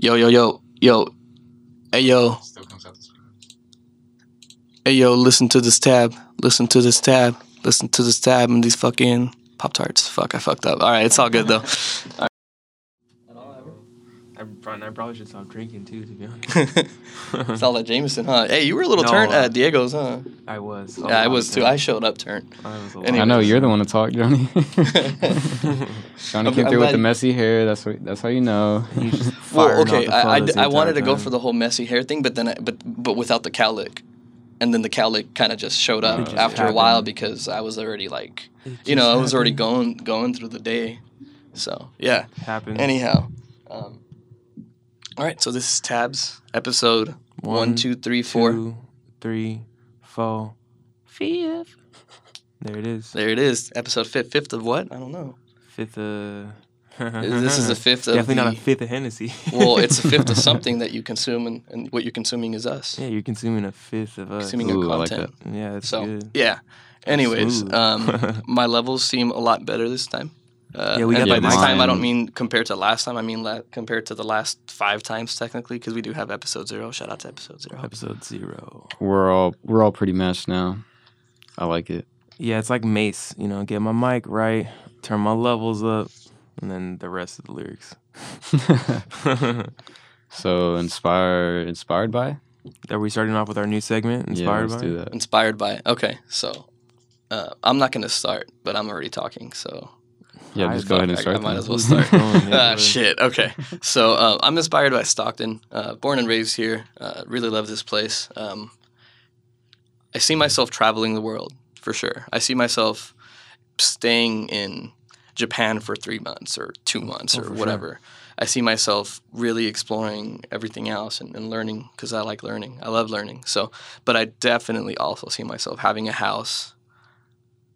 Yo, yo, yo, yo. Hey, yo. Still comes out the speaker. Hey, yo, listen to this tab. Listen to this tab. Listen to this tab and these fucking Pop Tarts. Fuck, I fucked up. All right, it's all good, though. I probably, I probably should stop drinking too, to be honest. it's all that Jameson, huh? Hey, you were a little No, turned uh, at Diego's, huh? I was. Yeah, I was too. I showed up turned. I was a Anyway. lot I know you're the one to talk, Johnny. Johnny came I'm through with the messy hair. That's what. That's how you know. Well, okay, off I, I, phone d- the I entire wanted to go for the whole messy hair thing, but then I, but but without the cowlick, and then the cowlick kind of just showed up just after a while because I was already like, you know, I was already happened. going going through the day, so yeah. Happened. Anyhow, um, all right. So this is tabs episode one, two, three, four. two, three, four, fifth. There it is. There it is. Episode fifth. Fifth of what? I don't know. Fifth. Uh, this is the fifth of Definitely not a fifth of Hennessy. well, it's a fifth of something that you consume, and, and what you're consuming is us. Yeah, you're consuming a fifth of us. Consuming Ooh, I our like content. Yeah, that's so good. yeah. Anyways, um, my levels seem a lot better this time. Uh, Yeah, we and got by this time I don't mean compared to last time. I mean la- compared to the last five times technically, because we do have episode zero. Shout out to episode zero. Episode zero. We're all we're all pretty matched now. I like it. Yeah, it's like Mace. You know, get my mic right, turn my levels up, and then the rest of the lyrics. so inspired inspired by? Are we starting off with our new segment? yeah, Inspired let's by? do that. Inspired by. Okay, so uh, I'm not gonna start, but I'm already talking, so Yeah, I- just go ahead and start. I might as well start. Ah, shit. Okay. So uh, I'm inspired by Stockton. Uh, born and raised here. Uh, really love this place. Um, I see myself traveling the world for sure. I see myself staying in Japan for three months or two months Oh, or for sure. whatever. I see myself really exploring everything else and, and learning because I like learning. I love learning. So, but I definitely also see myself having a house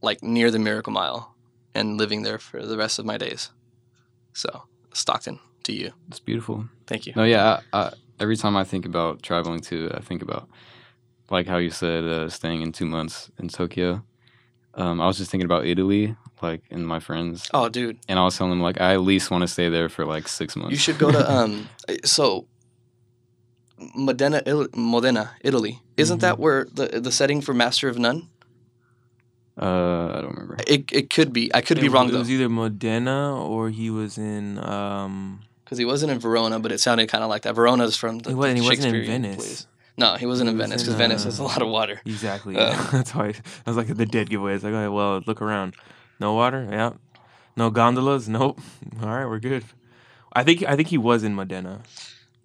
like near the Miracle Mile and living there for the rest of my days. So, Stockton, to you. It's beautiful. Thank you. No, yeah. I, I, every time I think about traveling to, I think about like how you said uh, staying in two months in Tokyo. Um, I was just thinking about Italy, like, and my friends, Oh, dude, and I was telling them like I at least want to stay there for like six months. you should go to um. So, Modena, Il- Modena, Italy. Isn't that where the the setting for Master of None? Uh, I don't remember. It it could be. I could be wrong It though, was either Modena or he was in. um because he wasn't in Verona, but it sounded kind of like that. Verona's from the He wasn't. He wasn't in Shakespearean Venice. plays. No, he wasn't He in was Venice in, because Venice has a uh, lot of water. Exactly. Uh. That's why I was like the dead giveaway. It's like, okay, well, look around. No water. Yeah. No gondolas. Nope. All right, we're good. I think I think he was in Modena.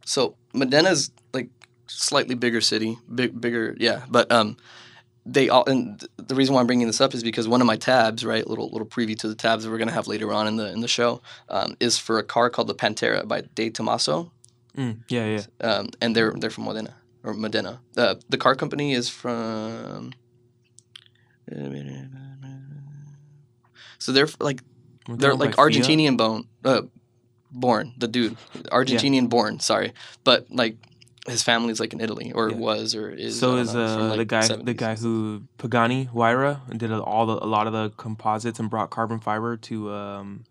So Modena's like slightly bigger city, big bigger, yeah. But um, they all and the reason why I'm bringing this up is because one of my tabs, right, little little preview to the tabs that we're gonna have later on in the in the show, um, is for a car called the Pantera by De Tomaso, Mm, yeah, yeah. um, and they're they're from Modena or Modena. Uh, the car company is from. So they're like We're they're like about Fiat? Argentinian bone, uh, born the dude, Argentinian born. Sorry, but like his family's like in Italy or Yeah. was or is. So is know, uh, like, the guy the guy who Pagani Huayra did all the a lot of the composites and brought carbon fiber to um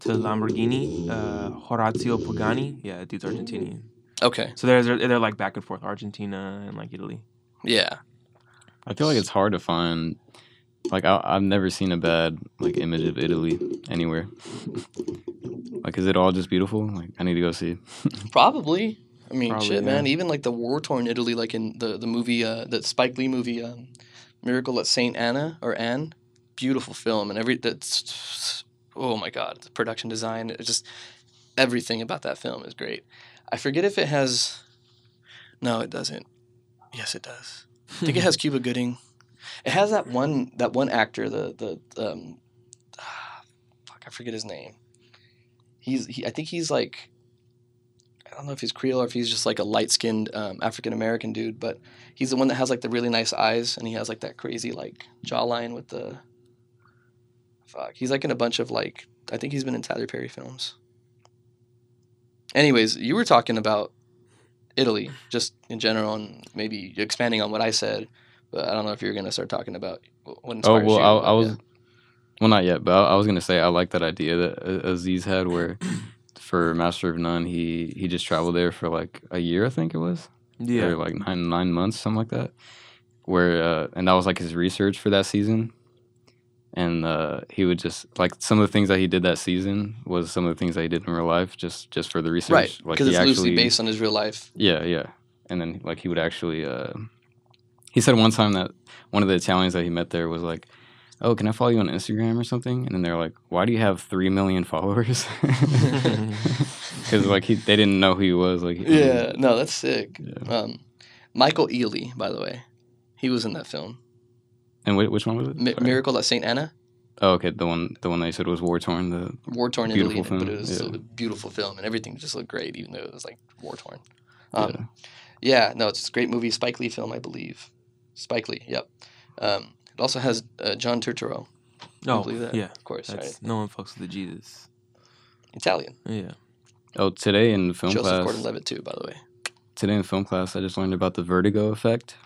to Lamborghini. Uh, Horacio Pagani. Yeah, dude's Argentinian. Okay, So there's they're like back and forth Argentina and like Italy. yeah, I feel like it's hard to find. Like I, I've never seen a bad like image of Italy anywhere. like, is it all just beautiful? Like, I need to go see. probably. I mean, Probably, shit, yeah. man. Even like the war torn Italy, like in the the movie, uh, the Spike Lee movie, um, Miracle at Saint Anna or Anne, beautiful film, and every that's oh my god, the production design, it just everything about that film is great. I forget if it has. No, it doesn't. Yes, it does. I think it has Cuba Gooding. It has that one that one actor, the the um, ah, fuck, I forget his name. He's he, I think he's like, I don't know if he's Creole or if he's just like a light skinned um, African American dude, but he's the one that has like the really nice eyes and he has like that crazy like jawline with the. Fuck, he's like in a bunch of like I think he's been in Tyler Perry films. Anyways, you were talking about Italy just in general and maybe expanding on what I said, but I don't know if you're gonna start talking about what Oh inspires well, you, I, I was yeah. well not yet, but I, I was gonna say I like that idea that uh, Aziz had, where for Master of None, he he just traveled there for like a year, I think it was, Yeah. or like nine nine months, something like that. Where uh, and that was like his research for that season, and uh, he would just like some of the things that he did that season was some of the things that he did in real life, just just for the research. right like because he it's loosely based on his real life. Yeah, yeah. And then like he would actually uh he said one time that one of the Italians that he met there was like, "Oh, can I follow you on Instagram or something?" And then they're like, "Why do you have 3 million followers?" Cuz like he they didn't know who he was like Yeah, no, that's sick. Yeah. Um, Michael Ealy, by the way, he was in that film. And whi- which one was it? Mi- Miracle at Saint Anna, Oh, okay, the one the one that you said was war torn the war torn Italy, Beautiful but film, it was yeah. a beautiful film, and everything just looked great, even though it was like war torn. Um, yeah. yeah. no, it's a great movie, Spike Lee film, I believe. Spike Lee, yep. Um, it also has uh, John Turturro, oh, believe that? yeah. of course, right? no one fucks with the Jesus. Italian. Yeah. Oh, today in film class. Joseph class. Gordon-Levitt too, by the way. Today in film class, I just learned about the vertigo effect.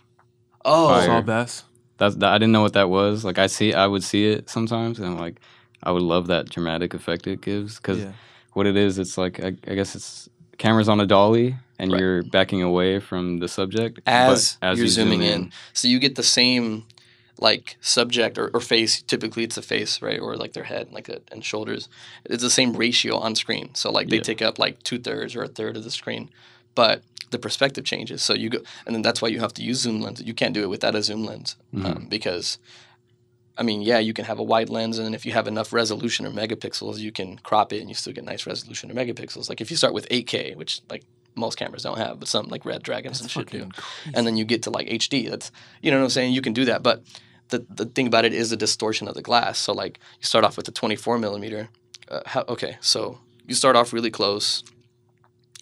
Oh, Fire. Saul Bass. That's that, I didn't know what that was. Like I see, I would see it sometimes, and I'm like, I would love that dramatic effect it gives because Yeah. what it is, it's like I, I guess it's cameras on a dolly, and Right. you're backing away from the subject as, but you're you zoom zooming in. So you get the same like subject or, or face. Typically, it's a face, right, or like their head, like a, and shoulders. It's the same ratio on screen. So like they Yeah. take up like two thirds or a third of the screen, but the perspective changes. So you go, and then that's why you have to use zoom lens. You can't do it without a zoom lens Mm-hmm. um, because. I mean, yeah, you can have a wide lens, and if you have enough resolution or megapixels, you can crop it, and you still get nice resolution or megapixels. Like if you start with 8K, which like most cameras don't have, but some like Red Dragons and shit do crazy. and then you get to like HD. That's you know what I'm saying. You can do that, but the the thing about it is the distortion of the glass. So like you start off with the 24 millimeter. Uh, how, okay, so you start off really close,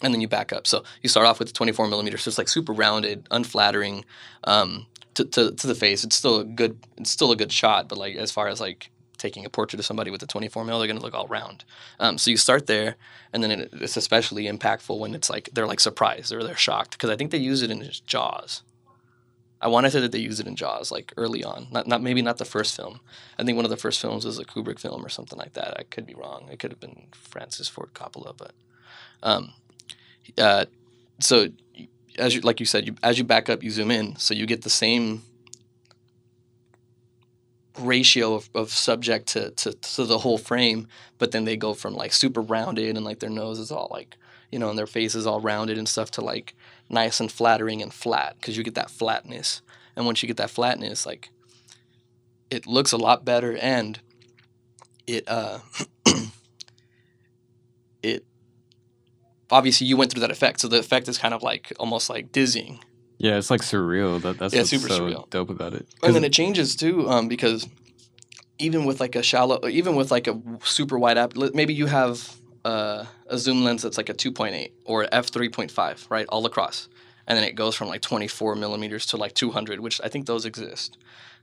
and then you back up. So you start off with the 24 millimeter, so it's like super rounded, unflattering um, to, to to the face. It's still a good it's still a good shot, but like as far as like taking a portrait of somebody with a 24 mil, they're gonna look all round. Um, so you start there, and then it, it's especially impactful when it's like they're like surprised or they're shocked because I think they use it in Jaws. I want to say that they use it in Jaws like early on, not not maybe not the first film. I think one of the first films was a Kubrick film or something like that. I could be wrong. It could have been Francis Ford Coppola, but um, uh, so as you like you said, you, as you back up, you zoom in, so you get the same ratio of, of subject to, to to the whole frame, but then they go from like super rounded and like their nose is all like you know, and their face is all rounded and stuff to like nice and flattering and flat because you get that flatness. And once you get that flatness, like it looks a lot better and it uh it obviously you went through that effect. So the effect is kind of like almost like dizzying. Yeah, it's like surreal. That that's Yeah, what's super so surreal. dope about it. And then it changes too, um, because even with like a shallow, even with like a super wide app, maybe you have uh, a zoom lens that's like a 2.8 or f 3.5, right, all across, and then it goes from like 24 millimeters to like 200, which I think those exist,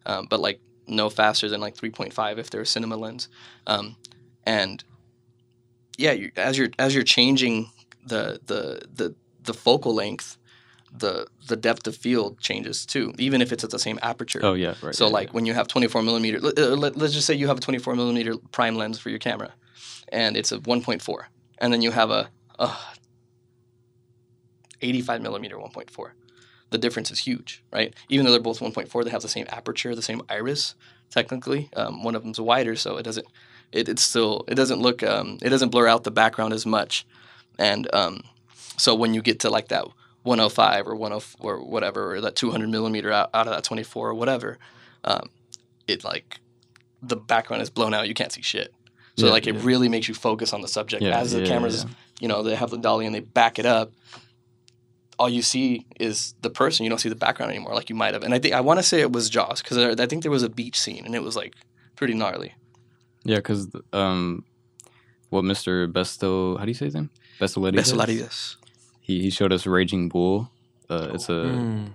um, but like no faster than like 3.5 if they're a cinema lens, um, and yeah, you, as you're as you're changing the the the the focal length. The, the depth of field changes too, even if it's at the same aperture. oh yeah, right. So yeah, like when you have 24 millimeter, uh, let, us just say you have a 24 millimeter prime lens for your camera, and it's a 1.4, and then you have a, a 85 millimeter 1.4. The difference is huge, right? Even though they're both 1.4, they have the same aperture, the same iris. Technically, um, one of them's wider, so it doesn't. It, it's still it doesn't look um, it doesn't blur out the background as much, and um, so when you get to like that 105 or 10 or whatever or that 200 millimeter out, out of that 24 or whatever, um, it like the background is blown out. You can't see shit. So Yeah, like it yeah. really makes you focus on the subject Yeah, as the cameras, you know, they have the dolly and they back it up. All you see is the person. You don't see the background anymore, like you might have. And I think I want to say it was Jaws because I, I think there was a beach scene and it was like pretty gnarly. Yeah, because um, what Mr. Besto, how do you say his name? Bestoleti. Besolarides. He he showed us Raging Bull. Uh, it's a Mm.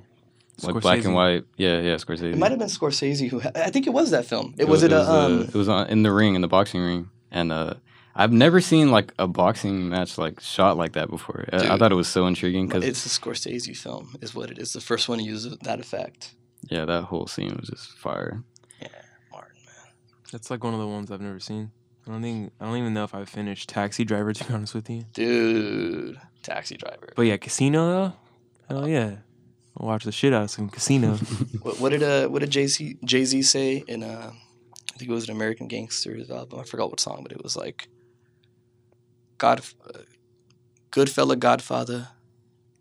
like black and white. Yeah, yeah, Scorsese. It might have been Scorsese who. Ha- I think it was that film. It, It was, it. It a, was, um, it was on, in the ring, in the boxing ring, and uh, I've never seen like a boxing match like shot like that before. I, I thought it was so intriguing because it's a Scorsese film, is what it is. The first one to use that effect. yeah, that whole scene was just fire. Yeah, Martin, man. That's like one of the ones I've never seen. I don't think I don't even know if I finished Taxi Driver to be honest with you. Dude, Taxi Driver. But yeah, Casino though. Hell yeah, I'll watch the shit out of some Casino. What, what did uh what did Jay Z Jay Z say in uh I think it was an American Gangsters album. I forgot what song, but it was like God, uh, Goodfella, Godfather,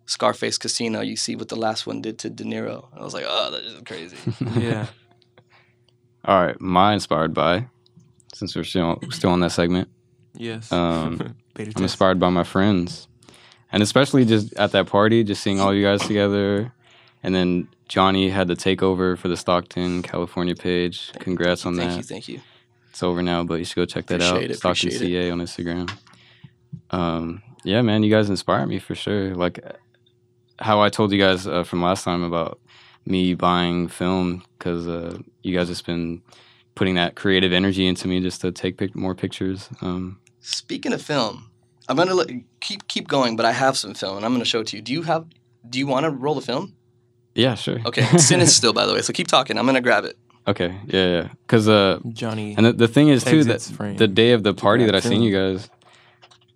Scarface, Casino. You see what the last one did to De Niro. I was like, oh, that is crazy. yeah. All right, my inspired by, since we're still still on that segment, Yes. Um, I'm test. inspired by my friends, and especially just at that party, just seeing all you guys together, and then Johnny had the takeover for the Stockton, California page. Congrats on that. thank that. you, thank you. It's over now, but you should go check that Appreciate out. it, Stockton CA on Instagram. Um, yeah, man, you guys inspire me for sure. Like how I told you guys uh, from last time about me buying film because uh, you guys just been putting that creative energy into me just to take pic- more pictures. Um, Speaking of film, I'm gonna let, keep keep going, but I have some film, and I'm gonna show it to you. Do you have? Do you want to roll the film? yeah, sure. Okay, Sin is still, by the way. So keep talking. I'm gonna grab it. Okay, yeah, yeah. Because uh, Johnny. and the, the thing is too that frame the day of the party that I seen you guys,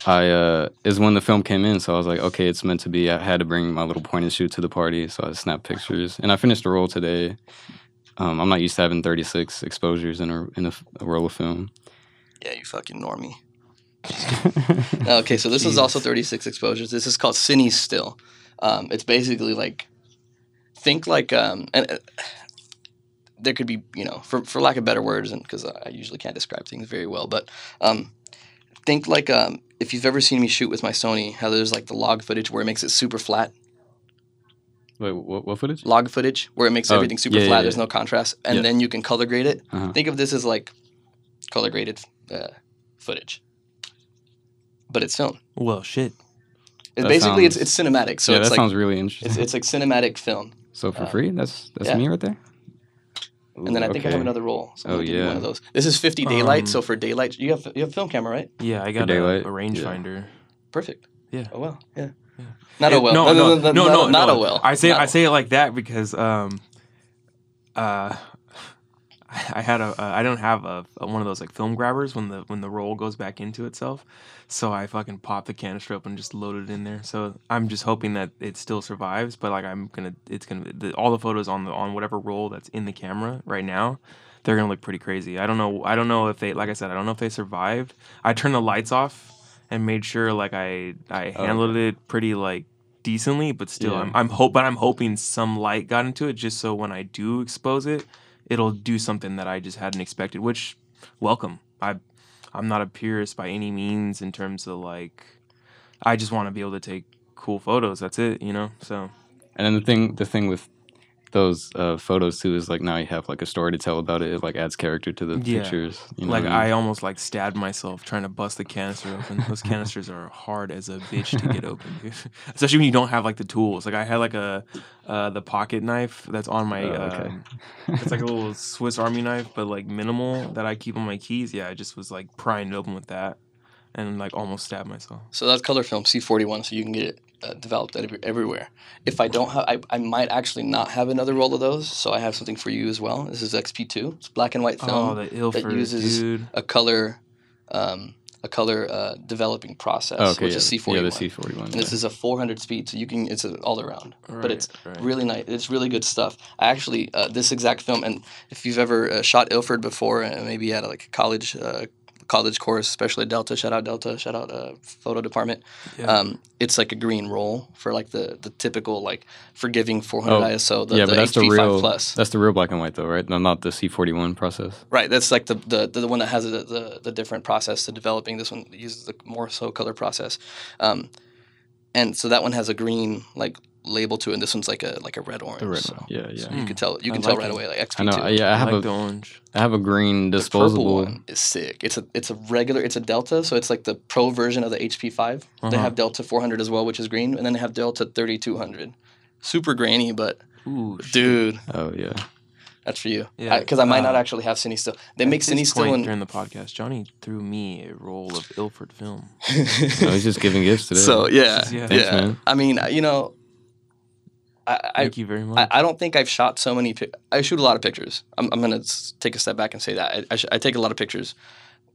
I uh is when the film came in. So I was like, okay, it's meant to be. I had to bring my little point and shoot to the party, so I snapped pictures, and I finished the roll today. Um, I'm not used to having 36 exposures in a in a roll of film. Yeah, you fucking normie. Okay, so this is also 36 exposures. This is called CineStill. Um, it's basically like, think like, um, and uh, there could be, you know, for, for lack of better words, and because I usually can't describe things very well, but um, think like um, if you've ever seen me shoot with my Sony, how there's like the log footage where it makes it super flat, Wait, what, what footage? log footage where it makes Oh, everything super yeah, yeah, flat, yeah. there's no contrast, and Yeah. then you can color grade it. Uh-huh. Think of this as like color graded uh, footage, but it's film. well, shit. It That basically, it's, sounds- it's cinematic. So yeah, it's that like sounds really interesting. it's, it's like cinematic film. so for uh, free, that's that's yeah. me right there. And then I think I have another roll. So I'm Oh, you yeah. one of those. This is 50 daylight. Um, so for daylight, you have you have a film camera, right? Yeah, I got a, daylight, a rangefinder. Perfect. Yeah. Oh well. Yeah. Yeah. Not It- a well. No, no, no, no, not, not no. a well. I say Not I a say it like that because um, uh, I had a uh, I don't have a, a one of those like film grabbers when the when the roll goes back into itself, so I fucking pop the canister open and just load it in there. So I'm just hoping that it still survives, but like I'm gonna it's gonna the, all the photos on the on whatever roll that's in the camera right now. They're gonna look pretty crazy. I don't know. I don't know if they, like I said, I don't know if they survived. I turned the lights off and made sure like I I Oh, handled it pretty like decently, but still, Yeah. I'm I'm hope, but I'm hoping some light got into it just so when I do expose it, it'll do something that I just hadn't expected. Which, welcome. I I'm not a purist by any means in terms of like, I just want to be able to take cool photos. That's it, you know. So And then the thing, the thing with those uh, photos too is like now you have like a story to tell about it. It like adds character to the Yeah. pictures. You know like what I almost like stabbed myself trying to bust the canister open. Those canisters are hard as a bitch to get open, dude. especially when you don't have like the tools. Like I had like a uh, the pocket knife that's on my. Oh, okay. um, it's like a little Swiss Army knife, but like minimal that I keep on my keys. Yeah, I just was like prying it open with that, and like almost stabbed myself. So that's color film C41, so you can get it uh, developed every, everywhere. If I don't have, I, I might actually not have another roll of those, so I have something for you as well. This is XP2. It's black and white film. oh, the Ilford, uses dude. a color, um, a color uh, developing process, Oh, okay, which yeah, is C41. Yeah, the C forty one. and this is a 400 speed, so you can. It's a, all around, but it's Right, right. really nice. It's really good stuff. I actually uh, this exact film, and if you've ever uh, shot Ilford before, uh, maybe at like a college. College course especially delta shout out delta shout out uh, photo department Yeah. um, it's like a green roll for like the the typical like forgiving 400 Oh, iso the, yeah, the but that's the HP5 real. plus That's the real black and white though, right? No, not the C forty one process. Right, that's like the the, the one that has the, the the different process to developing. This one uses the more so color process, um, and so that one has a green like label to it. And this one's like a like a red orange. The red so, one. Yeah, yeah. so you Hmm. can tell you I can tell like right it. away like XP2. I know. Yeah, I I have like a the orange. I have a green The disposable. purple one is sick. It's a it's a regular it's a Delta, so it's like the pro version of the HP5. They Uh-huh. have Delta 400 as well, which is green, and then they have Delta 3200. Super grainy, but Ooh, shit. dude, Oh yeah. that's for you. Yeah, because I, might not uh, actually have CineStill. They make this CineStill point in. during the podcast. Johnny threw me a roll of Ilford film. No, he's just giving gifts today. So yeah, Yeah. yeah. Thanks, man. I mean, you know, I I, Thank you very much. I I don't think I've shot so many. Pic- I shoot a lot of pictures. I'm I'm gonna take a step back and say that I I, sh- I take a lot of pictures.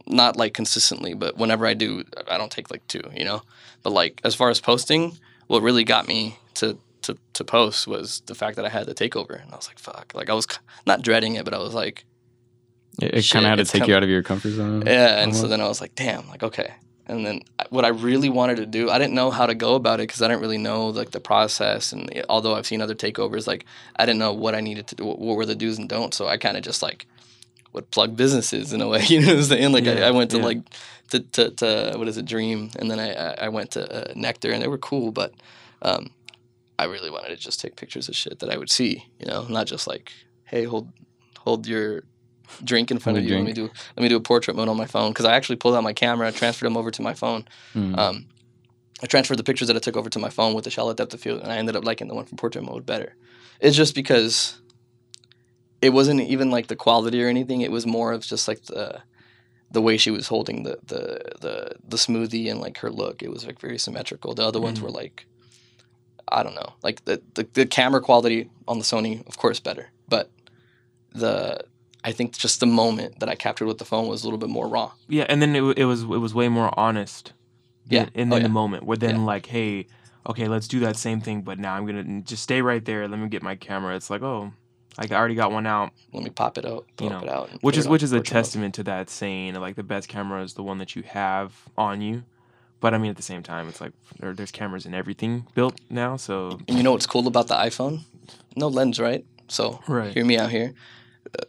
not like consistently, but whenever I do, I don't take like two, you know. But like as far as posting, what really got me to to to post was the fact that I had the takeover, and I was like, fuck, like I was not dreading it, but I was like, It, it kind of had to take you out of your comfort zone. yeah. And so then I was like, damn, like okay. And then what I really wanted to do, I didn't know how to go about it because I didn't really know like the process. And it- although I've seen other takeovers, like I didn't know what I needed to do, what were the do's and don'ts. So I kind of just like would plug businesses in a way. You know what I'm saying? Like I, Yeah, I went to yeah. like to, to, to what is it, Dream, and then I I I went to uh, Nectar, and they were cool, but um, I really wanted to just take pictures of shit that I would see. You know, not just like, hey, hold hold your drink in front of you. Let me do let me do a portrait mode on my phone because I actually pulled out my camera, transferred them over to my phone. Mm. Um, I transferred the pictures that I took over to my phone with the shallow depth of field, and I ended up liking the one from portrait mode better. It's just because it wasn't even like the quality or anything. It was more of just like the the way she was holding the the the, the smoothie and like her look. It was like very symmetrical. The other ones Mhm. were like I don't know, like the, the the camera quality on the Sony, of course, better, but the I think just the moment that I captured with the phone was a little bit more raw. Yeah, and then it, it was it was way more honest. Yeah. In, in Oh, the moment, where then Yeah. like, hey, okay, let's do that same thing, but now I'm gonna just stay right there. Let me get my camera. It's like, oh, like I already got one out, Let me pop it out, You pop know, it out, which is which is a mode. testament to that saying. Like the best camera is the one that you have on you. But I mean, at the same time, it's like there, there's cameras in everything built now. So And you know what's cool about the iPhone? No lens, right? So Right. hear me out here.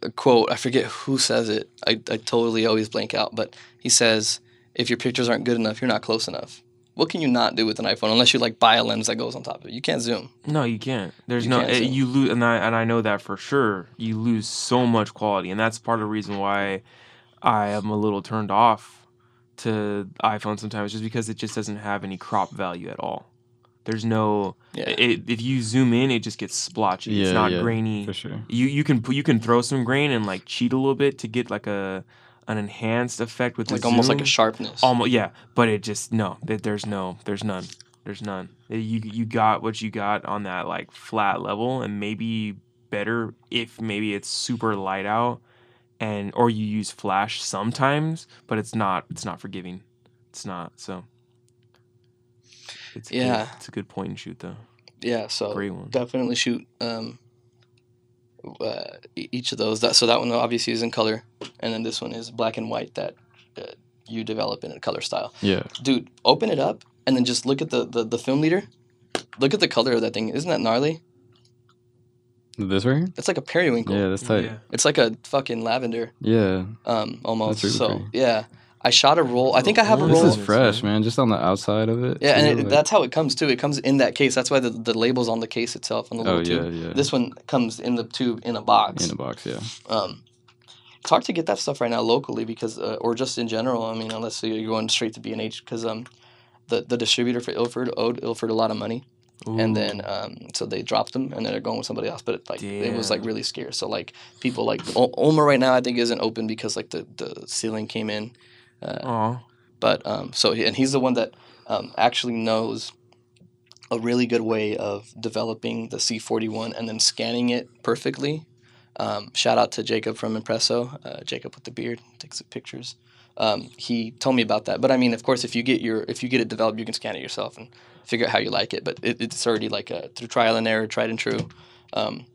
A quote, I forget who says it. I, I totally always blank out, but he says, if your pictures aren't good enough, you're not close enough. What can you not do with an iPhone unless you like buy a lens that goes on top of it? You can't zoom. No, you can't. There's You no can't eh, zoom. you lose, and I and I know that for sure. You lose so much quality, and that's part of the reason why I am a little turned off to iPhone sometimes, just because it just doesn't have any crop value at all. There's no. Yeah. It, if you zoom in, it just gets splotchy. yeah, it's not yeah, grainy. for sure. You you can you can throw some grain and like cheat a little bit to get like a an enhanced effect with like almost like a sharpness. Almost, yeah, but it just no. th- There's no. There's none. There's none. Uh, You you got what you got on that like flat level, and maybe better if maybe it's super light out, and or you use flash sometimes, but it's not. It's not forgiving. It's not. So. It's good. Yeah. It's a good point and shoot though. yeah, so Great one. definitely shoot um, uh, e- each of those. That so that one obviously is in color, and then this one is black and white that uh, you develop in a color style. Yeah, Dude, open it up and then just look at the, the, the film leader. Look at the color of that thing. Isn't that gnarly? this right here. It's like a periwinkle. Yeah, that's tight. Yeah. It's like a fucking lavender, Yeah, um, almost. really so pretty. yeah, I shot a roll. I think I have a roll. this roll. is fresh, man. man. Just on the outside of it. yeah, too, and it, like- that's how it comes too. It comes in that case. That's why the, the label's on the case itself on the little oh yeah, tube. yeah. This one comes in the tube in a box. in a box, yeah. um, it's hard to get that stuff right now locally because, uh, or just in general. I mean, unless you're going straight to B and H, because um, the the distributor for Ilford owed Ilford a lot of money, and then um, so they dropped them, and then they're going with somebody else. But it, like it was like really scarce. So like people like o- Ulmer right now, I think isn't open because like the the ceiling came in. Uh, but um, so and he's the one that um, actually knows a really good way of developing the C41 and then scanning it perfectly. Um, shout out to Jacob from Impresso. Uh, Jacob with the beard takes the pictures. Um, he told me about that. But I mean, of course, if you get your if you get it developed, you can scan it yourself and figure out how you like it. But it, it's already like a, through trial and error, tried and true. Um,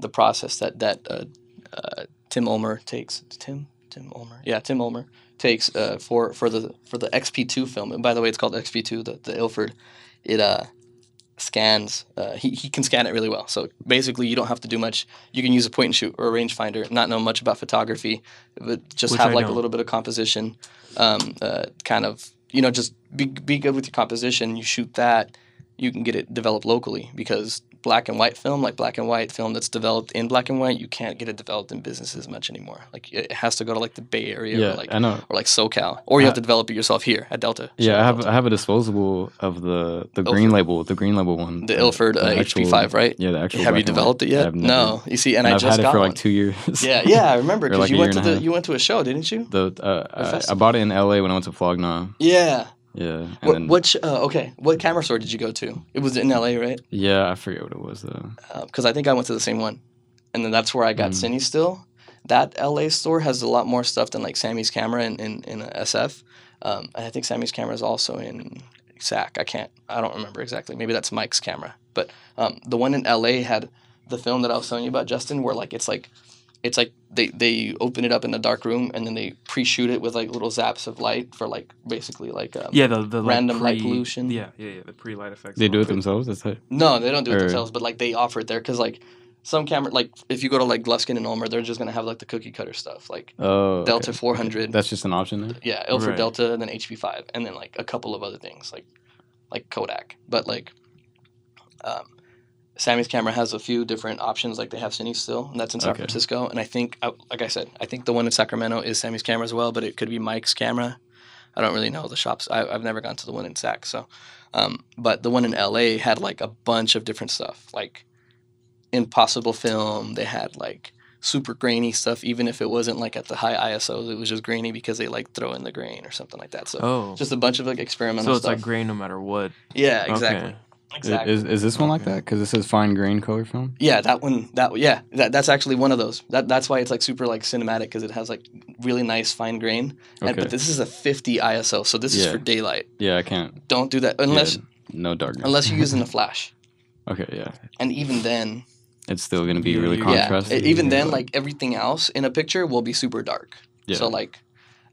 the process that that uh, uh, Tim Ulmer takes. Tim Tim Ulmer, yeah, Tim Ulmer takes uh, for for the for the XP2 film. And by the way, it's called XP2, the the Ilford. It uh scans. Uh, he he can scan it really well. So basically, you don't have to do much. You can use a point and shoot or a rangefinder, not know much about photography, but just Which have I like a little bit of composition. Um, uh, kind of you know just be be good with your composition. You shoot that, you can get it developed locally because black and white film, like black and white film that's developed in black and white, you can't get it developed in businesses much anymore. Like it has to go to like the Bay Area Yeah, or like I know. or like SoCal, or you have to develop it yourself here at Delta. Yeah, I have Delta. I have a disposable of the the green label, the green label one. the Ilford uh, the HP5, right? Yeah, the actual. Have you black and white. developed it yet? Never- no. You see, and, And I I've just had it for one. like two years. Yeah, yeah, I remember because like you went to a the you went to a show, didn't you? The uh, I, I bought it in LA when I went to Flog Gnaw. Yeah. Yeah, then which uh, okay? What camera store did you go to? It was in LA, right? yeah, I forget what it was though. Because I think I went to the same one, and then that's where I got Mm. CineStill. that LA store has a lot more stuff than like Samy's camera in in, in SF. Um, and I think Samy's camera is also in SAC. I can't. I don't remember exactly. Maybe that's Mike's camera. But um, the one in LA had the film that I was telling you about, Justin, where like it's like it's like they they open it up in a dark room and then they pre-shoot it with like little zaps of light for like basically like um, Yeah, the the like, Random light pollution. Yeah, yeah, yeah. The pre light effects. They do it themselves. That's it. No, they don't do it Or- themselves, but like they offer it there because like some camera, like if you go to like Gluskin and Ulmer, they're just gonna have like the cookie cutter stuff, like Oh, okay. Delta 400. That's just an option there. yeah, Ilford Right. Delta, and then HP five, and then like a couple of other things like like Kodak. But like, um, Samy's camera has a few different options. Like they have CineStill, and that's in San Okay. Francisco. And I think, like I said, I think the one in Sacramento is Samy's camera as well, but it could be Mike's camera. I don't really know the shops. I, I've never gone to the one in Sac, so. Um, but the one in LA had like a bunch of different stuff, like impossible film. They had like super grainy stuff, even if it wasn't like at the high ISOs, it was just grainy because they like throw in the grain or something like that. So Oh, just a bunch of like experimental so it's stuff. like grain no matter what. yeah, exactly, Okay. Exactly. Is, is this one like that? Because it says fine grain color film. yeah, that one. That yeah, that, that's actually one of those. That that's why it's like super like cinematic because it has like really nice fine grain. And, Okay. but this is a 50 ISO, so this is for daylight. yeah, I can't. Don't do that unless yeah, no darkness. unless you're using a flash, okay, yeah, and even then, it's still gonna be really you- yeah, even then, like everything else in a picture will be super dark. yeah. So like,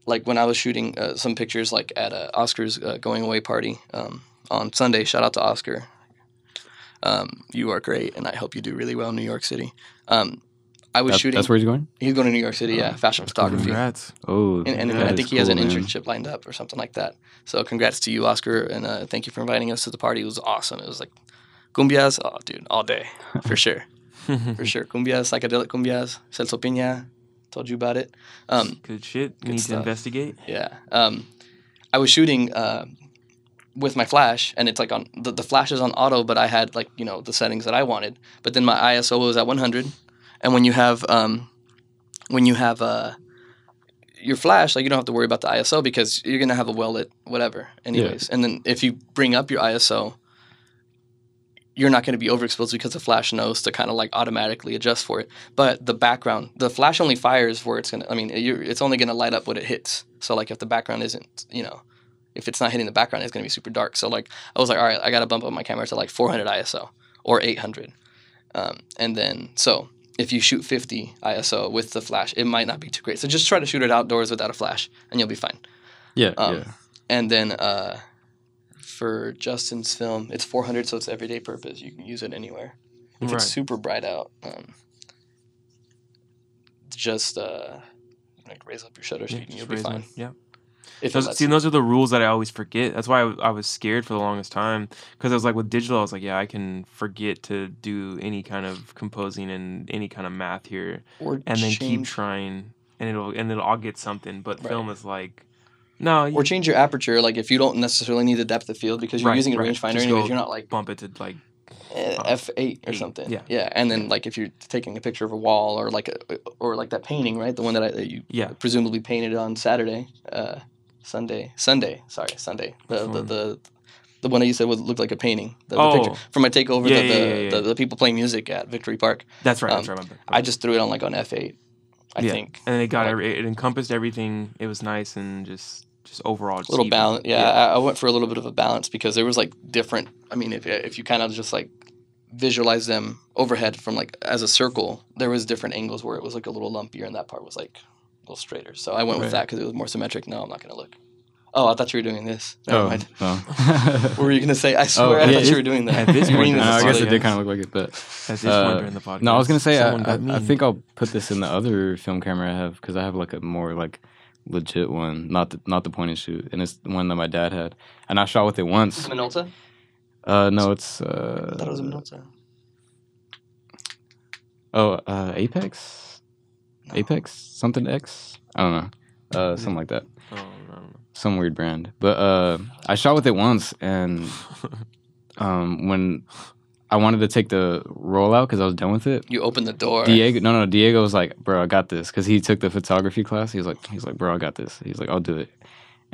like when I was shooting uh, some pictures like at uh, Oscar's uh, going away party um, on Sunday. Shout out to Oscar. Um, you are great, and I hope you do really well in New York City. Um, I was That- shooting. that's where he's going. he's going to New York City. Yeah, Oh, fashion photography. Congrats. Oh, And, and that I is think he has an cool, man. internship lined up or something like that. So congrats to you, Oscar, and uh, thank you for inviting us to the party. It was awesome. It was like cumbias, oh dude, all day for sure, for sure. Cumbias, psychedelic cumbias, Celso Piña, told you about it. Um, Good shit. good Need to investigate. yeah, um, I was shooting uh, with my flash, and it's like on the, the flash is on auto, but I had like you know the settings that I wanted. But then my ISO was at 100, and when you have um, when you have uh, your flash, like you don't have to worry about the ISO because you're gonna have a well lit whatever, anyways. And then if you bring up your ISO, you're not going to be overexposed because the flash knows to kind of like automatically adjust for it. But the background, the flash only fires where it's gonna. I mean, it's only gonna light up what it hits. So like if the background isn't, you know, if it's not hitting the background, it's gonna be super dark. So like I was like, all right, I gotta bump up my camera to like 400 ISO or 800, um, and then so if you shoot 50 ISO with the flash, it might not be too great. So just try to shoot it outdoors without a flash, and you'll be fine. Yeah, Um, yeah. And then uh, for Justin's film, it's 400, so it's everyday purpose. You can use it anywhere. If Right. it's super bright out, um, just uh, like raise up your shutter Yeah, speed and you'll be fine. Yeah. If Those, see, those are the rules that I always forget. That's why I, was- I was scared for the longest time. Because I was like, with digital, I was like, yeah, I can forget to do any kind of composing and any kind of math here, or and then keep trying, and it'll and it'll all get something. But Right. film is like, no, you or change your aperture. Like if you don't necessarily need the depth of field because you're Right, using a right. rangefinder anyways, you're not like bump it to like, eh, Uh, f eight or something. yeah. yeah. And then like if you're taking a picture of a wall or like a, or like that painting, right? The one that, I, that you yeah, presumably painted on Saturday, uh, Sunday, Sunday. Sorry, Sunday. The the, one? the the one that you said would look like a painting. The, Oh. the picture from my takeover. Yeah, the, yeah, the, yeah, yeah. The, the people playing music at Victory Park. that's right. Um, that's right. my bad. I just threw it on like on F eight. I Yeah. think and it got like- every, it encompassed everything. It was nice and just just overall just a little even. balance. Yeah, I, I went for a little bit of a balance because there was like different. I mean, if if you kind of just like visualize them overhead from like as a circle, there was different angles where it was like a little lumpier, and that part was like little straighter. So I went with Right. that because it was more symmetric. No, I'm not gonna look. Oh, I thought you were doing this. Never oh, mind. no. What were you gonna say? I swear, I yeah, thought you were doing that. at this point, doing No, I guess it did kind of look like it, but At this Uh, point during the podcast. no, I was gonna say I, I, I think I'll put this in the other film camera I have because I have like a more like legit one, not the not the point and shoot, and it's the one that my dad had, and I shot with it once. Minolta? Uh, no, it's I thought it was a uh, Minolta. oh uh, Apex, No. Apex something X. I don't know, uh, something like that, Oh, I don't some weird brand. But uh, I shot with it once, and um, when I wanted to take the rollout because I was done with it. You opened the door. Diego, no, no, Diego was like, "Bro, I got this," because he took the photography class. He was like, "He's like, bro, I got this." He's like, "I'll do it,"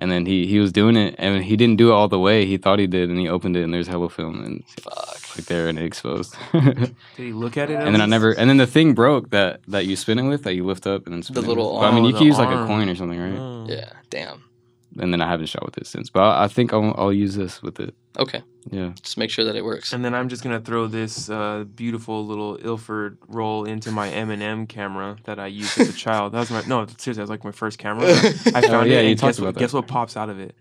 And then he he was doing it, and he didn't do it all the way. He thought he did, and he opened it, and there's hella film, and Fuck. like there, and it exposed. Did he look at it? at and then I never, and then the thing broke that that you spin it with, that you lift up and then spin it little with. But, I mean, you can use the like a coin or something, right? Oh. Yeah. Damn. And then I haven't shot with it since, but I, I think I'll, I'll use this with it. Okay. Yeah. Just make sure that it works. And then I'm just gonna throw this uh, beautiful little Ilford roll into my M&M camera that I used as a child. That was my no, seriously, that was like my first camera. I found Oh, yeah, it. you and talked guess what, that. guess what pops out of it?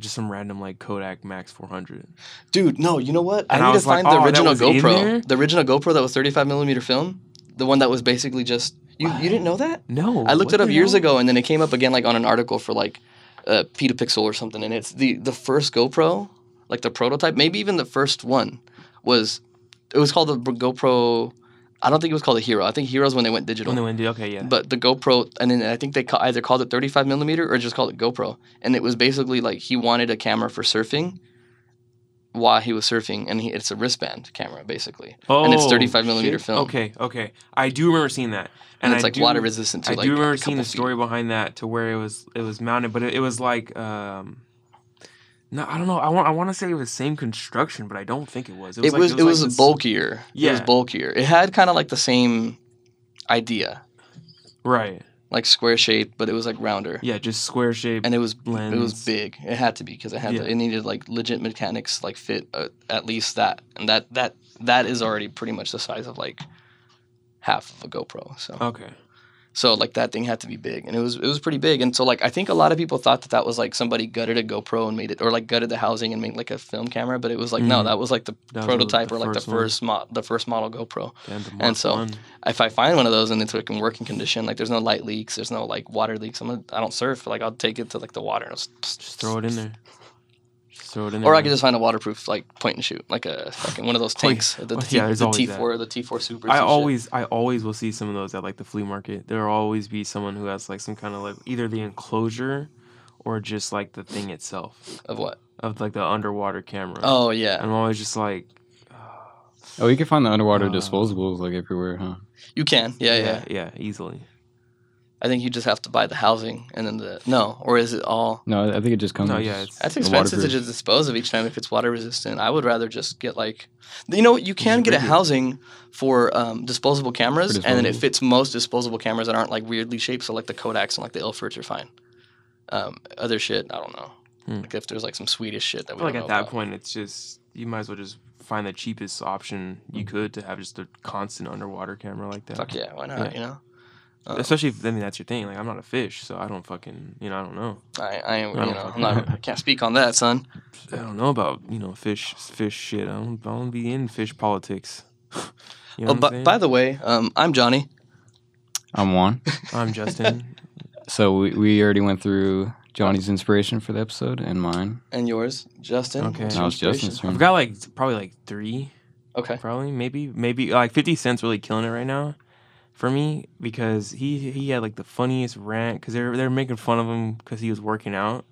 Just some random like Kodak Max 400. Dude, no, you know what? And I I need to was like, find the oh, original was? GoPro. The original GoPro that was 35 millimeter film. The one that was basically just you. You didn't know that? No, I looked it up years hell? ago, and then it came up again like on an article for like uh, Petapixel or something. And it's the the first GoPro, like the prototype, maybe even the first one was. It was called the GoPro. I don't think it was called a Hero. I think Heroes when they went digital. When they went, digital, okay, yeah. But the GoPro, and then I think they ca- either called it 35 millimeter or just called it GoPro. And it was basically like he wanted a camera for surfing while he was surfing, and he, it's a wristband camera basically, oh, and it's 35 millimeter shit. film. Okay, okay. I do remember seeing that. and, I it's like do- water resistant to I like do remember seeing the story behind that to where it was it was mounted, but it, it was like um no, I don't know. I want I want to say it was same construction, but I don't think it was. It was like- it was, like this- bulkier. It was Yeah. bulkier. It had kind of like the same idea, right. Like square shape, but it was like rounder. Yeah, just square shape. And it was lens. it was big. It had to be because it had Yeah. to, it needed like legit mechanics like fit uh, at least that, and that that that is already pretty much the size of like half of a GoPro. So Okay. So like that thing had to be big, and it was it was pretty big. And so like I think a lot of people thought that that was like somebody gutted a GoPro and made it, or like gutted the housing and made like a film camera. But it was like no, Mhm. that was like the That prototype the or like the first mo- the first model GoPro. Damn, And so- One. If I find one of those and it's like in working condition, like there's no light leaks, there's no like water leaks. I'm gonna, I don't surf, but like I'll take it to like the water and I'll s- just throw it in there. Just throw it in there. Or I could just find a waterproof like point and shoot, like a fucking one of those yeah. tanks, the, Oh, T, yeah, there's the always that. T4, the T4 Supers. I and shit. always, I always will see some of those at like the flea market. There'll always be someone who has like some kind of like either the enclosure, or just like the thing itself of what? of like the underwater camera. Oh yeah, I'm always just like, Oh, you can find the underwater Uh, disposables like everywhere, huh? you can. Yeah, yeah, yeah, easily. I think you just have to buy the housing and then the no, or is it all? No, I think it just comes. No, with yeah, it's- That's expensive to just dispose of each time if it's water resistant. I would rather just get like, you know, you can get a housing for um, disposable cameras, For and then it fits most disposable cameras that aren't like weirdly shaped. So like the Kodaks and like the Ilfords are fine. Um, other shit, I don't know. Hmm. Like if there's like some Swedish shit that I we feel like don't at know that about. point, it's just you might as well just find the cheapest option you could to have just a constant underwater camera like that. Fuck yeah, why not? Yeah. You know, Um, Especially if I mean that's your thing. Like I'm not a fish, so I don't fucking you know I don't know. I, I am. You I don't know, I'm not. I can't speak on that, son. I don't know about you know fish fish shit. I don't I don't be in fish politics. you know Oh, but by the way, um, I'm Johnny. I'm Juan. I'm Justin. So we, we already went through Johnny's inspiration for the episode and mine. And yours, Justin. Okay. What's Now your it's Justin's inspiration? I've got like probably like three, Okay. probably maybe maybe like Fifty Cent's really killing it right now, for me because he he had like the funniest rant because they're they're making fun of him because he was working out.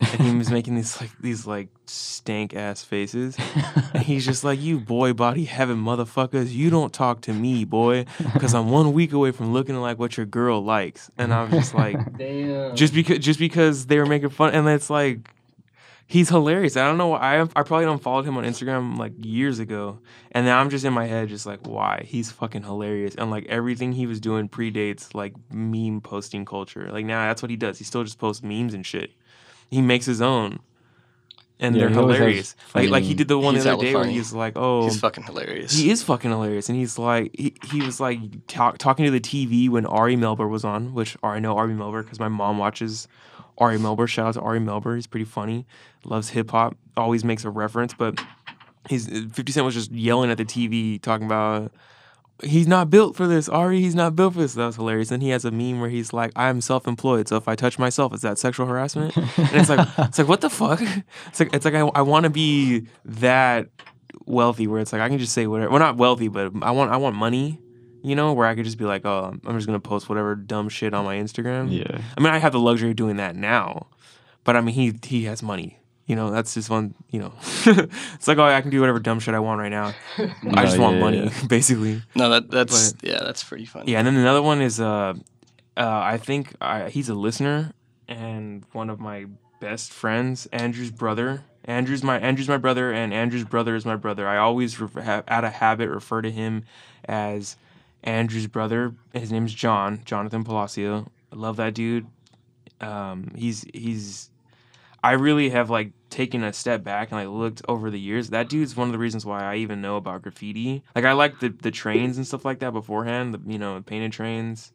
and he was making these like these like stank ass faces. And he's just like, "You boy body having motherfuckers, you don't talk to me, boy, because I'm one week away from looking like what your girl likes." And I was just like, Damn. just because just because they were making fun, and it's like, he's hilarious. I don't know. I I probably unfollowed him on Instagram like years ago, and now I'm just in my head, just like, why? He's fucking hilarious, and like everything he was doing predates like meme posting culture. Like now, that's what he does. He still just posts memes and shit. He makes his own. And Yeah, they're he always has hilarious. Like, like he did the one the other day where he's like, "Oh, He's fucking hilarious. he is fucking hilarious, and he's like, he, he was like talk, talking to the TV when Ari Melber was on, which I know Ari Melber because my mom watches Ari Melber. Shout out to Ari Melber, he's pretty funny, loves hip hop, always makes a reference. But he's Fifty Cent was just yelling at the TV, talking about he's not built for this, Ari. He's not built for this. That was hilarious. And he has a meme where he's like, "I'm self-employed, so if I touch myself, is that sexual harassment?" and it's like, it's like, what the fuck? It's like, it's like I, I want to be that wealthy where it's like I can just say whatever. Well, not wealthy, but I want I want money. You know, where I could just be like, oh, I'm just gonna post whatever dumb shit on my Instagram. yeah. I mean, I have the luxury of doing that now, but I mean, he he has money. You know, that's just one. You know, it's like, oh, I can do whatever dumb shit I want right now. I just No, want money, yeah. basically. no, that that's yeah, that's pretty funny. Yeah, and then another one is uh, uh I think I, he's a listener, and one of my best friends. Andrew's brother. Andrew's my Andrew's my brother, and Andrew's brother is my brother. I always ref- have, out of habit refer to him as Andrew's brother. His name's John, Jonathan Palacio. I love that dude. Um, he's he's. I really have like taken a step back and like looked over the years. That dude's one of the reasons why I even know about graffiti. Like I like the the trains and stuff like that beforehand. The you know painted trains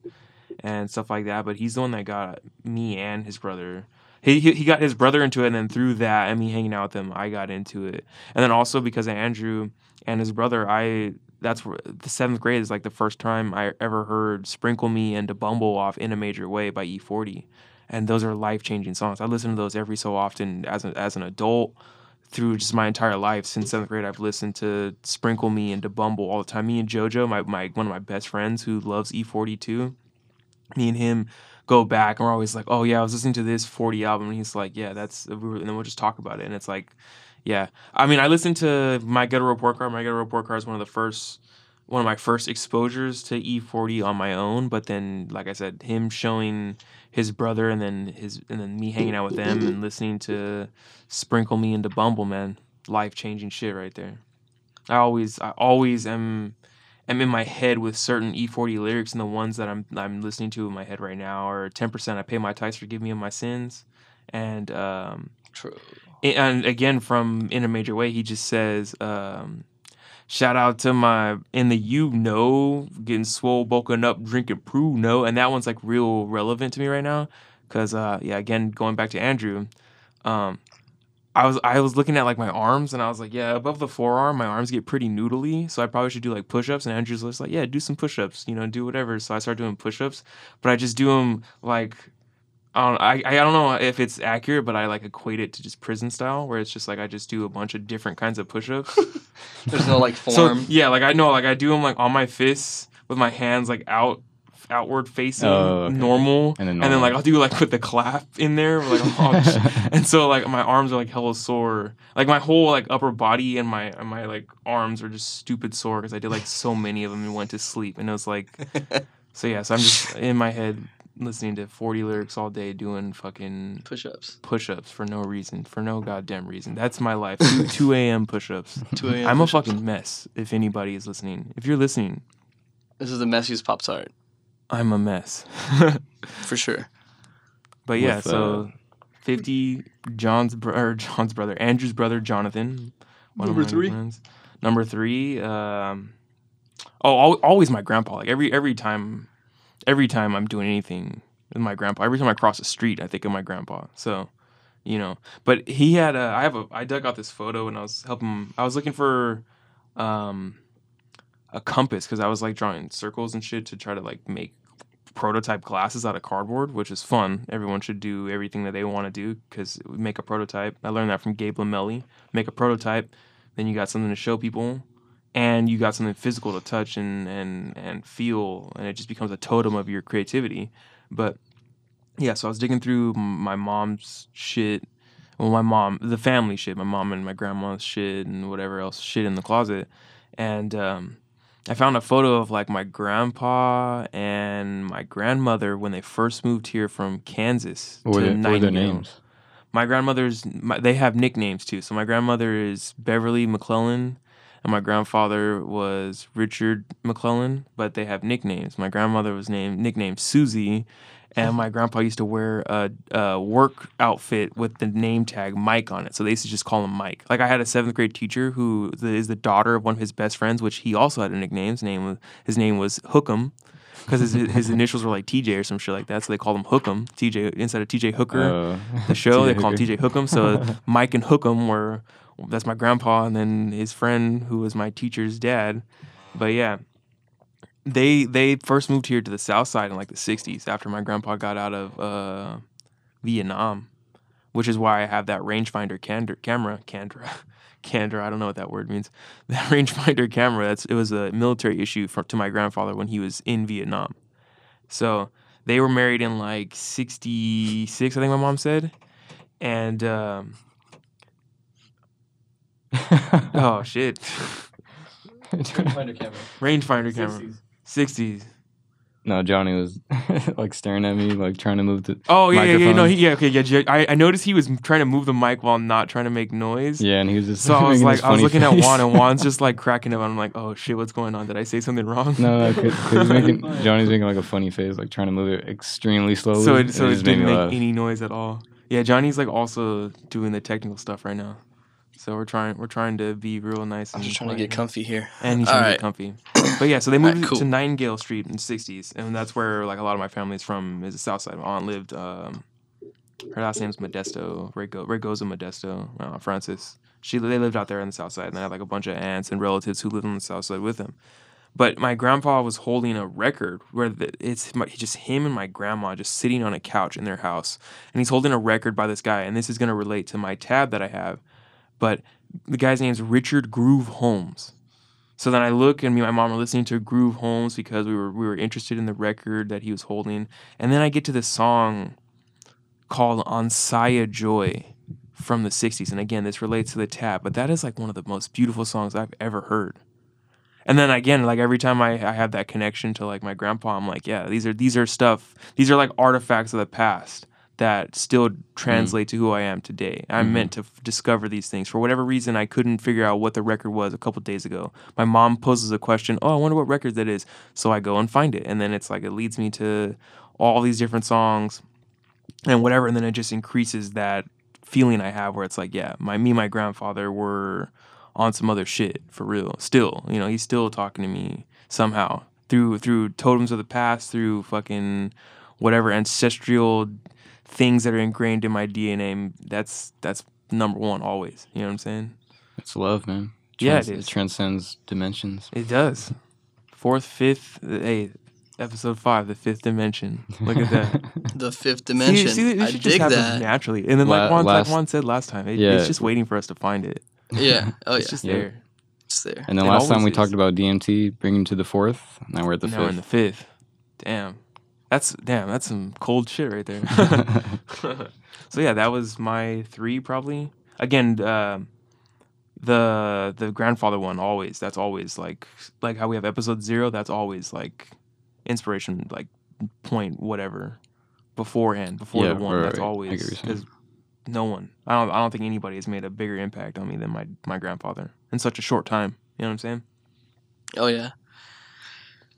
and stuff like that. But he's the one that got me and his brother. He, he, got his brother into it, and then through that and me hanging out with him, I got into it. And then also because of Andrew and his brother, I that's where the seventh grade is like the first time I ever heard "Sprinkle Me" and "To Bumble Off" in a major way by E40, and those are life changing songs. I listen to those every so often as a, as an adult. Through just my entire life since seventh grade, I've listened to "Sprinkle Me" and "To Bumble" all the time. Me and JoJo, my, my one of my best friends who loves E40 too, me and him go back and we're always like, oh yeah, I was listening to this 40 album, and he's like, yeah, that's, and then we'll just talk about it, and it's like, yeah, I mean, I listened to my Ghetto Report Card. My Ghetto Report Card is one of the first, one of my first exposures to E40 on my own. But then, like I said, him showing his brother, and then his, and then me hanging out with them and listening to Sprinkle Me into Bumble, man, life changing shit right there. I always, I always am am in my head with certain E40 lyrics, and the ones that I'm I'm listening to in my head right now are 10%. I pay my tithes, forgive me of my sins, and um, True. And again from in a major way, he just says. Um, Shout out to my in the you know getting swole, bulking up, drinking pruno, and that one's like real relevant to me right now, cause uh yeah again going back to Andrew, um I was I was looking at like my arms and I was like, yeah, above the forearm, my arms get pretty noodly, so I probably should do like push-ups. And Andrew's just like, yeah, do some push-ups, you know, do whatever. So I started doing push-ups, but I just do them like I don't I, I don't know if it's accurate, but I like equate it to just prison style, where it's just like I just do a bunch of different kinds of push-ups. There's no like so form. yeah, like I know, like I do them like on my fists with my hands like out outward facing Oh, okay. normal And then and then like I'll do like with the clap in there like oh, and so like my arms are like hella sore like my whole like upper body and my and my like arms are just stupid sore because I did like so many of them and went to sleep and it was like so yeah so I'm just in my head listening to 40 lyrics all day doing fucking Push-ups. push-ups for no reason for no goddamn reason that's my life 2, 2 a.m push-ups 2 a.m. I'm a push-ups. fucking mess if anybody is listening if you're listening This is the messiest pop tart I'm a mess for sure. But yeah, With, so fifty John's bro- or John's brother, Andrew's brother, Jonathan. One Number of my three? friends. Number three. Um, oh, al- always my grandpa. Like every every time, every time I'm doing anything with my grandpa. Every time I cross the street, I think of my grandpa. So, you know. But he had a. I have a. I dug out this photo and I was helping. I was looking for, um, a compass because I was like drawing circles and shit to try to like make prototype glasses out of cardboard, which is fun. Everyone should do everything that they want to do because make a prototype. I learned that from Gabe Lamelli. Make a prototype, then you got something to show people, and you got something physical to touch and and and feel, and it just becomes a totem of your creativity. But yeah, so I was digging through my mom's shit. Well, my mom, the family shit, my mom and my grandma's shit, and whatever else shit in the closet, and um, I found a photo of like my grandpa and my grandmother when they first moved here from Kansas What to their, what their Nightingale. names? My grandmother's my, they have nicknames too. So my grandmother is Beverly McClellan and my grandfather was Richard McClellan, but they have nicknames. My grandmother was named nicknamed Susie and my grandpa used to wear a, a work outfit with the name tag Mike on it. So they used to just call him Mike. Like I had a seventh grade teacher who is the daughter of one of his best friends, which he also had a nickname. His name was his name was Hookem. Because his, his initials were like TJ or some shit like that, so they called him Hookem. TJ instead of TJ Hooker Uh, the show. they called him TJ Hookem. So Mike and Hookem were that's my grandpa, and then his friend who was my teacher's dad. But yeah, they they first moved here to the South Side in like the '60s after my grandpa got out of uh, Vietnam, which is why I have that rangefinder candor, camera. Candra. Candor, I don't know what that word means. That rangefinder camera, that's it was a military issue for, to my grandfather when he was in Vietnam. So they were married in like 66, I think my mom said. And um, oh shit, Rangefinder camera. rangefinder camera, 60s. No, Johnny was like staring at me, like trying to move the. Oh yeah, yeah, yeah, no, he, yeah, okay, yeah. J- I, I noticed he was trying to move the mic while not trying to make noise. Yeah, and he was just. So I was like, I was funny looking at. Juan, and Juan's just like cracking up. I'm like, oh shit, what's going on? Did I say something wrong? No, no, cause, 'cause he's making Johnny's making like a funny face, like trying to move it extremely slowly. so it so it just made didn't make laugh. any noise at all. Yeah, Johnny's like also doing the technical stuff right now. So we're trying we're trying to be real nice. I'm and just trying to get comfy here. and he's trying to get comfy. But yeah, so they All right, moved cool. to Nightingale Street in the '60s, and that's where like a lot of my family's from. Is the South Side. My aunt lived. Um, her last name's Modesto. Rego, Regoza Modesto. Uh, Francis. She they lived out there on the South Side, and I had like a bunch of aunts and relatives who lived on the South Side with them. But my grandpa was holding a record where the, it's my, just him and my grandma just sitting on a couch in their house, and he's holding a record by this guy. And this is going to relate to my tab that I have, but the guy's name's Richard Groove Holmes. So then I look and me and my mom are listening to Groove Holmes because we were we were interested in the record that he was holding. And then I get to this song called Onsaya Joy from the 60s. And again, this relates to the tap, but that is like one of the most beautiful songs I've ever heard. And then again, like every time I, I have that connection to like my grandpa, I'm like, yeah, these are these are stuff, these are like artifacts of the past that still translate to who I am today. I'm Mhm. meant to f- discover these things. For whatever reason, I couldn't figure out what the record was a couple days ago. My mom poses a question, oh, I wonder what record that is. So I go and find it. And then it's like, it leads me to all these different songs and whatever. And then it just increases that feeling I have where it's like, yeah, my me and my grandfather were on some other shit for real. Still, you know, he's still talking to me somehow through through totems of the past, through fucking whatever ancestral things that are ingrained in my DNA. That's that's number one always. You know what I'm saying? It's love, man. Yeah, it Trans- transcends dimensions. It does. Fourth, fifth, hey, episode five, the fifth dimension. Look at that. The fifth dimension. See, this I shit just dig that. naturally. And then, like Juan, last- like Juan said last time, it, Yeah. it's just waiting for us to find it. Yeah. Oh yeah. It's just Yeah. there. It's there. And then It last time we is. talked about DMT bringing to the fourth. Now we're at the now we're in the fifth. fifth. Damn. That's damn. That's some cold shit right there. so yeah, that was my three probably. Again, uh, the the grandfather one always. That's always like like how we have episode zero. That's always like inspiration, like point whatever beforehand before Yeah, the one. right, that's right. Always what because no one. I don't. I don't think anybody has made a bigger impact on me than my my grandfather in such a short time. You know what I'm saying? Oh yeah.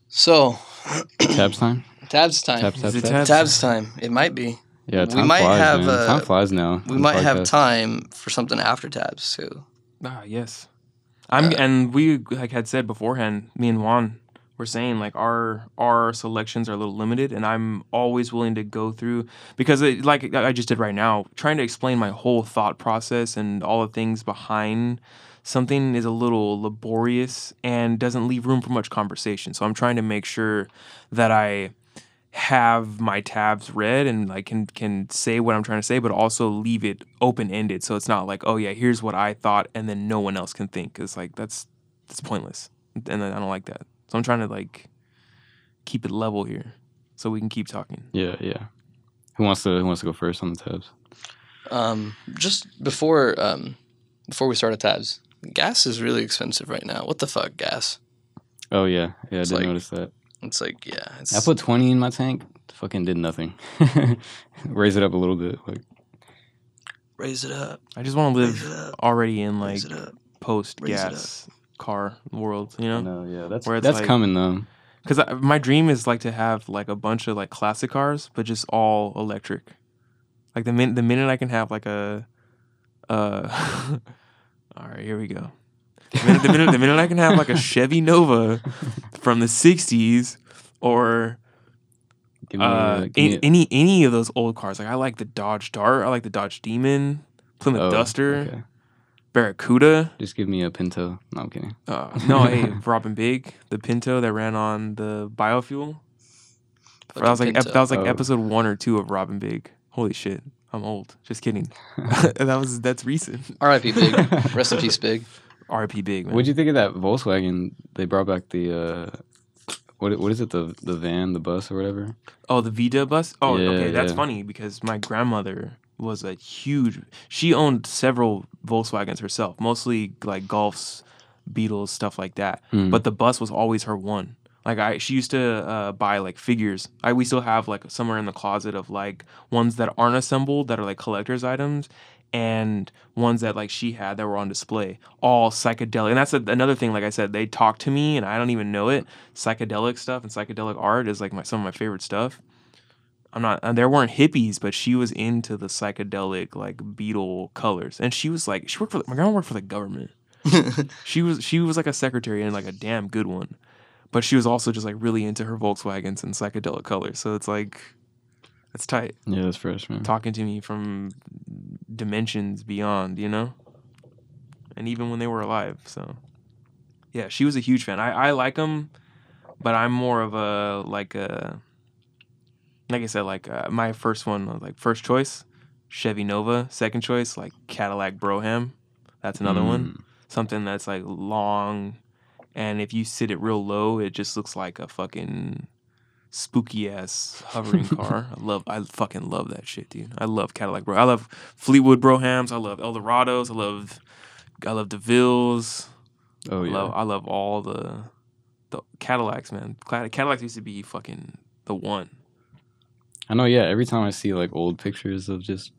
So, Tabs time. Tabs time. Tabs, time. It might be. Yeah, We time might flies, have, man. uh, time flies now. We on might have time for something after tabs too. Ah, yes. I'm Uh, and we like had said beforehand, me and Juan were saying like our our selections are a little limited and I'm always willing to go through because it, like I just did right now, trying to explain my whole thought process and all the things behind something is a little laborious and doesn't leave room for much conversation. So I'm trying to make sure that I have my tabs read and like can can say what I'm trying to say, but also leave it open ended. So it's not like, oh yeah, here's what I thought, and then no one else can think. It's like that's that's pointless, and I don't like that. So I'm trying to like keep it level here, so we can keep talking. Yeah, yeah. Who wants to Who wants to go first on the tabs? Um, just before um, before we started tabs, gas is really expensive right now. What the fuck, gas? Oh yeah, yeah. I It's did like- notice that. It's like yeah, it's I put twenty in my tank. Fucking did nothing. Raise it up a little bit. Like raise it up, I just want to live already in like raise it up. post gas car world, you know? no, yeah, that's Where it's that's like- coming though. Because my dream is like to have like a bunch of like classic cars, but just all electric. Like the minute the minute I can have like a, uh, all right, here we go. The minute, the minute the minute I can have like a Chevy Nova from the '60s, or Give me, uh, give any, me a- any any of those old cars. Like I like the Dodge Dart, I like the Dodge Demon, Plymouth oh, Duster, okay. Barracuda. Just give me a Pinto. No, I'm kidding. Uh, no, hey, Rob and Big, the Pinto that ran on the biofuel. that was like ep- Pinto. that was like Oh. episode one or two of Rob and Big. Holy shit, I'm old. Just kidding. that was that's recent. R.I.P. Big. Rest in peace, Big. RP Big. Man. What'd you think of that Volkswagen? They brought back the uh, what what is it? The the van, the bus, or whatever. Oh, the Vita bus. Oh, Yeah, okay, that's yeah. funny because my grandmother was a huge. She owned several Volkswagens herself, mostly like Golfs, Beetles, stuff like that. Hmm. But the bus was always her one. Like I, she used to uh, buy like figures. I we still have like somewhere in the closet of like ones that aren't assembled that are like collector's items, and ones that like she had that were on display, all psychedelic. And that's a, another thing. Like I said, they talk to me, and I don't even know it. Psychedelic stuff and psychedelic art is like my some of my favorite stuff. I'm not. And there weren't hippies, but she was into the psychedelic like beetle colors, and she was like, she worked for my grandma worked for the government. She was she was like a secretary and like a damn good one, but she was also just like really into her Volkswagens and psychedelic colors. So it's like, it's tight Yeah, that's fresh, man. talking to me from dimensions beyond, you know? And even when they were alive. So, yeah, she was a huge fan. I, I like them, but I'm more of a, like a, like I said, like uh, my first one, was, like first choice, Chevy Nova. Second choice, like Cadillac Brougham. That's another one. Mm. Something that's like long, and if you sit it real low, it just looks like a fucking spooky ass hovering car. I love, I fucking love that shit, dude. I love Cadillac Bro. I love Fleetwood Broughams. I love Eldorados. I love, I love DeVilles. Oh I yeah. love, I love all the, the Cadillacs, man. Cad- Cadillacs used to be fucking the one. I know. Yeah. Every time I see like old pictures of just,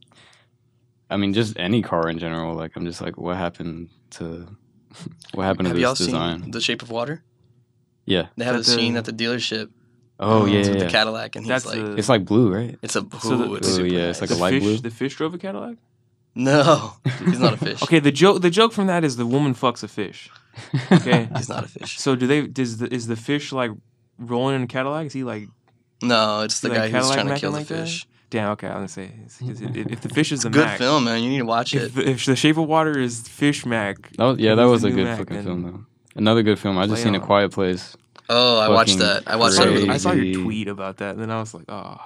I mean, just any car in general, like I'm just like, what happened to, what happened Have to y'all this design? seen The Shape of Water? Yeah. They have a Is that uh, scene at the dealership. Oh um, yeah. with yeah, the. Cadillac, and he's That's like, the, It's like blue, right? it's a So the- it's Ooh, super yeah, it's like a light fish. blue? The fish drove a Cadillac. No, he's not a fish. Okay, the joke, the joke from that is the woman fucks a fish. Okay. He's not a fish. So do they? Does the is the fish like rolling in a Cadillac? Is he like No, it's the Like guy who's Cadillac trying to macking kill the like that? fish. damn? Okay, I'm gonna say is- is it- if, if the fish is the Good Mac, film, man. You need to watch it. If, if the Shape of Water is Fish Mac, That was, yeah, that was a good Mac, fucking film though. Another good film. I just play seen A on. Quiet Place. Oh, I watched that. I watched that over the I saw your tweet about that, and then I was like, oh,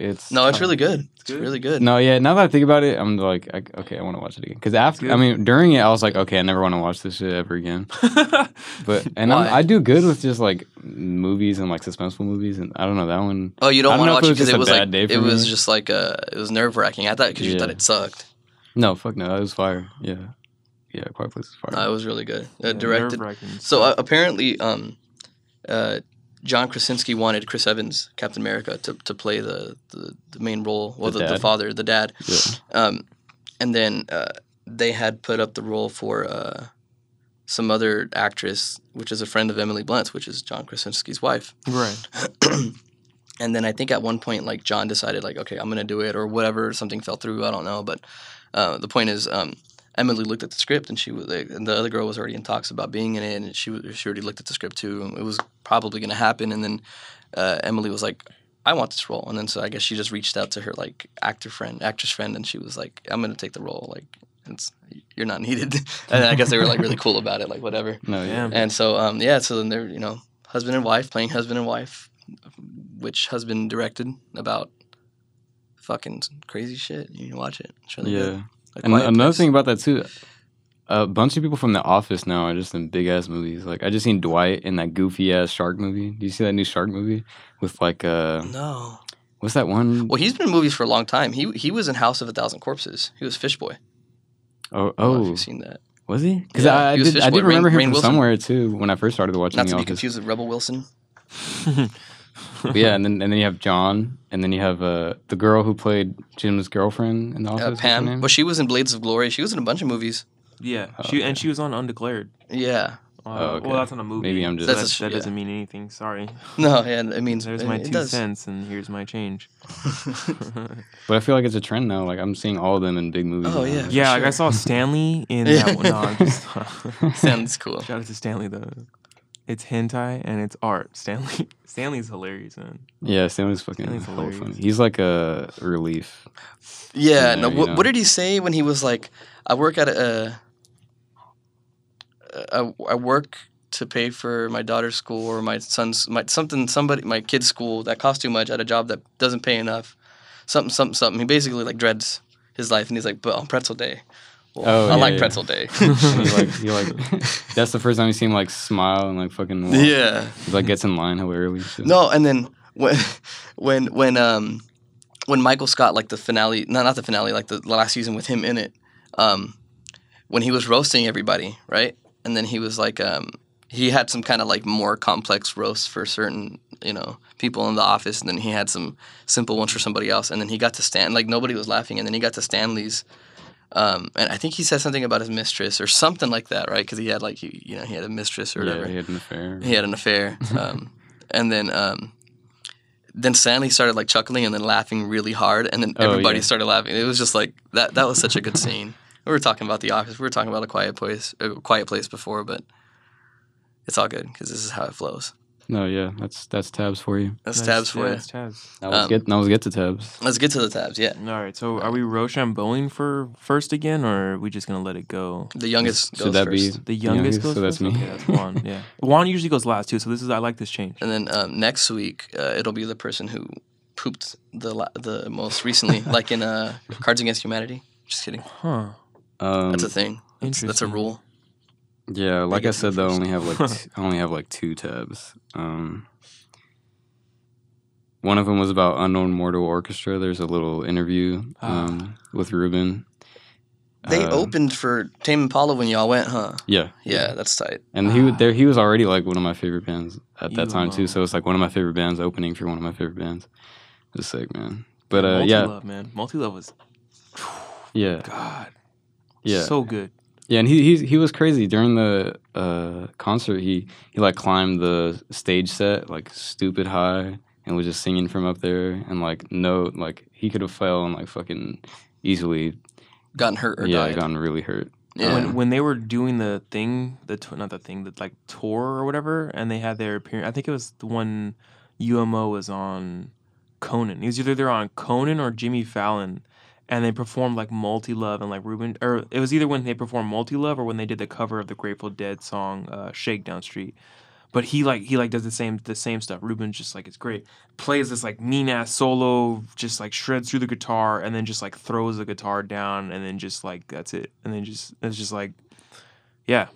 It's No, it's really good. It's good? really good. No, yeah. Now that I think about it, I'm like, I, okay, I want to watch it again. Because after, I mean, during it, I was like, okay, I never want to watch this shit ever again. But and I'm, I do good with just like movies and like suspenseful movies, and I don't know that one. Oh, you don't want to watch if it it was because just it a was bad like day it was me. just like uh, it was nerve wracking. I thought because you thought it sucked. No, fuck no, that was fire. Yeah, yeah, Quiet Place is fire. No, it was really good. Uh, Yeah, directed. So uh, apparently, um, uh, John Krasinski wanted Chris Evans, Captain America, to, to play the, the, the main role, well, The the, the, father, the dad. yeah. Um, and then uh, they had put up the role for uh, some other actress, which is a friend of Emily Blunt's, which is John Krasinski's wife. right. and then I think at one point, like John decided, like, okay, I'm gonna do it or whatever. Something fell through. I don't know, but uh, the point is, um, Emily looked at the script and she was, like, and the other girl was already in talks about being in it, and she she already looked at the script too, and it was probably gonna happen. And then uh, Emily was like, I want this role, and then so I guess she just reached out to her like actor friend, actress friend, and she was like, I'm gonna take the role, like. It's, you're not needed, and I guess they were like really cool about it, like whatever. No, yeah. And so, um, yeah, so then they're, you know, husband and wife playing husband and wife, which husband directed about fucking crazy shit. You can watch it. It's really yeah. good. And another Place. thing about that too, a bunch of people from The Office now are just in big ass movies. Like I just seen Dwight in that goofy ass shark movie. Do you see that new shark movie with like uh, No. what's that one? Well, he's been in movies for a long time. He he was in House of a Thousand Corpses. He was Fish Boy. Oh, I don't know if oh, you've seen that. was he? Because Yeah, I, I did, I did remember Rainn- him Rainn from Wilson. somewhere too when I first started watching Not The to be Office. confused with Rebel Wilson. But yeah, and then and then you have John, and then you have uh, the girl who played Jim's girlfriend in The Office. Uh, Pam. name? But she was in Blades of Glory. She was in a bunch of movies. Yeah, Oh, she okay. and she was on Undeclared. Yeah. Uh, Oh, okay. Well, that's not a movie. Maybe I'm just- so That's that, a- that doesn't mean anything. Sorry. No, yeah, it means There's my it two does. cents, and here's my change. But I feel like it's a trend now. Like I'm seeing all of them in big movies. Oh, now. yeah. Like, yeah, like I saw Stanley in that one. No, I'm just. Sounds cool. Shout out to Stanley though. It's hentai and it's art. Stanley Stanley's hilarious, man. Yeah, Stanley's fucking Stanley's hella funny. hilarious. He's like a relief. Yeah, Yeah, no. you What, know. what did he say when he was like, "I work at a, uh, I, I work to pay for my daughter's school or my son's my something somebody my kid's school that costs too much at a job that doesn't pay enough, something something something." He basically like dreads his life, and he's like, "But on pretzel day, well, Oh, I yeah, like yeah. pretzel day." Like like that's the first time you see him like smile and like fucking walk. yeah. He like gets in line early. shit. No, and then when when when um when Michael Scott like the finale, no, not the finale, like the last season with him in it, um, when he was roasting everybody, right? And then he was like, um, he had some kind of like more complex roasts for certain you know people in the office, and then he had some simple ones for somebody else, and then he got to Stan like nobody was laughing, and then he got to Stanley's. Um, and I think he said something about his mistress or something like that, right? Because he had like he, you know he had a mistress or whatever Yeah, he had an affair. he had an affair. Um, and then um, then Stanley started like chuckling and then laughing really hard, and then Oh, everybody yeah. started laughing. It was just like that. That was such a good scene. We were talking about The Office. We were talking about a quiet place, a quiet place before, but it's all good because this is how it flows. No, yeah, that's that's tabs for you. That's Nice, tabs for yeah, you. that's tabs. Now let's Um, get now let's get to tabs. Let's get to the tabs. Yeah, All right, so are we Rochambeauing for first again, or are we just gonna let it go? the youngest Should goes that first. The youngest, youngest? goes So that's first? me. Okay, that's Juan. Yeah, Juan usually goes last too. So this is I like this change. And then um, next week uh, it'll be the person who pooped the la- the most recently, like in uh, Cards Against Humanity. Just kidding. Huh? Um, That's a thing. That's, that's a Interesting. rule. Yeah, like I said, go though, I only have like t- I only have like two tabs. Um, one of them was about Unknown Mortal Orchestra. There's a little interview Ah. um, with Ruban. They Uh, opened for Tame Impala when y'all went, huh? Yeah, Yeah, that's tight. and he Ah. was there. He was already like one of my favorite bands at that You time too. So it's like one of my favorite bands opening for one of my favorite bands. It's sick, man. But uh, Multi yeah, man. Multi love was yeah, God, yeah. so good. Yeah, and he he he was crazy during the uh, concert. He he like climbed the stage set like stupid high and was just singing from up there and like no like he could have fell and like fucking easily Gotten hurt or yeah died. gotten really hurt. Yeah. When when they were doing the thing, the t- not the thing, the like tour or whatever, and they had their appearance. I think it was the one UMO was on Conan. It was either they're on Conan or Jimmy Fallon, and they performed like Multi Love and like Ruban, or it was either when they performed Multi Love or when they did the cover of the Grateful Dead song uh, Shakedown Street. But he like he like does the same the same stuff. Ruban just like it's great. Plays this like mean ass solo, just like shreds through the guitar and then just like throws the guitar down and then just like that's it. And then just it's just like yeah.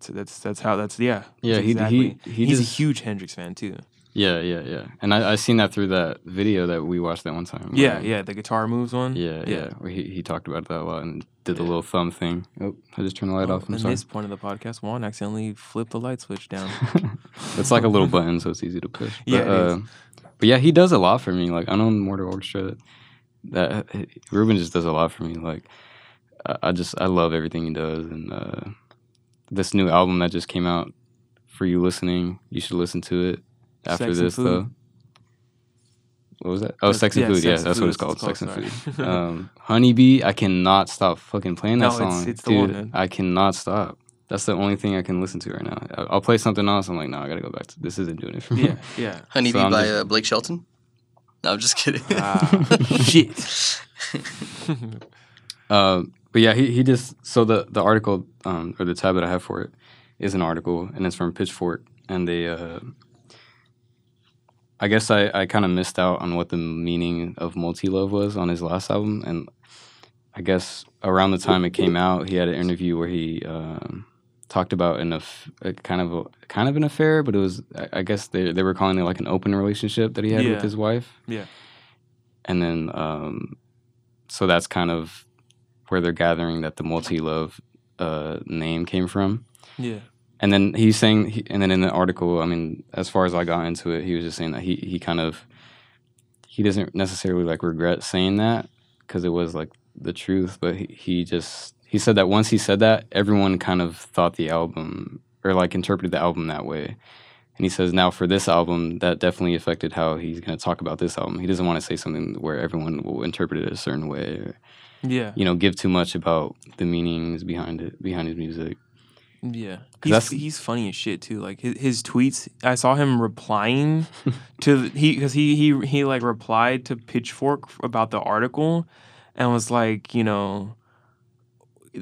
So that's that's how that's yeah. Yeah, that's he- exactly. he- he he's just- a huge Hendrix fan too. Yeah, yeah, yeah. And I I seen that through that video that we watched that one time. Yeah, where- yeah, the guitar moves one. Yeah, yeah. Yeah. He, he talked about that a lot and did the Yeah. little thumb thing. Oh, I just turned the light Oh, off. I'm in sorry. this point of the podcast, Juan accidentally flipped the light switch down. it's like a little button, so it's easy to push. But, Yeah, uh, but yeah, he does a lot for me. Like I know Mortal Orchestra, that Ruban just does a lot for me. Like I, I just I love everything he does, and uh, this new album that just came out for you listening, you should listen to it after Sex and this Food. though. What was that? Oh, Sex- Sex and yeah, Food. Yeah, and that's what it's called. it's called, Sex and sorry. Food. Um, Hunnybee, I cannot stop fucking playing that No, song, it's the dude. one, man. I cannot stop. That's the only thing I can listen to right now. I- I'll play something else. I'm like, no, I gotta go back to this. Isn't doing it for me. yeah, yeah. Hunnybee So by just- uh, Blake Shelton. No, I'm just kidding. Ah, shit. Uh, but yeah, he, he just so the the article um, or the tab that I have for it is an article and it's from Pitchfork and they uh, I guess I, I kind of missed out on what the meaning of multi love was on his last album and I guess around the time it came out he had an interview where he um, talked about an aff- a kind of a, kind of an affair but it was I, I guess they they were calling it like an open relationship that he had Yeah. with his wife Yeah. and then um, so that's kind of where they're gathering that the multi love uh, name came from. Yeah. And then he's saying, he, and then in the article, I mean, as far as I got into it, he was just saying that he he kind of he doesn't necessarily like regret saying that because it was like the truth, but he, he just he said that once he said that, everyone kind of thought the album or like interpreted the album that way. And he says now for this album, that definitely affected how he's going to talk about this album. He doesn't want to say something where everyone will interpret it a certain way, or Yeah. you know, give too much about the meanings behind it, behind his music. Yeah, he's, he's funny as shit too. Like his, his tweets, I saw him replying to the, he because he he he like replied to Pitchfork about the article, and was like, you know,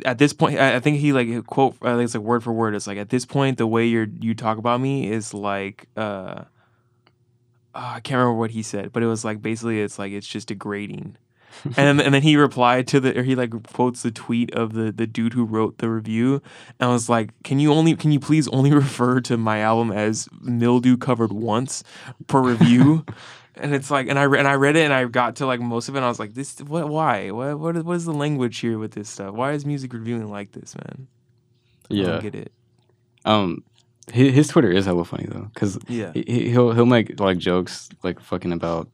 at this point, I, I think he like quote, I think it's like word for word. It's like at this point, the way you're you talk about me is like, uh, ah, I can't remember what he said, but it was like basically it's like it's just degrading. And then, and then he replied to the or he like quotes the tweet of the the dude who wrote the review. And was like can you only can you please only refer to my album as mildew covered once per review? And it's like and I re- and I read it and I got to like most of it and I was like this what why? What what is, what is the language here with this stuff? Why is music reviewing like this man? I Yeah. get it. Um, his, his Twitter is hella funny though, because Yeah. he, he- he'll he'll make like jokes like fucking about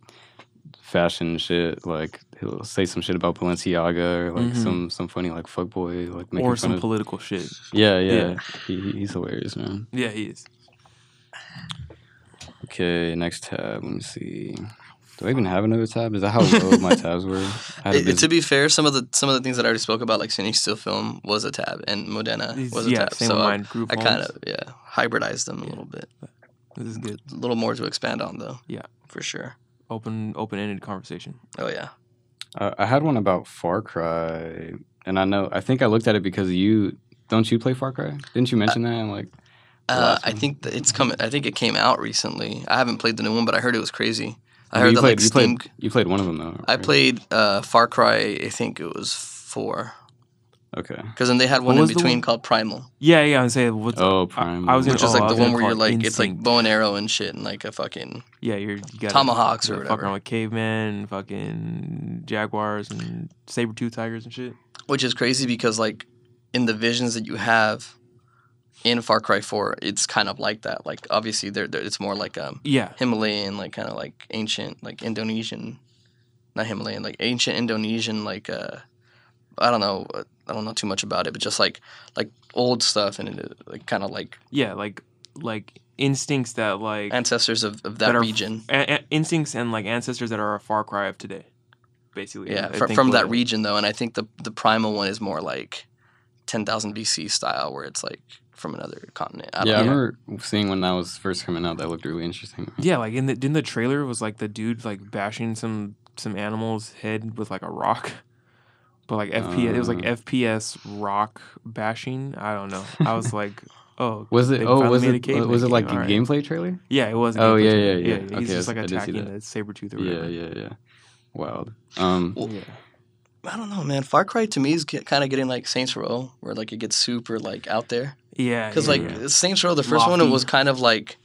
fashion shit. Like he'll say some shit about Balenciaga or like Mhm. some some funny like fuckboy like making Or fun some of. political shit. yeah, yeah, Yeah. He, he- he's hilarious, man. Yeah, he is. Okay, next tab. Let me see. Do I even have another tab? Is that how low my tabs were? I had a It- it- busy- to be fair, some of the some of the things that I already spoke about, like CineStill Film, was a tab, and Modena These- was a tab. same so I- mine. Group I kind of yeah hybridized them a little bit. This is good. A little more to expand on though. Yeah. for sure. Open open ended conversation. Oh yeah. Uh, I had one about Far Cry, and I know I think I looked at it because you don't you play Far Cry? Didn't you mention that? And like, Uh, I think that it's coming. I think it came out recently. I haven't played the new one, but I heard it was crazy. I you heard that played, like you Steam. played you played one of them though. I played uh, Far Cry. I think it was four. Okay. Because then they had What one in between one? called Primal, Yeah, yeah. I'm saying what's Oh, I- I was gonna- which is oh, I like was the one where you're call it like it's like bow and arrow and shit, and like a fucking yeah. You're you got tomahawks or fuck whatever. around with cavemen, fucking jaguars and saber tooth tigers and shit. which is crazy because like in the visions that you have in Far Cry Four, it's kind of like that. Like obviously, there it's more like um Yeah, Himalayan, like kind of like ancient, like Indonesian, not Himalayan, like ancient Indonesian, like uh, I don't know, I don't know too much about it, but just like like old stuff and it, like kind of like yeah. Like like instincts that like ancestors of, of that that are- region. a- a- instincts and like ancestors that are a far cry of today, basically. Yeah, I fr- think from that region though, and I think the the primal one is more like ten thousand BC style, where it's like from another continent. I don't yeah, I remember seeing when that was first coming out. That looked really interesting. Yeah, like in the in the trailer was like the dude like bashing some some animal's head with like a rock. But like FPS, it was like Uh. FPS rock bashing. I don't know. I was like, oh, Was it? Oh, was made a it? caveman Was it like game, a alright. gameplay trailer? Yeah, it was. a Oh, gameplay yeah, yeah, yeah. He's Okay, just like I did see attacking the saber tooth or Yeah, whatever. yeah, yeah. Wild. Um, Well, yeah. I don't know, man. Far Cry to me is get, kind of getting like Saints Row, where like it gets super like out there. Yeah, Because yeah, like yeah. Saints Row, the first one, it was kind of like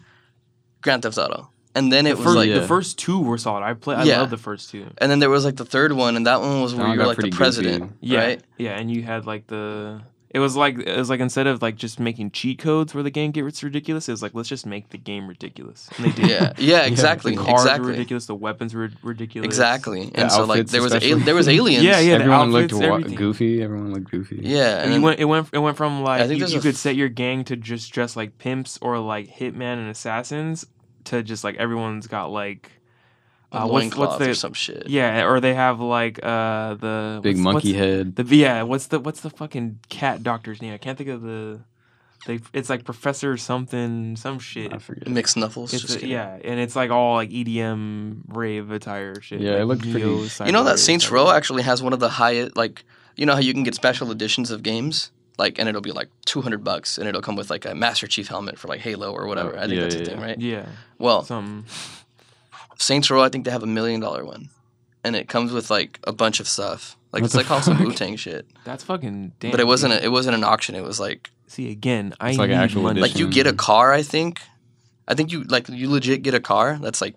Grand Theft Auto, and then the it was first, like, Yeah. the first two were solid. I play. I Yeah. love the first two. and then there was like the third one, and that one was where one you're got like the president, goofy. Yeah, right? yeah, and you had like the. It was like it was like instead of like just making cheat codes where the game gets ridiculous, it was like let's just make the game ridiculous. And they did. Yeah, yeah, exactly, The cars were exactly, ridiculous. The weapons were ridiculous. exactly. The And so like there was a, there was aliens. Yeah, yeah. the everyone looked outfits, wa- everything. goofy. Everyone looked goofy. yeah. And And you went. It went. It went from like think you, you could f- set your gang to just dress like pimps or like hitman and assassins to just like everyone's got like a uh, what's what's the or some shit. yeah or they have like uh the Big what's- monkey what's, head. The yeah, what's the what's the fucking cat doctor's name? I can't think of the. They it's like Professor something some shit. I forget. Mixed snuffles. It's just a, yeah, and it's like all like EDM rave attire shit. Yeah, like it looked pretty- Neo, You know that Saints Row actually has one of the highest like you know how you can get special editions of games like and it'll be like 200 bucks and it'll come with like a Master Chief helmet for like Halo or whatever. Oh, I think yeah, that's yeah, a thing, yeah. right? Yeah, Well, some Saints Row I think they have a million dollar one. And it comes with like a bunch of stuff. Like What it's like all some Wu Tang shit. that's fucking damn. but it wasn't a, it wasn't an auction. It was like See again, I It's like need actual money. like you get a car, I think. I think you like you legit get a car that's like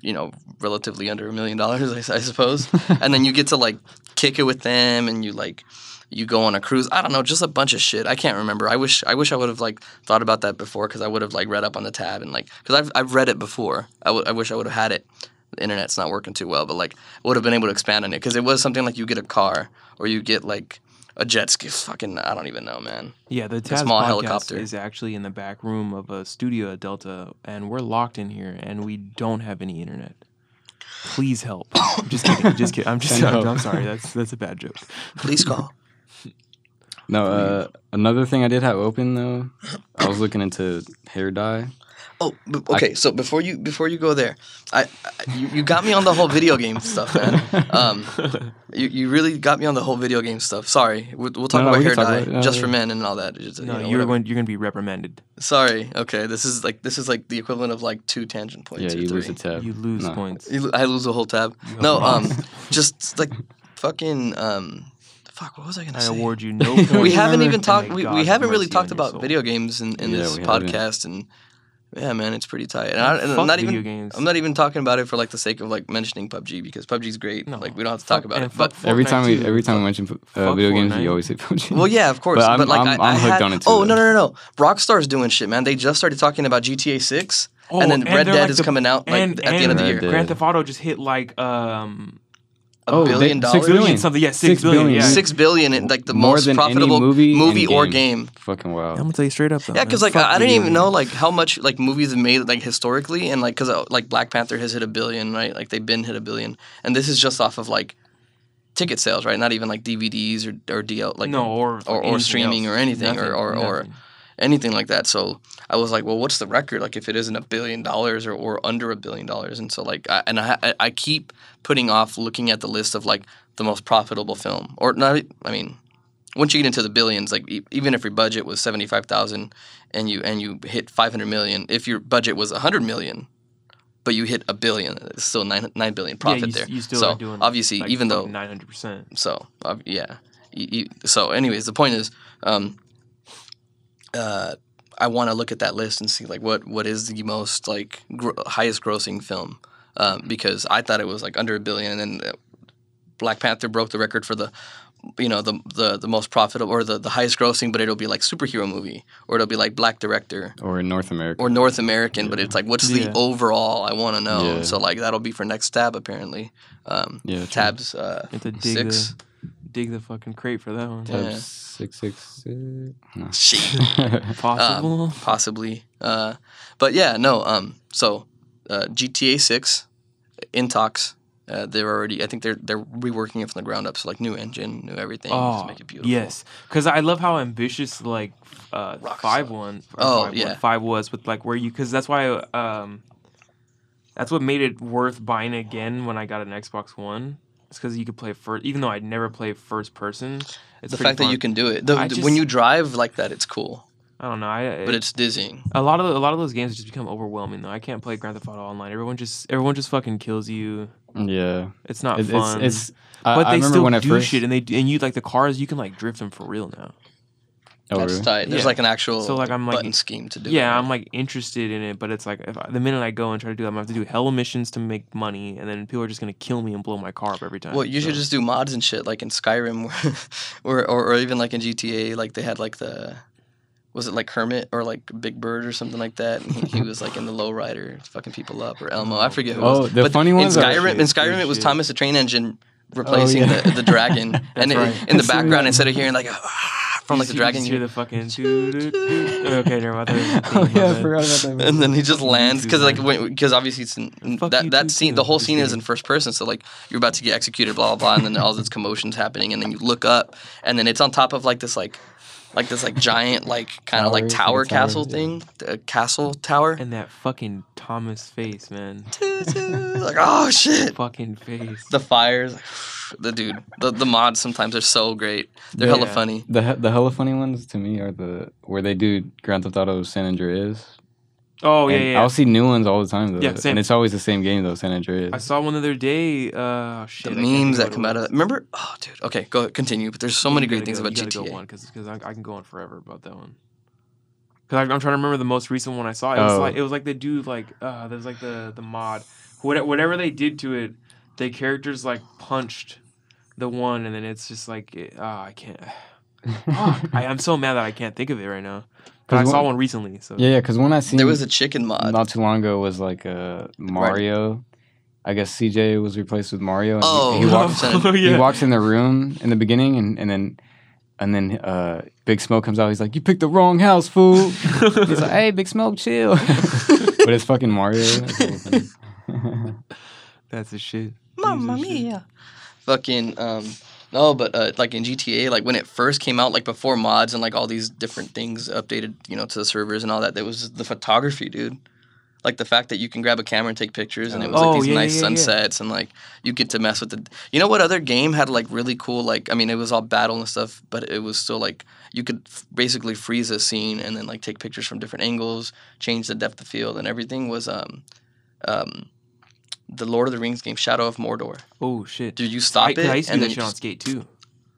you know, relatively under a million dollars, I suppose. and then you get to like kick it with them and you like you go on a cruise i don't know just a bunch of shit i can't remember i wish i wish i would have like thought about that before because i would have like read up on the tab and like because I've, I've read it before I would- I wish i would have had it the internet's not working too well but like would have been able to expand on it because it was something like you get a car or you get like a jet ski fucking i don't even know man Yeah, the Taz small podcast helicopter. is actually in the back room of a studio at Delta, and we're locked in here, and we don't have any internet. Please help. I'm just kidding. Just kidding. I'm just. I'm. I'm sorry. That's that's a bad joke. please call No, uh, another thing I did have open though, I was looking into hair dye. Oh, b- okay. so before you before you go there, I, I you, you got me on the whole video game stuff, man. Um, you, you really got me on the whole video game stuff. Sorry, we'll, we'll talk No, no, about we hair talk dye about. No, just for men and all that. Just, no, you know, you're going. You're going to be reprimanded. Sorry. Okay, this is like this is like the equivalent of like two tangent points. Yeah, or you three. lose a tab. You lose No. points. You I lose the whole tab. No, um, just like fucking um, fuck. What was I gonna say? I say? award you no points. we haven't even talked. We, we have haven't really talked about soul. video games in, in Yeah, this we haven't. podcast, and Yeah, man, it's pretty tight. And, I, and I'm not video even games. I'm not even talking about it for like the sake of like mentioning PUBG because PUBG's great. No. Like we don't have to talk Fuck- about and it. But every time we every time we mention uh, fuck video games, Fortnite. you always say PUBG. well, yeah, of course. But I'm- like I'm- I, I'm I hooked had, on it too, Oh though. no no no no! Rockstar's doing shit, man. They just started talking about GTA Six, Oh, and then Red Dead like is the- coming out like and, at the end of the year. Red Dead. Grand Theft Auto just hit like um A Oh, they- dollars. billion. billion something. Yeah, Six six billion. billion. Yeah. Six billion in like the More most than profitable movie and or game. game. Fucking I'm gonna tell you straight up though. Yeah, because like I I didn't even know like how much like movies have made like historically, and like because uh, like Black Panther has hit a billion, right? Like they've been hit a billion, and this is just off of like ticket sales, right? Not even like DVDs or or DL like no, or or- or anything streaming else. or anything, or- Nothing, or- or- nothing. Anything like that. So I was like, well, what's the record? Like if it isn't a billion dollars or, or under a billion dollars, and so like I, and I I- keep putting off looking at the list of like the most profitable film or not. I mean, once you get into the billions, like e- even if your budget was seventy five thousand and you and you hit five hundred million, if your budget was hundred million. But you hit a billion, it's still nine nine billion profit yeah, you, there. You still so doing obviously, like, even though nine hundred percent. so uh, yeah. Y- y- so, anyways, the point is, um, uh, I want to look at that list and see like what what is the most like gr- highest grossing film, um, because I thought it was like under a billion, and then uh, Black Panther broke the record for the. You know the the the most profitable or the, the highest grossing, but it'll be like superhero movie, or it'll be like black director, Or in North America. or North American. But it's like, what's Yeah. the overall? I want to know. Yeah. So like that'll be for next tab apparently. Um, yeah, tabs uh, You have six. the dig the fucking crate for that one. Tab Yeah. six six six. No. Shit. Possible. possibly. Uh, but yeah, no. Um, so uh, GTA Six in talks. Uh, they're already. I think they're they're reworking it from the ground up. So like new engine, new everything. Oh, to make it beautiful. yes, because I love how ambitious like uh, Rockstar. five one. or Oh, five, yeah. five was with like where you because that's why um, that's what made it worth buying again when I got an Xbox One. It's because you could play first, even though I'd never play first person. It's the pretty fact that you can do it. The, the- just- when you drive like that, it's cool. I don't know. I But it's dizzying. a lot of a lot of those games just become overwhelming though. I can't play Grand Theft Auto online. Everyone just everyone just fucking kills you. yeah. It's not It- fun. It's, it's but I they remember still when I do first. shit, and they and you like the cars. You can like drift them for real now. Oh, That's really? tight. There's Yeah. like an actual So, like, I'm, like- button scheme to do. Yeah, it. I'm like interested in it, but it's like if I, the minute I go and try to do that, I'm gonna have to do hella missions to make money, and then people are just gonna kill me and blow my car up every time. Well, you should so- just do mods and shit like in Skyrim, or, or or even like in GTA. Like they had like the, was it like Hermit or like Big Bird or something like that? And he, he was like in the lowrider, fucking people up, or Elmo. I forget who. it Oh, was. the but funny in ones are- Skyrim. In Skyrim, it was shit. Thomas the Train Engine replacing yeah. the, the dragon, and it, right. in the background instead of hearing like ah, from You like the just- dragon, You you hear the fucking. okay, never mind. Oh, I thought it oh yeah, I forgot about that. and then he just lands because like because obviously it's in, that that too, scene too. the whole scene is in first person so like you're about to get executed blah blah blah and then all this commotion's happening and then you look up and then it's on top of like this like like this like giant like kind of like tower like tower, castle yeah. thing the castle tower And that fucking Thomas face, man. like oh shit fucking face. the fires the dude the, the mods sometimes are so great they're hella Yeah. funny The he- the hella funny ones to me are the where they do Grand Theft Auto San Andreas. oh yeah, And yeah. I'll see new ones all the time though. Yeah, same. And it's always the same game though, San Andreas. I saw one the other day. Uh, shit. the I can't think memes that come out of was. that remember oh dude okay go continue but there's so Yeah, many great gotta things go- about you GTA Go one because I, I can go on forever about that one. Because I'm trying to remember the most recent one I saw. It was Oh. like it was like they do like uh, there's like the the mod, What- whatever they did to it, the characters like punched the one, and then it's just like it, ah, I can't. Fuck. I, I'm so mad that I can't think of it right now. 'Cause I 'Cause saw one- one recently. So yeah, yeah, because when I seen there was a chicken mod not too long ago was like uh, Mario. I guess CJ was replaced with Mario. And Oh, he, he walks. 100%. Oh, He walks in the room in the beginning, and, and then and then uh, Big Smoke comes out. He's like, "You picked the wrong house, fool." He's like, "Hey, Big Smoke, chill." but it's fucking Mario. That's really funny. That's the shit. Mamma mia. Fucking um no, but uh, like in GTA, like when it first came out, like before mods and like all these different things updated, you know, to the servers and all that, there was the photography, dude. Like the fact that you can grab a camera and take pictures, and it was Oh, like these yeah, nice yeah, yeah, yeah. sunsets, and like you get to mess with the. You know what other game had like really cool like I mean it was all battle and stuff, but it was still like you could f- basically freeze a scene and then like take pictures from different angles, change the depth of field, and everything was um um the Lord of the Rings game Shadow of Mordor. Oh shit. Dude, you stop I, it, I used to and do then that you shit on Skate too.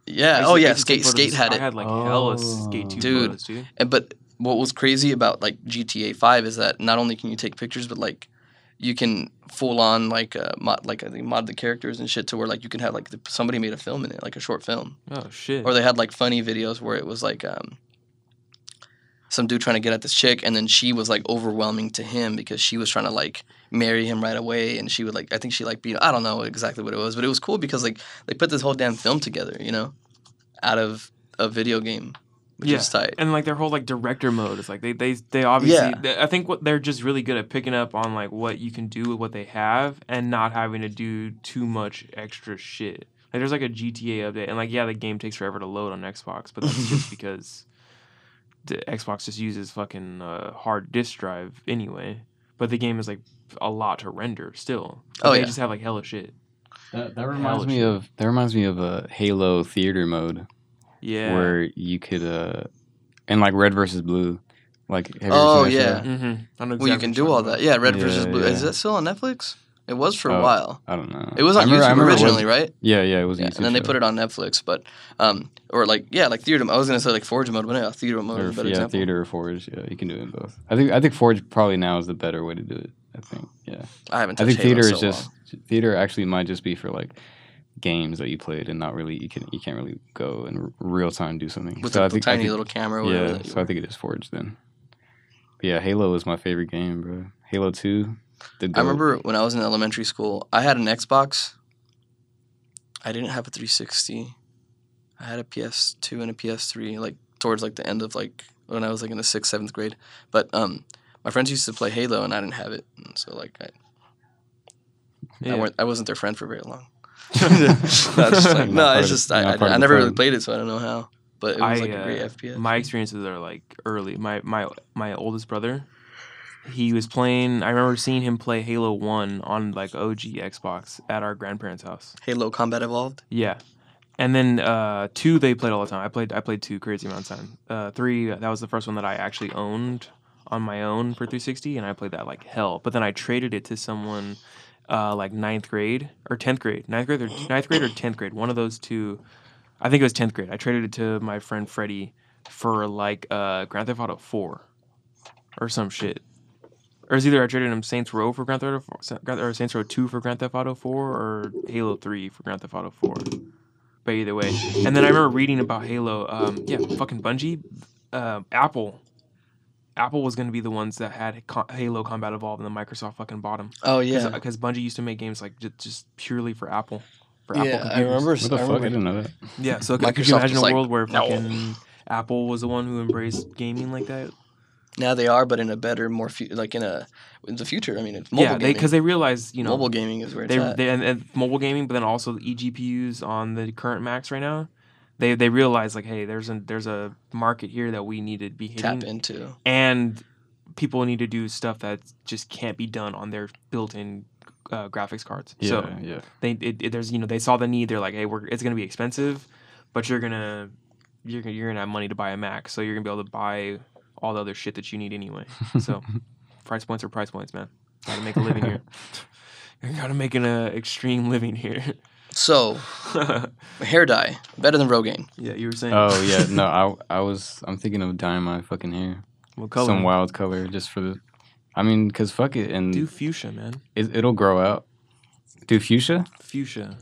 Yeah. Oh yeah. used to take Skate Skate of- had I had like hella Oh. Skate two Dude. photos, dude. And but what was crazy about like GTA Five is that not only can you take pictures, but like you can full on like uh, mod like I think mod the characters and shit to where like you can have like the, somebody made a film in it, like a short film, Oh shit. or they had like funny videos where it was like um some dude trying to get at this chick and then she was like overwhelming to him because she was trying to like marry him right away and she would like I think she like beat I don't know exactly what it was but it was cool because like they put this whole damn film together you know out of a video game which Yeah. is tight and like their whole like director mode is like they they they obviously Yeah. they- I think what they're just really good at picking up on like what you can do with what they have and not having to do too much extra shit. Like there's like a GTA update and like yeah the game takes forever to load on Xbox, but that's just because the Xbox just uses fucking uh, hard disk drive anyway. But the game is like a lot to render still. But Oh, they yeah. just have like hella shit. That, that Hella reminds me shit. of that reminds me of a Halo theater mode Yeah. where you could uh and like red versus blue. Like have you ever Oh, seen that yeah. show? mm-hmm. well you can do all that yeah Red versus Yeah, Blue is that still on Netflix it was for a Oh, while I don't know. it was I on remember- I YouTube remember it was- originally right Yeah, yeah, it was a yeah, YouTube and then they show. put it on Netflix but um or like yeah like theater I was gonna say like Forge mode but yeah theater mode is a better yeah, example theater or Forge. Yeah, you can do it in both. I think I think Forge probably now is the better way to do it. I think. Yeah. I haven't touched it. I touched think theater Halo is so just theater actually might just be for like games that you played and not really you can you can't really go in r- real time do something. with so the, I the think, I tiny think- little camera or whatever Yeah, that you so I think it is Forge then. But yeah, Halo is my favorite game, bro. Halo Two. The I remember when I was in elementary school, I had an Xbox. I didn't have a 360. I had a PS2 and a PS3, like towards like the end of like when I was like in the sixth, seventh grade. But um, my friends used to play Halo, and I didn't have it, and so like I, Yeah. I, weren't, I wasn't their friend for very long. no, it's just like, no, it's just not I, I, I never really played it, so I don't know how. But it was I, like a great uh, FPS. My experiences are like early. My my my oldest brother, he was playing. I remember seeing him play Halo One on like OG Xbox at our grandparents' house. Halo Combat Evolved. Yeah, and then uh, two they played all the time. I played I played two crazy amount of time. Uh, three that was the first one that I actually owned on my own for 360, and I played that like hell. But then I traded it to someone uh, like ninth grade or tenth grade, ninth grade or ninth grade or tenth grade, one of those two. I think it was tenth grade. I traded it to my friend Freddie for like uh, Grand Theft Auto Four or some shit. Or it's either I traded him Saints Row for Grand Theft Auto 4, or Saints Row 2 for Grand Theft Auto 4 or Halo 3 for Grand Theft Auto 4. But either way. And then I remember reading about Halo. Um, yeah, fucking Bungie, uh, Apple. Apple was going to be the ones that had Halo Combat Evolved, and then Microsoft fucking bought them. Oh yeah, Because Bungie used to make games like just, just purely for Apple. For yeah. Apple I remember. What the I fuck? I didn't know that. Yeah, so could, could Microsoft you imagine a like, world where "No." fucking Apple was the one who embraced gaming like that? Now they are, but in a better, more fu- like in a in the future. I mean, it's mobile yeah, because they, realize you know mobile gaming is where it's they, at. they and, and mobile gaming, but then also the eGPUs on the current Macs right now. They they realize like, hey, there's a there's a market here that we need to be hitting, tap into. and people need to do stuff that just can't be done on their built-in uh, graphics cards. Yeah, So yeah. they it, it- there's you know they saw the need. They're like, hey, we're it's gonna be expensive, but you're gonna you're gonna you're gonna have money to buy a Mac, so you're gonna be able to buy all the other shit that you need anyway. So price points are price points, man. Gotta make a living here. You gotta make an uh, extreme living here. So hair dye better than Rogaine. yeah, you were saying. Oh yeah, no, I I was I'm thinking of dyeing my fucking hair what color? some wild color just for the. I mean, cause fuck it, and Do fuchsia, man. it, it'll grow out. Do fuchsia? Fuchsia.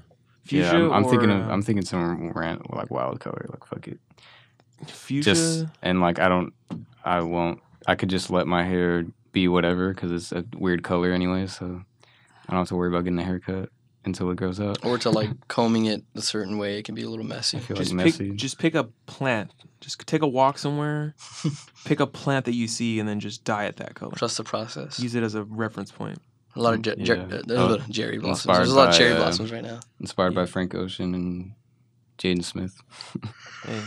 yeah, Fuchsia. I'm, I'm thinking of uh, I'm thinking some ran, like wild color, like fuck it. fuchsia. Just and like I don't, I won't. I could just let my hair be whatever because it's a weird color anyway, so I don't have to worry about getting a haircut until it grows out. Or to like combing it a certain way, it can be a little messy. I feel just like pick messy. just pick a plant. Just take a walk somewhere. pick a plant that you see and then just dye it that color. Trust the process. Use it as a reference point. A lot of jer- jer- Yeah. uh, there's Oh, a cherry blossoms. There's a lot of cherry uh, blossoms right now. Inspired by Frank Ocean and Jaden Smith Hey.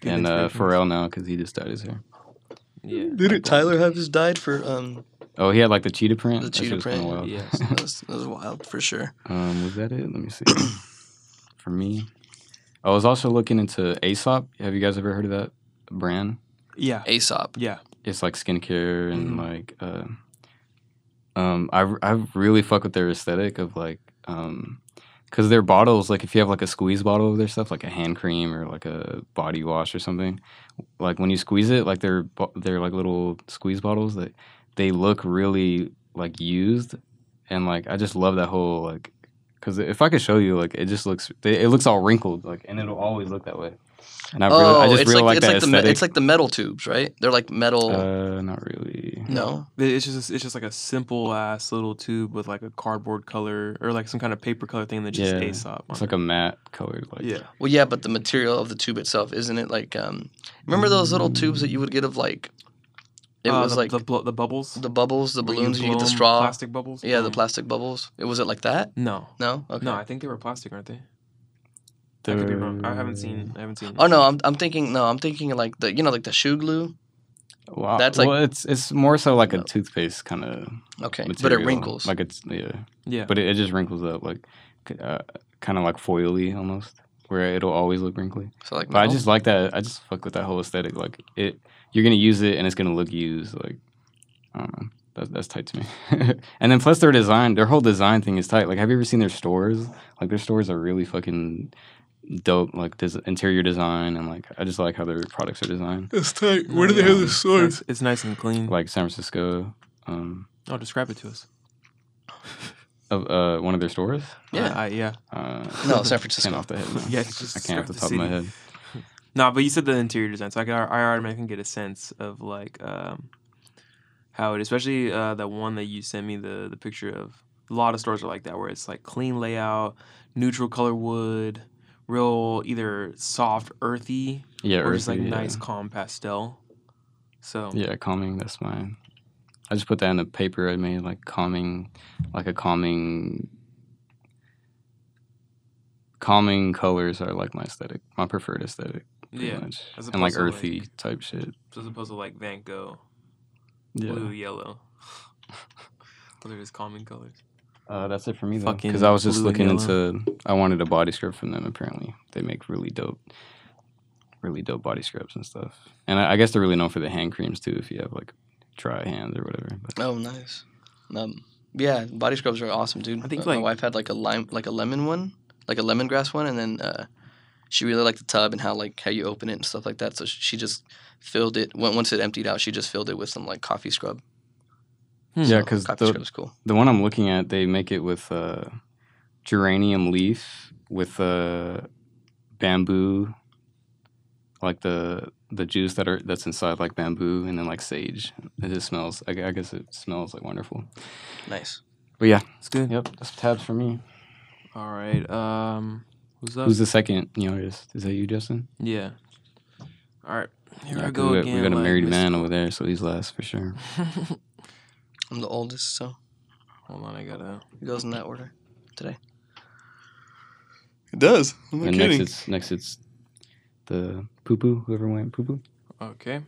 Good and uh, inspiration. Pharrell now because he just dyed his hair. Yeah. Didn't Tyler have his dyed for um Oh, he had like the cheetah print. the That cheetah print? wild. Yes. that, was, that was wild for sure. Um, was that it? Let me see. For me, I was also looking into Aesop. Have you guys ever heard of that brand? Yeah. Aesop. Yeah. It's like skincare and Mhm. like, uh, um, I I really fuck with their aesthetic of like, um, because their bottles, like if you have like a squeeze bottle of their stuff, like a hand cream or like a body wash or something, like when you squeeze it, like they're they're like little squeeze bottles that they look really like used, and like I just love that whole like. Because if I could show you, like it just looks, it looks all wrinkled, like, and it'll always look that way. And I really, I oh, just it's really like, like, it's that like the it's like the metal tubes, right? They're like metal. uh, not really. no. It's just it's just like a simple ass little tube with like a cardboard color or like some kind of paper color thing that just Yeah, Aesop. It's on like a matte colored, like yeah. Well, yeah, but the material of the tube itself, isn't it like? um Remember those little tubes that you would get of like? It Uh, was the, like the, the, blo- the bubbles, bubbles, the balloons. You, blow get the 'em, straw. plastic bubbles. Yeah, the Mm. plastic bubbles. It was it like that? No, No. Okay. no, I think they were plastic, aren't they? I could be wrong. I haven't seen. I haven't seen. Oh no, I'm I'm thinking no, I'm thinking like the you know like the shoe glue. Wow. That's like- well, it's it's more so like a No. toothpaste kind of Okay, material. but it wrinkles. Like it's yeah, yeah. but it, it just wrinkles up like uh, kind of like foily almost, where it'll always look wrinkly. so like, But I just like that. I just fuck with that whole aesthetic. Like it, you're gonna use it and it's gonna look used. Like I don't know. That's, that's tight to me. and then plus their design, their whole design thing is tight. Like, have you ever seen their stores? Like, their stores are really fucking dope. Like, des- interior design and like, I just like how their products are designed. It's tight. Where do they have the nice- It's nice and clean. Like San Francisco, um, oh, describe it to us. of uh, one of their stores. Yeah. I, I, yeah. Uh, No, San can't Francisco. off the head. no. Yeah, just I can't off the describe top the of my head. No, but you said the interior design, so I can I already can get a sense of like um, how it, especially uh, that one that you sent me the the picture of. A lot of stores are like that, where it's like clean layout, neutral color wood, real either soft earthy Yeah, or just like yeah. nice calm pastel. So Yeah, calming. That's mine. I just put that in a paper I made, like calming, like a calming. Calming colors are like my aesthetic, my preferred aesthetic. yeah, much. and like earthy type shit. as opposed to like Van Gogh, Yeah, blue, yellow. Those are just calming colors. Uh, that's it for me though. Fucking Because I was just looking into. I wanted a body scrub from them. Apparently, they make really dope, really dope body scrubs and stuff. And I, I guess they're really known for the hand creams too. If you have like dry hands or whatever. But Oh, nice. Um, yeah, body scrubs are awesome, dude. I think, Uh, like- my wife had like a lime, like a lemon one, like a lemongrass one, and then uh, she really liked the tub and how like how you open it and stuff like that. So she just filled it. Once it emptied out, she just filled it with some like coffee scrub. Hmm. yeah, because coffee the, cool. The one I'm looking at, they make it with uh, geranium leaf with uh, bamboo, like the the juice that are that's inside like bamboo, and then like sage. It just smells. I, I guess it smells like wonderful. Nice. But yeah, It's good. yep, that's tabs for me. All right. Um, who's up? Who's the second young artist? Is that you, Justin? Yeah. All right. Here Yeah, I 'cause go we got, again. We got a like married Mr. man over there, so he's last for sure. I'm the oldest, so Hold on, I gotta. it goes in that order today. It does. I'm and next it's next it's the poo poo. Whoever went poo poo. Okay.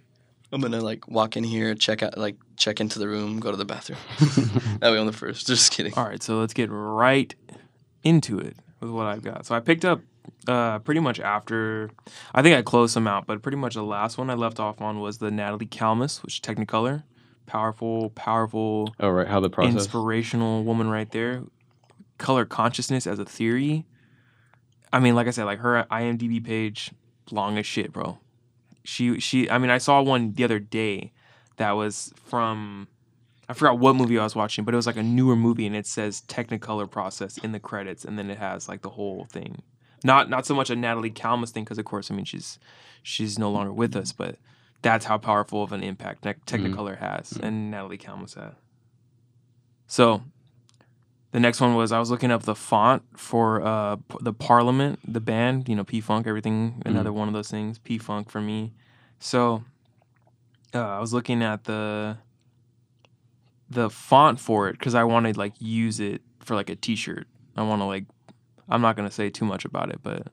I'm gonna like walk in here, check out, like check into the room, go to the bathroom. that way I'm the first. Just kidding. All right. So let's get right into it with what I've got. So I picked up uh, pretty much after. I think I closed some out, but pretty much the last one I left off on was the Natalie Kalmus, which is Technicolor. Powerful, powerful, oh right, how the process. inspirational woman right there. Color consciousness as a theory. I mean, like I said, like her IMDb page, long as shit, bro. She she. I mean, I saw one the other day that was from. I forgot what movie I was watching, but it was like a newer movie, and it says Technicolor process in the credits, and then it has like the whole thing. Not not so much a Natalie Kalmus thing, because of course, I mean she's she's no longer with us, but that's how powerful of an impact Tec- Technicolor has, and Natalie had. So, the next one was I was looking up the font for uh the Parliament, the band, you know, P Funk, everything. Another one of those things, P Funk for me. So, uh, I was looking at the the font for it because I wanted like use it for like a T-shirt. I want to like, I'm not gonna say too much about it, but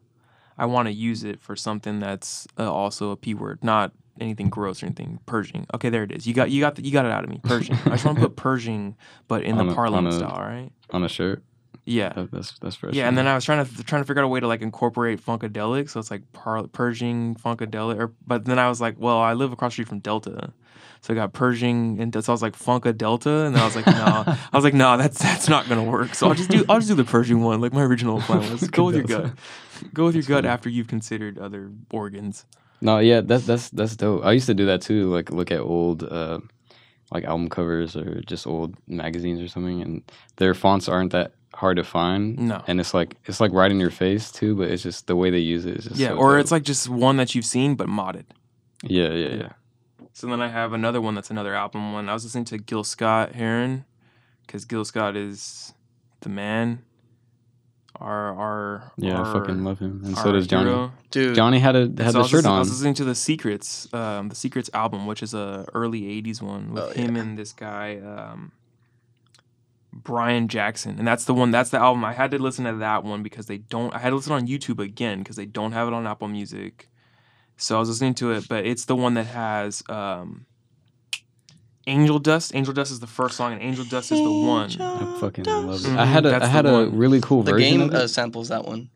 I want to use it for something that's uh, also a p word, not anything gross or anything. Pershing. Okay, there it is. You got you got the, you got it out of me. Pershing. I just want to put Pershing, but in On the a- Parliament a- style. right? on a shirt. Yeah. That, that's that's fresh. Yeah, and then I was trying to trying to figure out a way to like incorporate funkadelic, so it's like par- Pershing funkadelic. Or but then I was like, well, I live across the street from Delta, so I got Pershing, and so I was like Funka Delta, and then I was like, no, I was like, no, that's that's not gonna work. So I'll just do I'll just do the Pershing one, like my original plan was. Go with your gut. Go with your gut after you've considered other organs. No, yeah, that's that's that's dope. I used to do that too. Like look at old uh, like album covers or just old magazines or something, and their fonts aren't that hard to find. No. and it's like it's like right in your face too. But it's just the way they use it is just Yeah, so or dope. it's like just one that you've seen but modded. yeah, yeah, yeah. Yeah. So then I have another one that's another album one. I was listening to Gil Scott Heron because Gil Scott is the man. Our our Yeah, I fucking love him, and so does Johnny. hero. Dude, Johnny had a And had so I the was shirt listening, I was listening to the Secrets, um, the Secrets album, which is a early '80s one with Oh, him and this guy, um, Brian Jackson, and that's the one. That's the album. I had to listen to that one because they don't. I had to listen on YouTube again because they don't have it on Apple Music. So I was listening to it, but it's the one that has um, Angel Dust. Angel Dust is the first song, and Angel Dust is the one. I fucking love it. Mhm, I had a that's I the had a one. really cool version. the version game of it. uh, samples that one.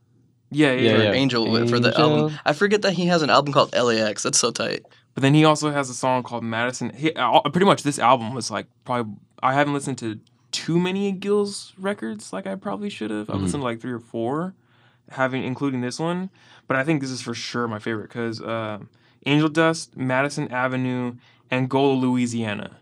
Yeah, yeah, Yeah, yeah. yeah. Angel, for the Angel. album. I forget that he has an album called LAX. That's so tight. But then he also has a song called Madison. He, all- pretty much this album was like probably I haven't listened to too many of Gil's records like I probably should have. I've Mhm. listened to like three or four, having including this one. But I think this is for sure my favorite because uh, Angel Dust, Madison Avenue, Angola, Louisiana.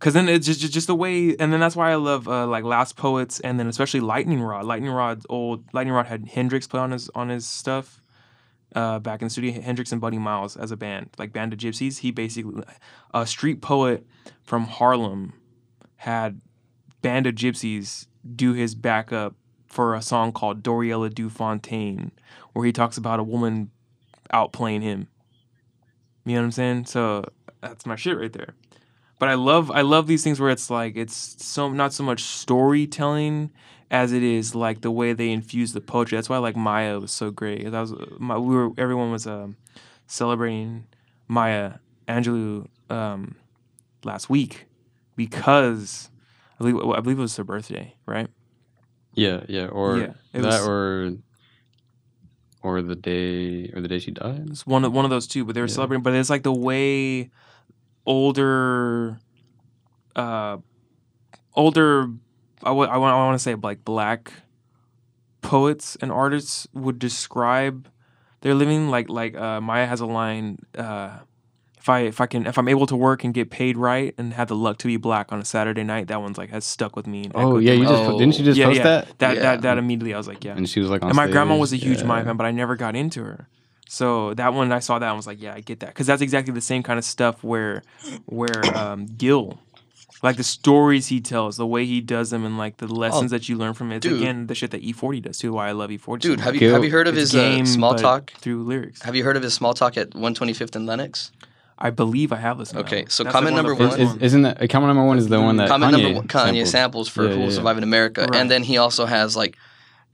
Cause then it's just, just the way, and then that's why I love uh, like Last Poets, and then especially Lightning Rod. Lightning Rod's old. Lightning Rod had Hendrix play on his on his stuff uh, back in the studio. Hendrix and Buddy Miles as a band, like Band of Gypsys. He basically a street poet from Harlem had Band of Gypsys do his backup for a song called Doriella Du Fontaine, where he talks about a woman outplaying him. You know what I'm saying? So that's my shit right there. But I love I love these things where it's like it's so not so much storytelling as it is like the way they infuse the poetry. That's why like Maya was so great. That was my we were everyone was um, celebrating Maya Angelou um, last week because I believe I believe it was her birthday, right? yeah, yeah, or Yeah, that, was- or or the day or the day she died. It's one of one of those two, but they were Yeah. celebrating. But it's like the way older, uh, older. I want I want to say like black poets and artists would describe their living. Like like uh, Maya has a line. Uh, if I if I can if I'm able to work and get paid right and have the luck to be black on a Saturday night, that one's like has stuck with me. and Oh yeah, you just. Oh. didn't you just Yeah, post yeah. that? that Yeah. that that immediately I was like, yeah. And she was like on And my grandma was a huge yeah. Maya fan, but I never got into her. So that one I saw that and was like, yeah, I get that because that's exactly the same kind of stuff where, where um, Gil, like the stories he tells, the way he does them, and like the lessons that you learn from it. It's Oh, dude. again the shit that E40 does too. Why I love E40. Dude, have you Gil- have you heard of It's his uh, game, small talk? through lyrics? Have you heard of his small talk at 125th and Lenox? I believe I have listened. to Okay, that. so That's, comment one of the number first one- Is, ones. isn't that uh, comment number one is the one that Comment Kanye number one, Kanye sampled. samples for Yeah, Who Will yeah, Survive in America, Right. and then he also has like,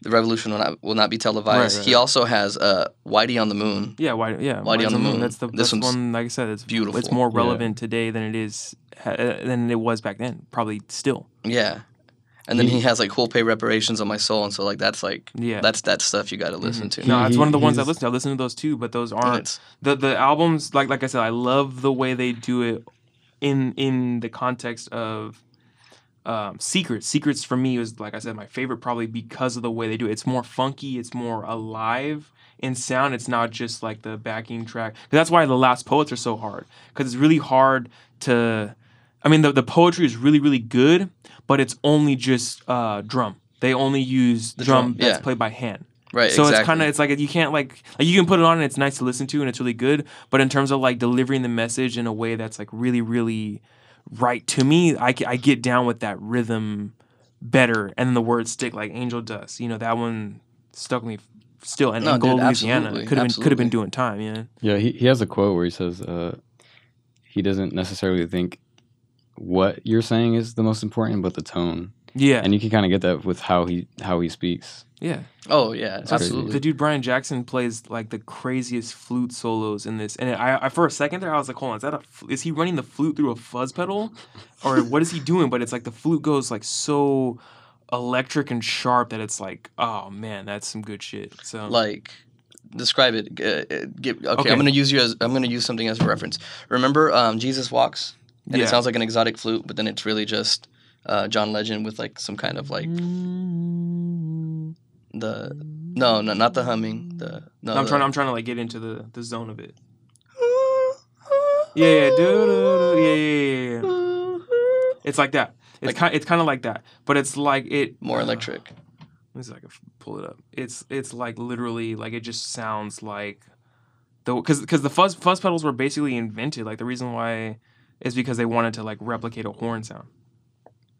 the revolution will not will not be televised. Right, right, he right. also has uh, Whitey on the Moon. Yeah, why? Yeah, Whitey Whitey on the Moon. That's the This this one's one. Like I said, it's beautiful. It's more Yeah. relevant today than it is uh, than it was back then. Probably still. Yeah, and then He- he has like who'll pay reparations on my soul, and so like that's like Yeah. that's that stuff you got to listen Mhm. to. No, He- it's one of the ones I listen to. I listen to those too, but those aren't the the albums. Like like I said, I love the way they do it in in the context of um, Secrets. Secrets for me was like I said, my favorite probably because of the way they do it. It's more funky. It's more alive in sound. It's not just like the backing track. That's why the last poets are so hard because it's really hard to. I mean, the the poetry is really really good, but it's only just uh, drum. They only use The drum, drum, that's yeah. played by hand. right. So exactly. it's kind of it's like you can't like, like you can put it on and it's nice to listen to and it's really good, but in terms of like delivering the message in a way that's like really really right to me, I, I get down with that rhythm better and then the words stick like Angel Dust. You know that one stuck me still and No, Angola, dude, Louisiana could have been could have been doing time. Yeah, Yeah, he, he has a quote where he says uh, he doesn't necessarily think what you're saying is the most important, but the tone. Yeah, And you can kind of get that with how he how he speaks. yeah. oh yeah, crazy. absolutely. The dude Brian Jackson plays like the craziest flute solos in this, and I, I for a second there I was like, hold on, is that a is he running the flute through a fuzz pedal, or what is he doing? But it's like the flute goes like so electric and sharp that it's like, oh man, that's some good shit. So Like, describe it. Uh, uh, give, okay, Okay. I'm gonna use you as I'm gonna use something as a reference. Remember, um, Jesus walks, and Yeah. it sounds like an exotic flute, but then it's really just uh, John Legend with like some kind of like the no, no, not the humming. The no, I'm the, trying. I'm trying to like get into the the zone of it. Yeah, yeah, do, do, do, yeah, yeah, yeah, yeah. It's like that. It's Like- kind. It's kind of like that, but it's like it more uh, electric. Let me see if I can pull it up. It's it's like literally like it just sounds like the because because the fuzz fuzz pedals were basically invented. Like the reason why is because they wanted to like replicate a horn sound.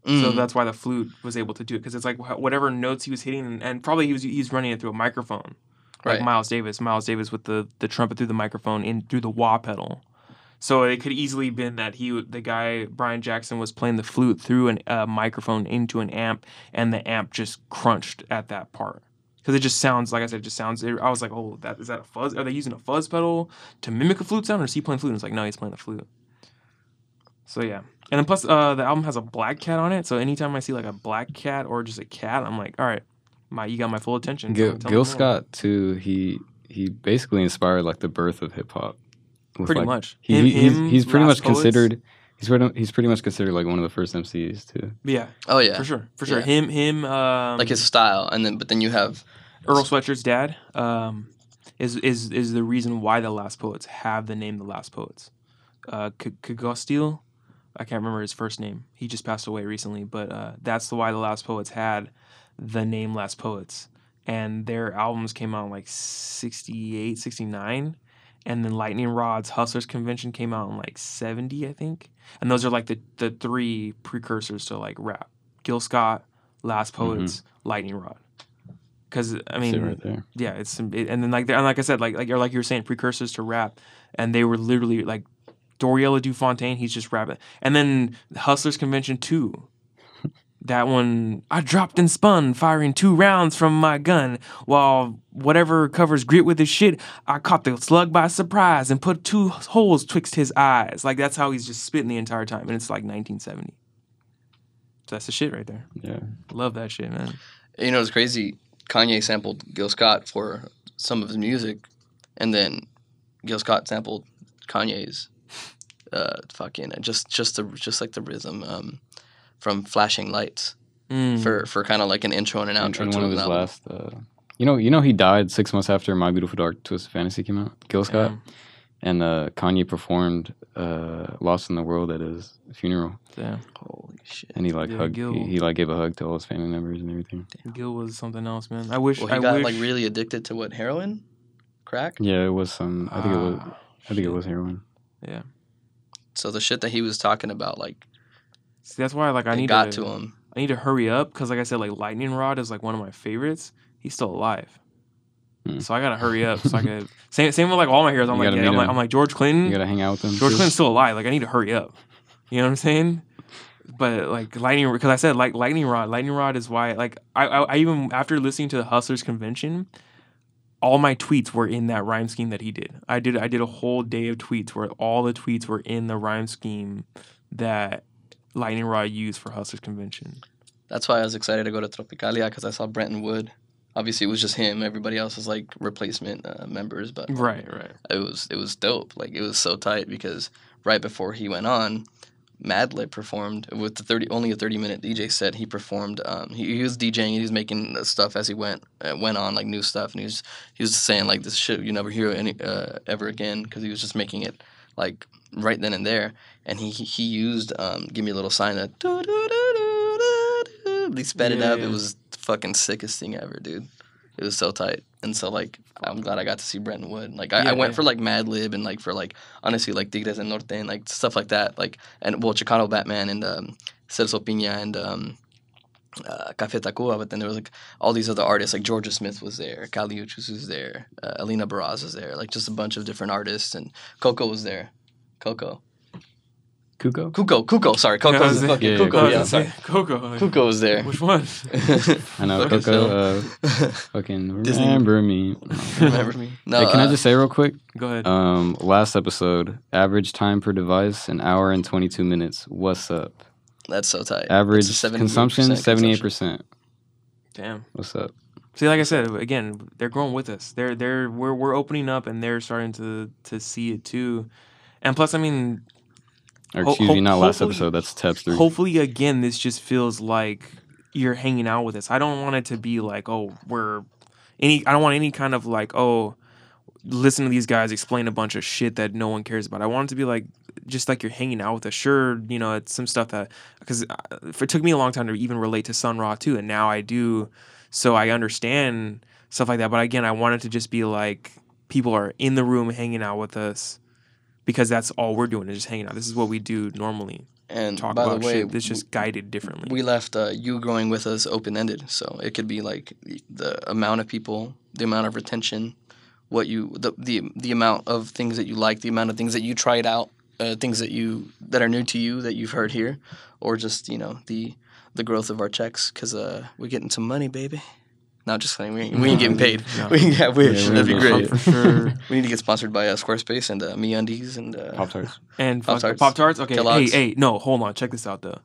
So Mm. that's why the flute was able to do it because it's like whatever notes he was hitting and, and probably he was he's running it through a microphone. Like Right. Miles Davis, Miles Davis with the the trumpet through the microphone in through the wah pedal. So it could easily been that he the guy Brian Jackson was playing the flute through a uh, microphone into an amp and the amp just crunched at that part. Because it just sounds like I said, it just sounds. I was like, "Oh, that is that a fuzz? Are they using a fuzz pedal to mimic a flute sound, or is he playing flute?" And it's like, "No, he's playing the flute." So yeah, and then plus uh, the album has a black cat on it. So anytime I see like a black cat or just a cat, I'm like, "All right, my you got my full attention." Gil, Tell me- tell Gil more." Scott too. He he basically inspired like the birth of hip hop. pretty like- much. He, Him- he- he's, him, he's pretty much Poets. considered. He's pretty, he's pretty much considered like one of the first MCs too. Yeah, Oh yeah, for sure, for sure. Yeah. Him, him, um, like his style, and then but then you have Earl Sweatshirt's dad um, is is is the reason why the Last Poets have the name the Last Poets. Uh, K- Kagostil, I can't remember his first name. He just passed away recently, but uh, that's the why the Last Poets had the name Last Poets. And their albums came out in like 68, 69. And then Lightning Rod's Hustlers Convention came out in like 70, I think. And those are like the, the three precursors to like rap Gil Scott, Last Poets, Lightning Rod. Because, I mean, right yeah, it's it, and then like and like I said, like like or like you were saying, precursors to rap, and they were literally like Doriella Du Fontaine. He's just rapping, and then Hustlers Convention two. That one, I dropped and spun, firing two rounds from my gun, while whatever covers grit with his shit, I caught the slug by surprise and put two holes twixt his eyes. Like that's how he's just spitting the entire time, and it's like 1970. So that's the shit right there. Yeah. Love that shit, man. you know it's crazy. Kanye sampled Gil Scott for some of his music, and then Gil Scott sampled Kanye's uh, fucking just just the just like the rhythm um, from Flashing Lights Mm. for for kind of like an intro and an In, outro in to one of his album. last. Uh, you know, you know, he died six months after My Beautiful Dark Twisted Fantasy came out. Gil Scott Damn. and uh, Kanye performed uh, "Lost in the World" at his funeral, Damn. Holy shit! and he like Yeah, hugged. Gil- He, he like gave a hug to all his family members and everything. Gil was something else, man. I wish. Well, he I got wish, like really addicted to what heroin, crack. Yeah, it was some. I think it was. Ah, I think it was heroin. Yeah. So the shit that he was talking about, like, See, that's why like I need got to, to him. I need to hurry up because like I said, like Lightning Rod is like one of my favorites. He's still alive. Hmm. So I gotta hurry up. So I could same same with like all my heroes. I'm You like, yeah, I'm like. I'm like George Clinton. You gotta hang out with him. George too. Clinton's still alive. Like I need to hurry up. You know what I'm saying? But like lightning, because I said like lightning rod. Lightning rod is why like I, I I even after listening to the Hustlers convention, all my tweets were in that rhyme scheme that he did. I did I did a whole day of tweets where all the tweets were in the rhyme scheme that Lightning Rod used for Hustlers convention. That's why I was excited to go to Tropicalia because I saw Brenton Wood. Obviously, it was just him. Everybody else was like replacement uh, members, but Right, right. it was it was dope. Like it was so tight because right before he went on, Madlib performed with the thirty only a thirty minute DJ set. He performed. Um, he, he was DJing. He was making stuff as he went uh, went on like new stuff, and he was he was saying like this shit you never hear any uh, ever again because he was just making it like right then and there. And he he, used um, give me a little sign of he sped it up. yeah. It was the fucking sickest thing ever, dude. It was so tight. And so like I'm glad I got to see Brenton Wood. Like I, Yeah, I went yeah. for like Madlib and like for like honestly like Tigres and Norte and like stuff like that. Like and well Chicano Batman and um Celso Piña and um uh, Café Tacuba, but then there was like all these other artists, like Jorja Smith was there, Kali Uchis was there, uh, Alina Baraz was there, like just a bunch of different artists, and Coco was there. Coco. Cuco. Cuco, Cuco, sorry, Coco Yeah, I was was fucking yeah, Cuco, I was yeah, sorry. say, Coco. Cuco was there. Which one? I know Fucking Coco. Uh, fucking Disney. remember me. Remember me? No, hey, can I uh, just say real quick? Go ahead. Um, last episode, average time per device, an hour and twenty two minutes. What's up? That's so tight. Average That's 78% consumption, seventy eight consumption. percent. Damn. What's up? See, like I said, again, they're growing with us. They're they're we're we're opening up, and they're starting to to see it too. And plus, I mean, Or excuse ho- me, not last episode. That's tabs three. hopefully, again, this just feels like you're hanging out with us. I don't want it to be like, oh, we're any. I don't want any kind of like, oh, listen to these guys explain a bunch of shit that no one cares about. I want it to be like just like you're hanging out with us. Sure, you know, it's some stuff that because uh, it took me a long time to even relate to Sun Ra too, and now I do. So I understand stuff like that. But again, I want it to just be like people are in the room hanging out with us because that's all we're doing is just hanging out. This is what we do normally. And Talk by about the way, shit that's just guided differently. we left uh, you growing with us open ended, so it could be like the amount of people, the amount of retention, what you the the the amount of things that you like, the amount of things that you tried out, uh, things that you that are new to you that you've heard here, or just you know the the growth of our checks because uh, we're getting some money, baby. No, just kidding. We ain't, we ain't getting paid. No. We yeah, wish Yeah, that'd be great. For sure. We need to get sponsored by uh, Squarespace and uh, MeUndies and uh, Pop tarts. And Pop Pop Tarts. Pop Tarts. Okay. Kellogg's. Hey, hey, no, hold on. Check this out though.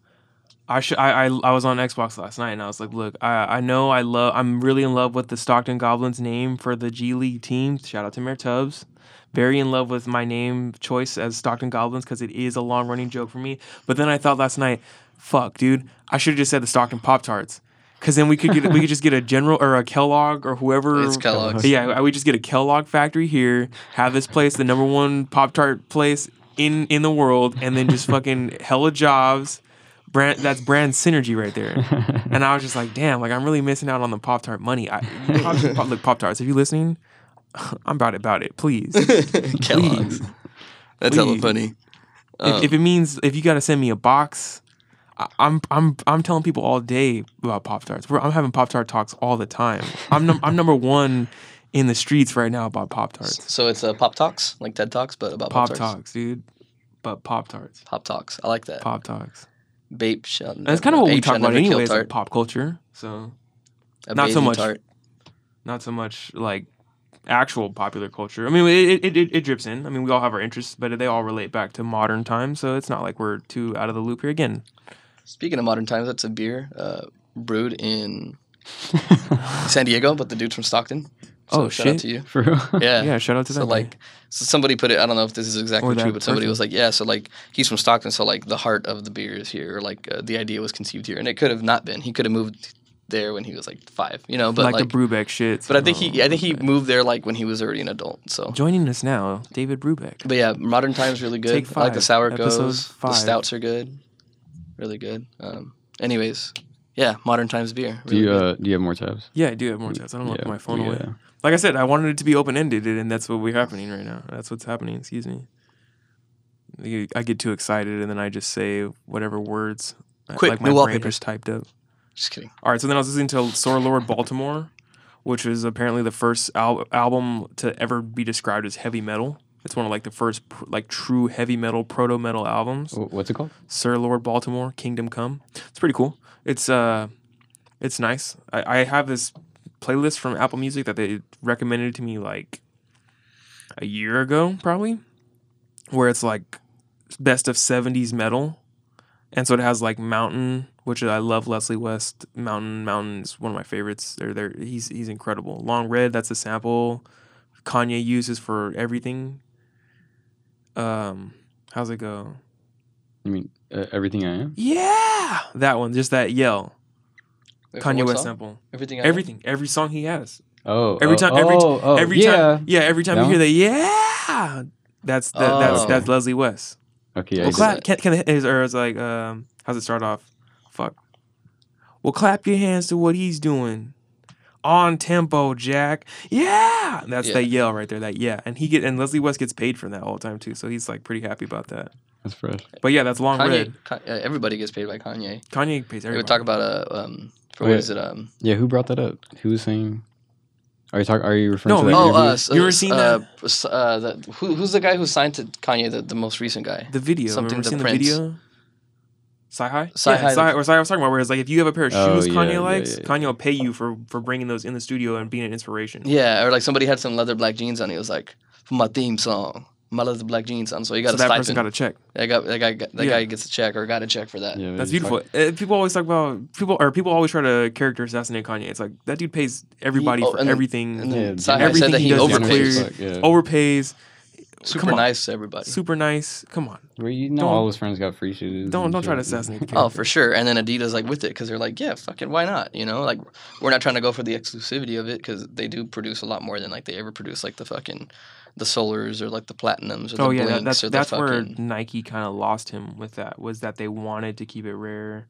I should. I, I I was on Xbox last night and I was like, look, I I know I love. I'm really in love with the Stockton Goblins name for the G League team. Shout out to Mayor Tubbs. Very in love with my name choice as Stockton Goblins because it is a long running joke for me. But then I thought last night, fuck, dude, I should have just said the Stockton Pop Tarts. Cause then we could get we could just get a general or a Kellogg or whoever It's Kellogg's. yeah, I would just get a Kellogg factory here, have this place, the number one Pop Tart place in in the world, and then just fucking hella jobs. Brand that's brand synergy right there. And I was just like, damn, like I'm really missing out on the Pop Tart money. I, Pop, Pop, look, Pop Tarts, if you're listening, I'm about it, about it, please. Kellogg's. That's hella Please. funny. if, if it means if you got to send me a box, I, I'm I'm I'm telling people all day about Pop Tarts. I'm having Pop Tart talks all the time. I'm num- I'm number one in the streets right now about Pop Tarts. So it's uh, Pop Talks, like TED Talks, but about Pop tarts. Pop Talks, dude. But Pop Tarts, Pop Talks. I like that. Pop Talks. Bape shall And that's kind of what we talk about anyway. like pop culture. So A not so much Tart. not so much like actual popular culture. I mean, it, it, it, it drips in. I mean, we all have our interests, but they all relate back to modern times. So it's not like we're too out of the loop here. Again, Speaking of modern times, that's a beer uh, brewed in San Diego, but the dude's from Stockton. So Oh, shout out shit. to you. For real? Yeah. yeah, shout out to So that. like, so somebody put it. I don't know if this is exactly true, but somebody person. was like, "Yeah." So like, he's from Stockton, so like the heart of the beer is here, or like uh, the idea was conceived here, and it could have not been. He could have moved there when he was like five, you know. But like, like, the Brubeck shit. but I think he, I think he moved there like when he was already an adult. So Joining us now, David Brubeck. But yeah, modern times really good. Take I like the five, sour goes. The five. stouts are good, really good. Um, anyways, yeah, modern times beer. Do you uh do you have more tabs? Yeah, I do have more tabs. I don't look Yeah, my phone yeah. away. Like I said, I wanted it to be open ended, and that's what we're happening right now. That's what's happening. Excuse me. I get too excited, and then I just say whatever words. uh, Quick, like my brain wallpaper. just typed up. Just kidding. All right, so then I was listening to Sir Lord Baltimore, which was apparently the first al- album to ever be described as heavy metal. It's one of like the first pr- like true heavy metal, proto metal albums. What's it called? Sir Lord Baltimore, Kingdom Come. It's pretty cool. It's uh, it's nice. I, I have this playlist from Apple Music that they recommended to me like a year ago, probably, where it's like best of '70s metal, and so it has like Mountain, which I love. Leslie West, Mountain, Mountain is one of my favorites. They're there. He's he's incredible. Long Red, that's a sample Kanye uses for everything. Um, how's it go? You mean uh, everything I am? Yeah, that one, just that yell. Wait, Kanye West song? sample. Everything. I Everything, every song he has. Oh, Every oh, time- every t- oh, oh, every yeah. time, yeah, every time That you hear that, yeah, that's that, that's Oh. that's Leslie West. Okay, yeah, well, I did clap. that. Can, can it, is, or it's like, um, how's it start off? Fuck. Well, clap your hands to what he's doing. On tempo, Jack. Yeah, that's Yeah. that yell right there. That yeah, and he get and Leslie West gets paid for that all the time too. So he's like pretty happy about that. That's fresh. But yeah, that's long Kanye. red. Ka- uh, everybody gets paid by Kanye. Kanye pays We everybody. would talk about uh, um, for Wait. what is it um. Yeah, who brought that up? Who was saying? Are you talking? Are you referring No, to that like- Oh, uh, s- You ever uh, seen uh, that? Uh, that who, who's the guy who signed to Kanye? The, the most recent guy. The video. Something Remember to seeing the Prince. video? Sci High? CyHi, Yeah, Sci- or Sci- I was talking about where it's like if you have a pair of Oh, shoes yeah, Kanye yeah, likes, yeah, yeah. Kanye will pay you for for bringing those in the studio and being an inspiration. Yeah, or like somebody had some leather black jeans on. He was like, for my theme song. Mala the black jeans on, so he got so a that stipend. person got a check. that guy, that guy, that Yeah. guy gets a check or got a check for that. Yeah, That's beautiful. Uh, people always talk about people or people always try to character assassinate Kanye. It's like that dude pays everybody oh, for and everything. And then CyHi everything said that he he does is overpays. Yeah. Overpays. Super Come nice to everybody. Super nice. Come on. Well, you know, Don't- all his friends got free shoes. Don't don't try to shit. assassinate. The Oh, for sure. And then Adidas like with it because they're like, yeah, fucking, why not? You know, like we're not trying to go for the exclusivity of it because they do produce a lot more than like they ever produce like the fucking the solars or like the platinums or the Oh yeah, that, blinks that's or the that's where. Nike kind of lost him with that. Was that they wanted to keep it rare,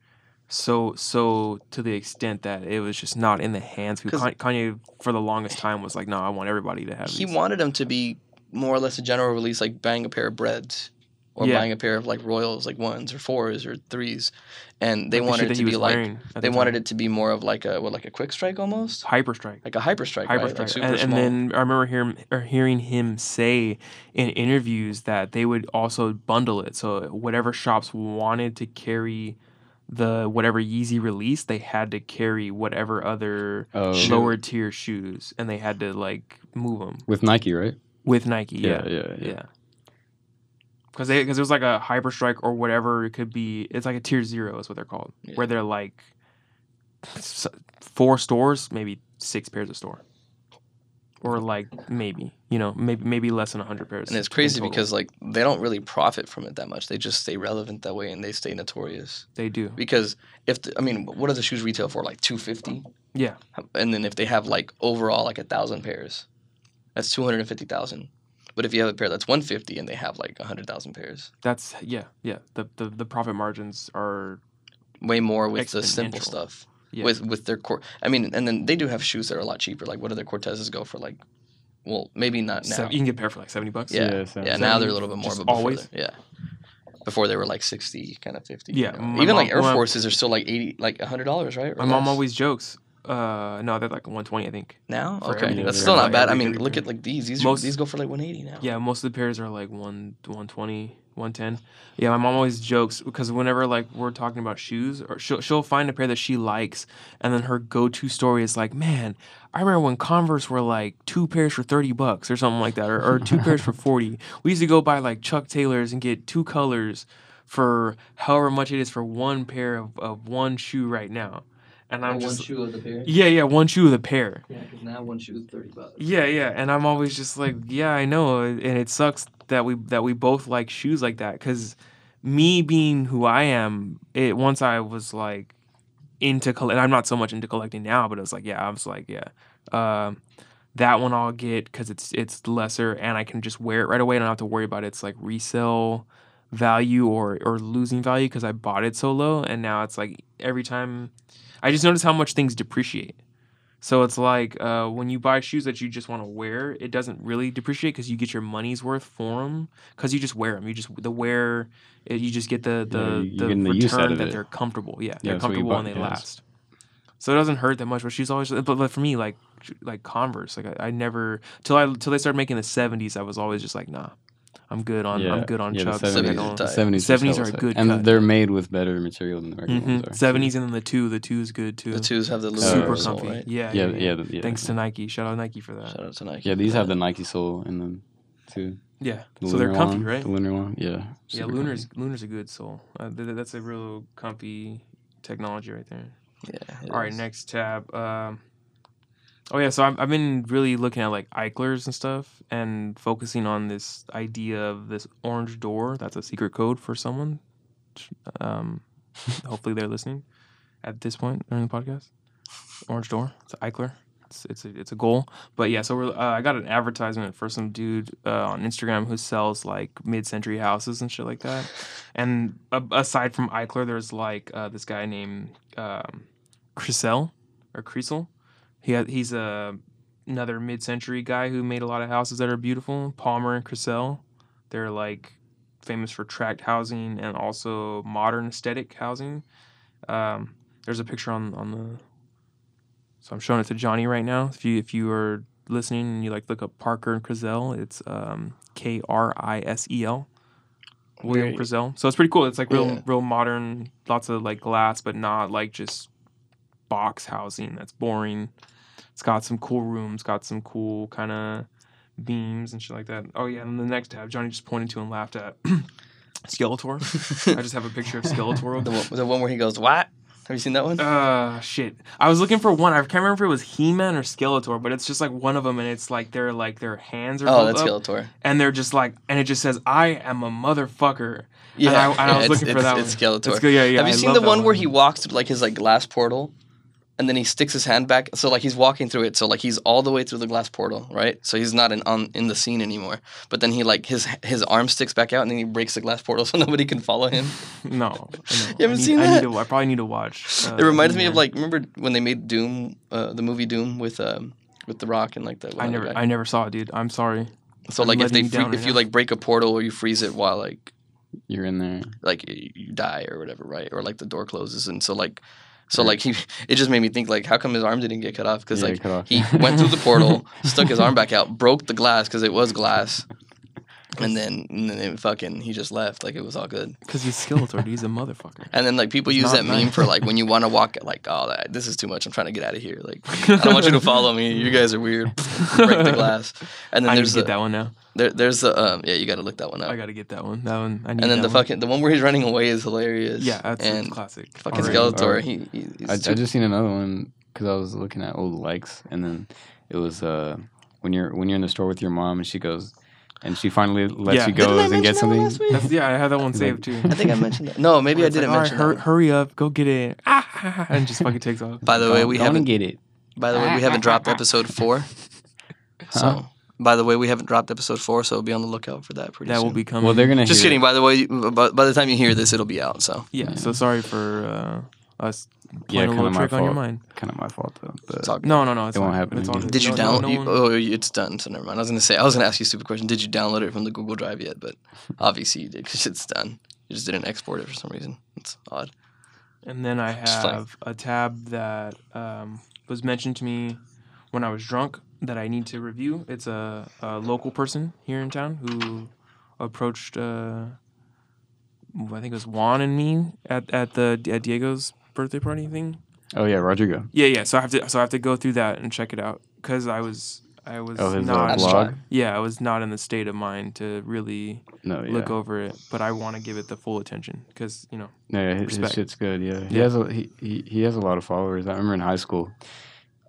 so so to the extent that it was just not in the hands. Because 'Cause- Kanye for the longest time was like, no, I want everybody to have. He these." wanted them to be more or less a general release, like buying a pair of breads or Yeah. buying a pair of like Royals, like ones or fours or threes, and they Like the wanted shit it to be like they the wanted it to be more of like a what like a quick strike almost, hyper strike. like a hyper strike, Hyper right? Like strike, super and, and then I remember hearing or hearing him say in interviews that they would also bundle it. So whatever shops wanted to carry the whatever Yeezy release, they had to carry whatever other Oh, lower tier shoes, and they had to like move them with Nike, right? With Nike. Yeah, yeah, yeah. yeah. Because they because it was like a hyper strike or whatever it could be. It's like a tier zero is what they're called, Yeah. where they're like four stores, maybe six pairs a store, or like maybe you know maybe maybe less than hundred pairs. and it's crazy because like they don't really profit from it that much. They just stay relevant that way and they stay notorious. they do. Because if the, I mean, what do the shoes retail for? Like two fifty, Yeah, and then if they have like overall like a thousand pairs, that's two hundred and fifty thousand. But if you have a pair that's one fifty and they have like hundred thousand pairs, that's yeah yeah. The, the the profit margins are way more with the simple stuff. yeah. With with their core, I mean, and then they do have shoes that are a lot cheaper. Like what do their Cortezes go for? Like, well, maybe not now. Sev- you can get a pair for like seventy bucks. Yeah, Yeah, yeah. so- now they're a little bit more, Just but before always? they- yeah. Before they were like sixty, kind of fifty. you Yeah, know. my even like Air my- Forces are still like eighty, like hundred dollars, right? Or My mom always jokes. Uh, no, they're like one twenty, I think. now. Okay, everything. that's still not bad. I mean, look at like these. These Most- these go for like one eighty now. Yeah, most of the pairs are like one, 120, 110. Yeah, my mom always jokes because whenever like we're talking about shoes, or she'll she'll find a pair that she likes, and then her go-to story is like, "Man, I remember when Converse were like two pairs for thirty bucks or something like that, or, or two pairs for forty. We used to go buy like Chuck Taylors and get two colors for however much it is for one pair of, of one shoe right now." And I'm just shoe of the pair. yeah, yeah, one shoe of the pair. Yeah, because now one shoe is thirty bucks. Yeah, yeah, and I'm always just like, yeah, I know, and it sucks that we that we both like shoes like that because me being who I am, it once I was like into collect. I'm not so much into collecting now, but it was like, yeah, I was like, yeah, um, that one I'll get because it's it's lesser and I can just wear it right away. I don't have to worry about its like resale value or or losing value because I bought it so low, and now it's like every time I just notice how much things depreciate. So it's like uh, when you buy shoes that you just want to wear, it doesn't really depreciate because you get your money's worth for them because you just wear them. You just the wear, it, you just get the the, Yeah, the return that it. they're comfortable. Yeah, Yeah, they're that's what you comfortable buy- and they yes. last. So it doesn't hurt that much. But she's always, but, but for me, like like Converse, like I, I never till I till they started making the seventies, I was always just like, nah, I'm good on I'm good on yeah, the Chucks. 70s, 70s are 70s, 70s are a good and cut. they're made with better material than the regular ones Mhm. are. 70s and then the two, the two is good too. The twos have the little super sole, comfy. right? Yeah, Yeah, yeah, yeah, the- yeah. Thanks to Nike. Shout out to Nike for that. Shout out to Nike. Yeah, these have the Nike sole in them too. Yeah, The so they're comfy, one, right? The lunar one, yeah. Yeah, super Lunar's comfy. Lunar's a good sole. Uh, th- th- that's a real comfy technology right there. Yeah. it All right, is. next tab. Um, oh yeah, so I've, I've been really looking at like Eichlers and stuff, and focusing on this idea of this orange door. That's a secret code for someone. Um, hopefully they're listening at this point during the podcast. Orange door. It's an Eichler. It's it's a, it's a goal. But yeah, so we're, uh, I got an advertisement for some dude uh, on Instagram who sells like mid-century houses and shit like that. And a aside from Eichler, there's like uh, this guy named um, or Krisel. He had, he's a another mid-century guy who made a lot of houses that are beautiful. Palmer and Krisel. They're like famous for tract housing and also modern aesthetic housing. Um, there's a picture on on the. So I'm showing it to Johnny right now. If you if you are listening and you like look up Parker and Krisel, it's um, K R I S E L. William Very- So it's pretty cool. It's like real Yeah. real modern, lots of like glass, but not like just box housing that's boring. It's got some cool rooms, got some cool kind of beams and shit like that. Oh yeah, and the next tab, Johnny just pointed to and laughed at Skeletor. I just have a picture of Skeletor. the, one, the one where he goes, "What?" Have you seen that one? Uh, shit. I was looking for one. I can't remember if it was He-Man or Skeletor, but it's just like one of them, and it's like their like their hands are oh, that's up, Skeletor. and they're just like, and it just says, "I am a motherfucker." Yeah, and I, and I was looking for that It's one. Skeletor. It's. Yeah, yeah. Have you I seen the that one, where he walks through like his like glass portal, and then he sticks his hand back? So like he's walking through it, so like he's all the way through the glass portal, right? So he's not in on in the scene anymore. But then he like his his arm sticks back out, and then he breaks the glass portal, so nobody can follow him. No, no. You haven't I need, seen I that? Need to, I probably need to watch. Uh, it reminds me of like remember when they made Doom, uh, the movie Doom with um with the Rock and like the. one I never, guy. I never saw it, dude. I'm sorry. so I'm like if they free, down if right you like break a portal or you freeze it while like You're in there. like you die or whatever, right? Or like the door closes, and so like, so like he, it just made me think like, how come his arm didn't get cut off? Because Yeah, like off. he went through the portal, stuck his arm back out, broke the glass because it was glass, and then and then it fucking he just left like it was all good. Because he's Skeletor, dude. He's a motherfucker. And then like people It's use not that meme nice. for like when you want to walk like oh that, this is too much I'm trying to get out of here like I don't want you to follow me you guys are weird break the glass and then I need there's to the, get that one now. there, there's the um yeah you got to look that one up I gotta get that one. That one. I need and then that the one. fucking the one where he's running away is hilarious Yeah, that's a and classic. fucking Alright. Skeletor alright. he, he he's I, I too- just seen another one because I was looking at old likes, and then it was uh when you're when you're in the store with your mom, and she goes, and she finally lets Yeah. you Didn't go and mention get that something. last week? That's, yeah, I have that one saved too. I think I mentioned that no maybe I didn't "All right, mention hur- that one. hurry up, go get it. Ah, and just fucking takes off. by the way we Go on and haven't get it. by the way we haven't dropped episode four so Huh? by the way we haven't dropped episode four so be on the lookout for that pretty That soon. will be coming. Well, they're gonna just hear kidding by the way by, by the time you hear this it'll be out so Yeah. So sorry for uh, us Yeah, playing a kinda little my trick on your fault. mind. Kind of my fault though. But It's all good. No, no, no. It's It won't happen It's all again. good. Did you No- no- download? no you- one- oh, it's done. So never mind. I was gonna say I was gonna ask you a stupid question. Did you download it from the Google Drive yet? But obviously you did because it's done. You just didn't export it for some reason. It's odd. And then I have a tab that um, was mentioned to me when I was drunk that I need to review. It's a, a local person here in town who approached, uh, I think it was Juan and me at, at the at Diego's birthday party thing. oh yeah, Rodrigo. Yeah, yeah. So I have to so I have to go through that and check it out because I was I was Oh, his uh, not That's yeah I was not in the state of mind to really No, yeah. look over it, but I want to give it the full attention because you know No, yeah, his, his shit's good. Yeah, he Yeah. has a he, he he has a lot of followers. I remember in high school,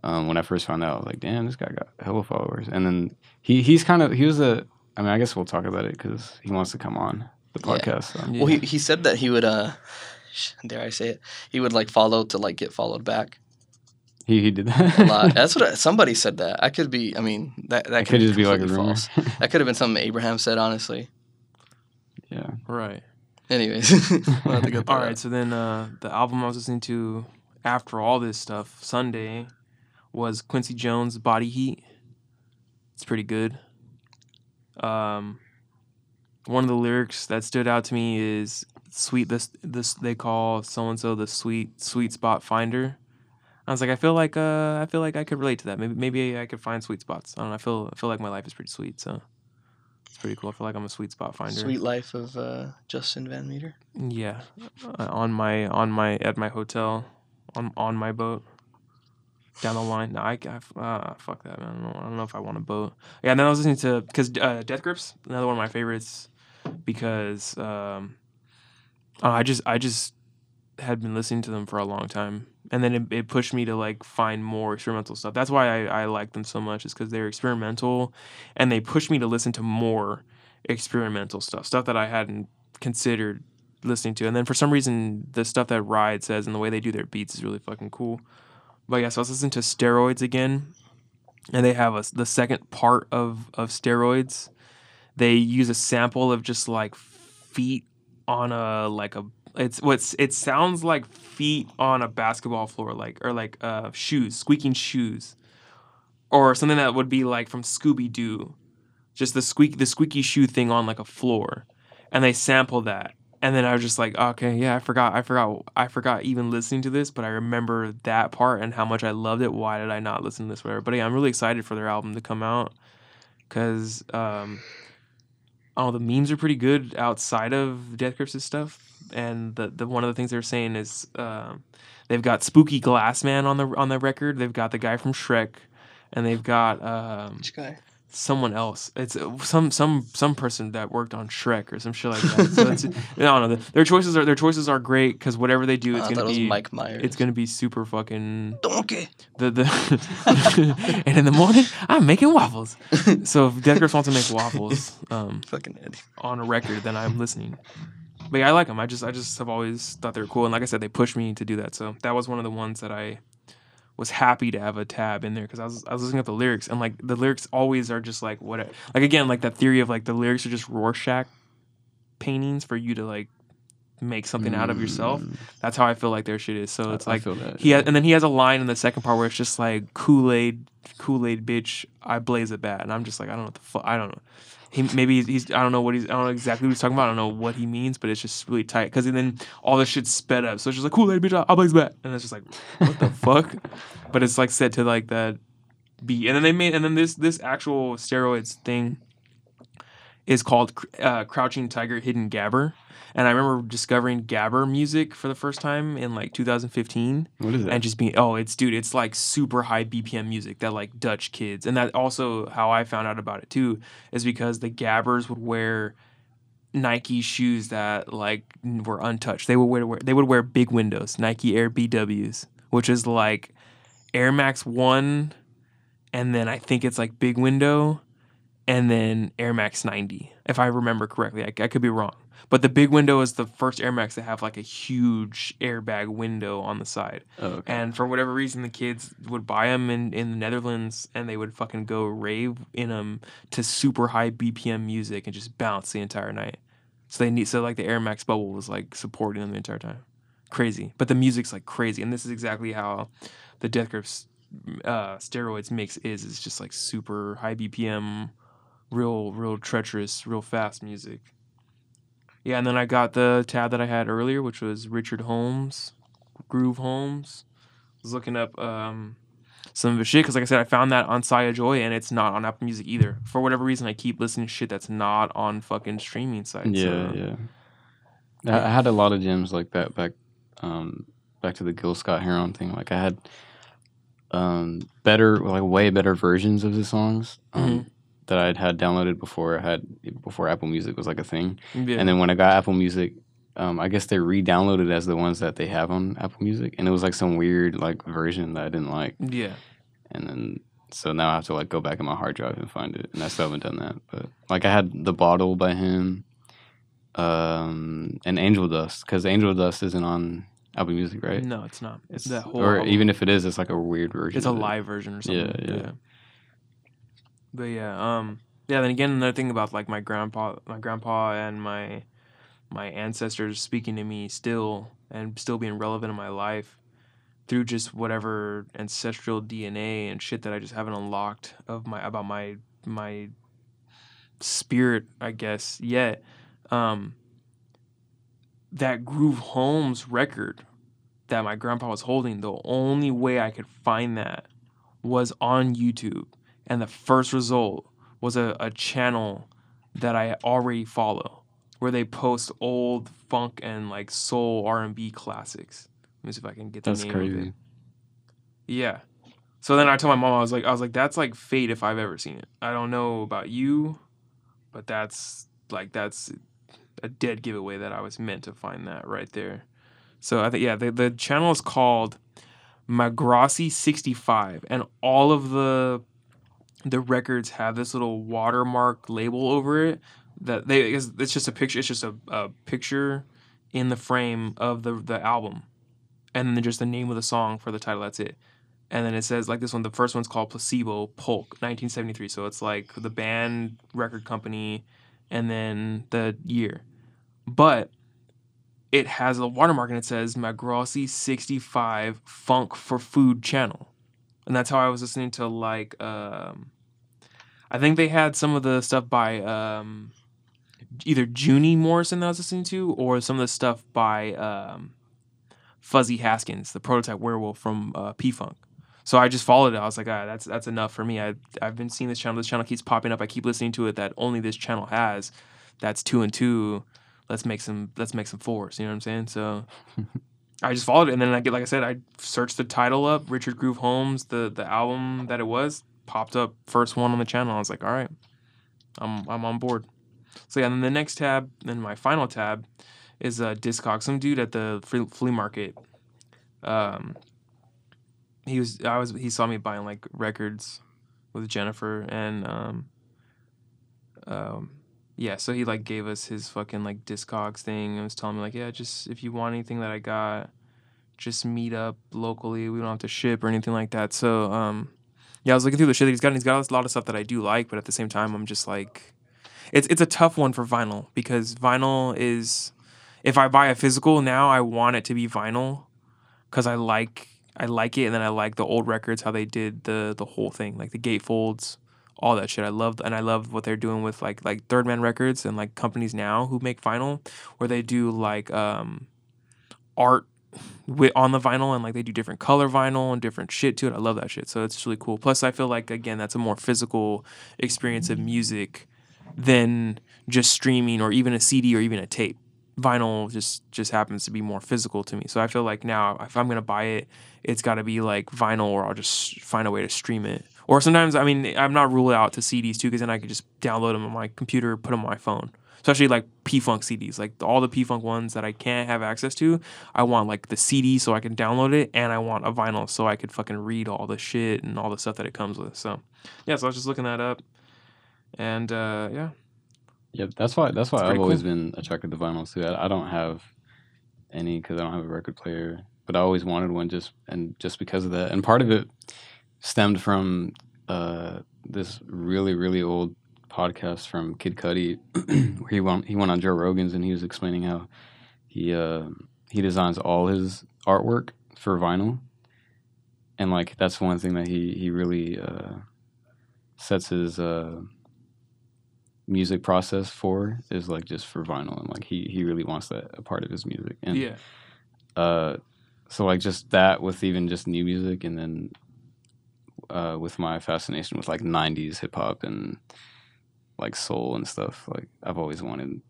um, when I first found out, I was like, damn, this guy got hella followers. And then he he's kind of he was a. I mean, I guess we'll talk about it because he wants to come on the Yeah. podcast. So. yeah. Well, he he said that he would uh, dare I say it? He would like follow to like get followed back He he did that a lot. That's what I, somebody said. That I could be. I mean that that It could just be like a rumor. false. That could have been something Abraham said. Honestly. yeah. right. Anyways, we'll have to get that All out. right, so then uh, the album I was listening to after all this stuff Sunday was Quincy Jones' Body Heat. It's pretty good. Um, one of the lyrics that stood out to me is "sweet." This this they call so and so the sweet sweet spot finder. I was like, I feel like uh, I feel like I could relate to that. Maybe maybe I could find sweet spots. I don't know. I feel I feel like my life is pretty sweet, so it's pretty cool. I feel like I'm a sweet spot finder. Sweet life of uh, Justin Van Meter. Yeah, uh, on my on my at my hotel, on on my boat. Down the line, no, I, I uh, fuck that man. I don't, know, I don't know if I want a boat. Yeah, and then I was listening to because uh, Death Grips, another one of my favorites, because um, I, I just I just had been listening to them for a long time, and then it, it pushed me to like find more experimental stuff. That's why I, I like them so much, is because they're experimental, and they pushed me to listen to more experimental stuff, stuff that I hadn't considered listening to. And then for some reason, the stuff that Ride says and the way they do their beats is really fucking cool. But yeah, so I was listening to Steroids again, and they have a, the second part of of Steroids. They use a sample of just like feet on a like a it's what's it sounds like feet on a basketball floor like or like uh shoes squeaking shoes. Or something that would be like from Scooby Doo just the squeak the squeaky shoe thing on like a floor. And they sample that. And then I was just like okay yeah I forgot I forgot I forgot even listening to this but I remember that part and how much I loved it. Why did I not listen to this whatever. But yeah I'm really excited for their album to come out. Because um oh the memes are pretty good outside of Death Grips' stuff. And the, the one of the things they're saying is um, they've got Spooky Glassman on the on the record. They've got the guy from Shrek. And they've got um, Which guy? Someone else. It's uh, some some some person that worked on Shrek or some shit like that. So it's, I don't know. Their choices are their choices are great because whatever they do, Uh, it's thought gonna be Mike Myers. it's gonna be super fucking donkey. the the. and in the morning, I'm making waffles. So if Death Grips wants to make waffles, um, Fucking Eddie. on a record, then I'm listening. But yeah, I like them. I just I just have always thought they were cool, and like I said, they pushed me to do that. So that was one of the ones that I was happy to have a tab in there because I was I was listening at the lyrics and like the lyrics always are just like what like again like that theory of like the lyrics are just Rorschach paintings for you to like make something out of yourself. Mm, That's how I feel like their shit is. So it's I like feel that, he yeah. has, and then he has a line in the second part where it's just like Kool Aid, Kool Aid, bitch, I blaze a bat, and I'm just like I don't know what the fuck, I don't know. He maybe he's, I don't know what he's I don't know exactly what he's talking about. I don't know what he means, but it's just really tight because then all this shit sped up. So it's just like Kool Aid, bitch, I blaze bat, and it's just like what the fuck. But it's like set to like that beat, and then they made and then this this actual steroids thing is called uh, Crouching Tiger, Hidden Gabber. And I remember discovering Gabber music for the first time in like 2015 What is and just being oh it's dude it's like super high bpm music that like dutch kids. And that also how i found out about it too is because the gabbers would wear nike shoes that like were untouched. They would wear, wear they would wear big windows nike air bws which is like air max 1 and then i think it's like big window and then air max 90 if i remember correctly. I, I could be wrong but the big window is the first air max that have like a huge airbag window on the side oh, okay. and for whatever reason, the kids would buy them in, in the Netherlands and they would fucking go rave in them to super high BPM music and just bounce the entire night. So they need, so like the Air Max bubble was like supporting them the entire time. Crazy. But the music's like crazy. And this is exactly how the Death Grips uh, steroids mix is. It's just like super high BPM, real, real treacherous, real fast music. Yeah, and then I got the tab that I had earlier, which was Richard Holmes, Groove Holmes. I was looking up um, some of his shit because, like I said, I found that on Saya Joy and it's not on Apple Music either. For whatever reason, I keep listening to shit that's not on fucking streaming sites. yeah, so- yeah. I, I had a lot of gems like that back, um, back to the Gil Scott Heron thing. Like I had, um, better, like way better versions of the songs, um, Mm-hmm. That I'd had downloaded before I had before Apple Music was like a thing. yeah. And then when I got Apple Music, um, I guess they re-downloaded as the ones that they have on Apple Music, and it was like some weird like version that I didn't like. yeah. And then so now I have to like go back in my hard drive and find it, and I still haven't done that. But like I had the bottle by him, um, and Angel Dust because Angel Dust isn't on Apple Music, right? No, it's not. It's that whole or album. even if it is, it's like a weird version. it's a of it. live version or something. Yeah, yeah. But yeah, um, yeah. Then again, another thing about like my grandpa, my grandpa, and my my ancestors speaking to me still and still being relevant in my life through just whatever ancestral DNA and shit that I just haven't unlocked of my about my my spirit, I guess, yet. Um, that Groove Holmes record that my grandpa was holding, the only way I could find that was on YouTube. And the first result was a, a channel that I already follow where they post old funk and like soul R&B classics. Let me see if I can get the That's name of it. crazy. Yeah. So then I told my mom I was like I was like that's like fate if I've ever seen it. I don't know about you, but that's like that's a dead giveaway that I was meant to find that right there. So I think yeah, the the channel is called Magrossi 65 and all of the the records have this little watermark label over it that they it's, it's just a picture it's just a, a picture in the frame of the the album. And then just the name of the song for the title that's it. And then it says like this one the first one's called placebo polk 1973 so it's like the band record company and then the year. But it has a watermark and it says magrossi 65 funk for food channel and that's how i was listening to like um i think they had some of the stuff by um either junie morrison that i was listening to or some of the stuff by um fuzzy haskins the prototype werewolf from uh, p-funk so I just followed it. I was like, ah, that's that's enough for me. I I've been seeing this channel. This channel keeps popping up. I keep listening to it. That only this channel has. That's two and two. Let's make some. Let's make some fours. You know what I'm saying? So I just followed it, and then I get like I said, I searched the title up, Richard Groove Holmes, the the album that it was popped up first one on the channel. I was like, all right, I'm I'm on board. So yeah, and then the next tab, then my final tab, is uh, Discog. Some dude at the flea, flea market. Um, he was I was he saw me buying like records with Jennifer and um, um, yeah, so he like gave us his fucking like Discogs thing and was telling me like, yeah, just if you want anything that I got, just meet up locally. We don't have to ship or anything like that. So um, yeah, I was looking through the shit that he's got. And he's got a lot of stuff that I do like, but at the same time, I'm just like, it's it's a tough one for vinyl because vinyl is, if I buy a physical now, I want it to be vinyl, because I like I like it, and then I like the old records how they did the the whole thing, like the gatefolds, all that shit. I love and I love what they're doing with like like Third Man Records and like companies now who make vinyl, where they do like um art with on the vinyl and like they do different color vinyl and different shit to it. I love that shit. So it's really cool. Plus I feel like again that's a more physical experience of music than just streaming or even a CD or even a tape. Vinyl just just happens to be more physical to me. So I feel like now if I'm gonna buy it, it's got to be like vinyl or I'll just find a way to stream it. Or sometimes I mean I'm not ruled out to CDs too because then I could just download them on my computer, put them on my phone especially like P Funk CDs, like all the P Funk ones that I can't have access to. I want like the CD so I can download it, and I want a vinyl so I could fucking read all the shit and all the stuff that it comes with. So yeah, so I was just looking that up, and uh, yeah, Yeah, that's why that's why I've pretty always cool. been attracted to vinyls too. I, I don't have any because I don't have a record player, but I always wanted one just and just because of that. And part of it stemmed from uh, this really really old podcast from Kid Cudi, where he went he went on Joe Rogan's and he was explaining how he uh, he designs all his artwork for vinyl, and like that's one thing that he he really uh, sets his. Uh, music process for is like just for vinyl. And like he he really wants that a part of his music. And yeah, uh so like just that with even just new music and then uh with my fascination with like 90s hip hop and like soul and stuff like I've always wanted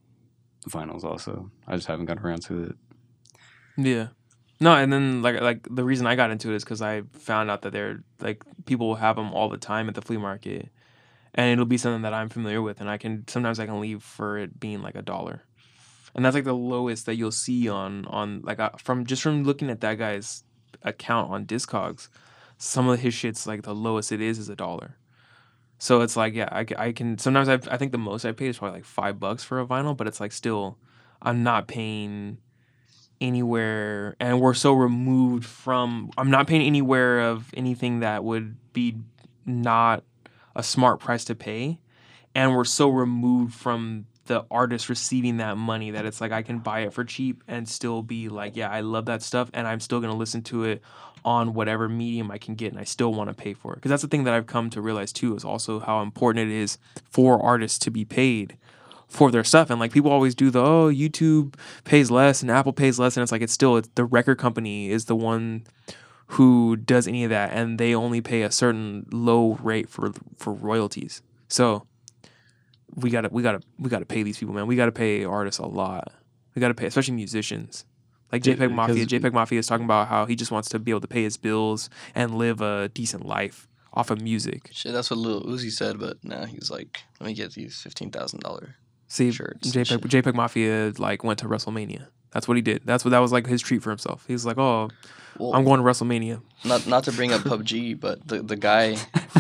vinyls also. I just haven't gotten around to it. Yeah. No, and then like like the reason I got into it is because I found out that they're like people will have them all the time at the flea market, and it'll be something that I'm familiar with, and I can sometimes I can leave for it being like a dollar, and that's like the lowest that you'll see on on like uh, from just from looking at that guy's account on Discogs, some of his shit's like the lowest it is is a dollar. So it's like yeah, I, I can sometimes I I think the most I paid is probably like five bucks for a vinyl, but it's like still I'm not paying anywhere and we're so removed from I'm not paying anywhere of anything that would be not a smart price to pay and we're so removed from the artist receiving that money that it's like I can buy it for cheap and still be like yeah I love that stuff and I'm still going to listen to it on whatever medium I can get and I still want to pay for it because that's the thing that I've come to realize too is also how important it is for artists to be paid for their stuff and like people always do the oh YouTube pays less and Apple pays less and it's like it's still it's the record company is the one who does any of that and they only pay a certain low rate for for royalties. So we gotta we gotta we gotta pay these people, man. We gotta pay artists a lot. We gotta pay, especially musicians. Like Yeah, JPEG Mafia. JPEG Mafia is talking about how he just wants to be able to pay his bills and live a decent life off of music. Shit, that's what Lil Uzi said, but nah, he's like, let me get these fifteen thousand dollar. See, Shirts and JPEG. JPEG Mafia like went to WrestleMania. That's what he did. That's what that was like his treat for himself. He's like, oh, Well, I'm going to WrestleMania. not not to bring up PUBG, but the the guy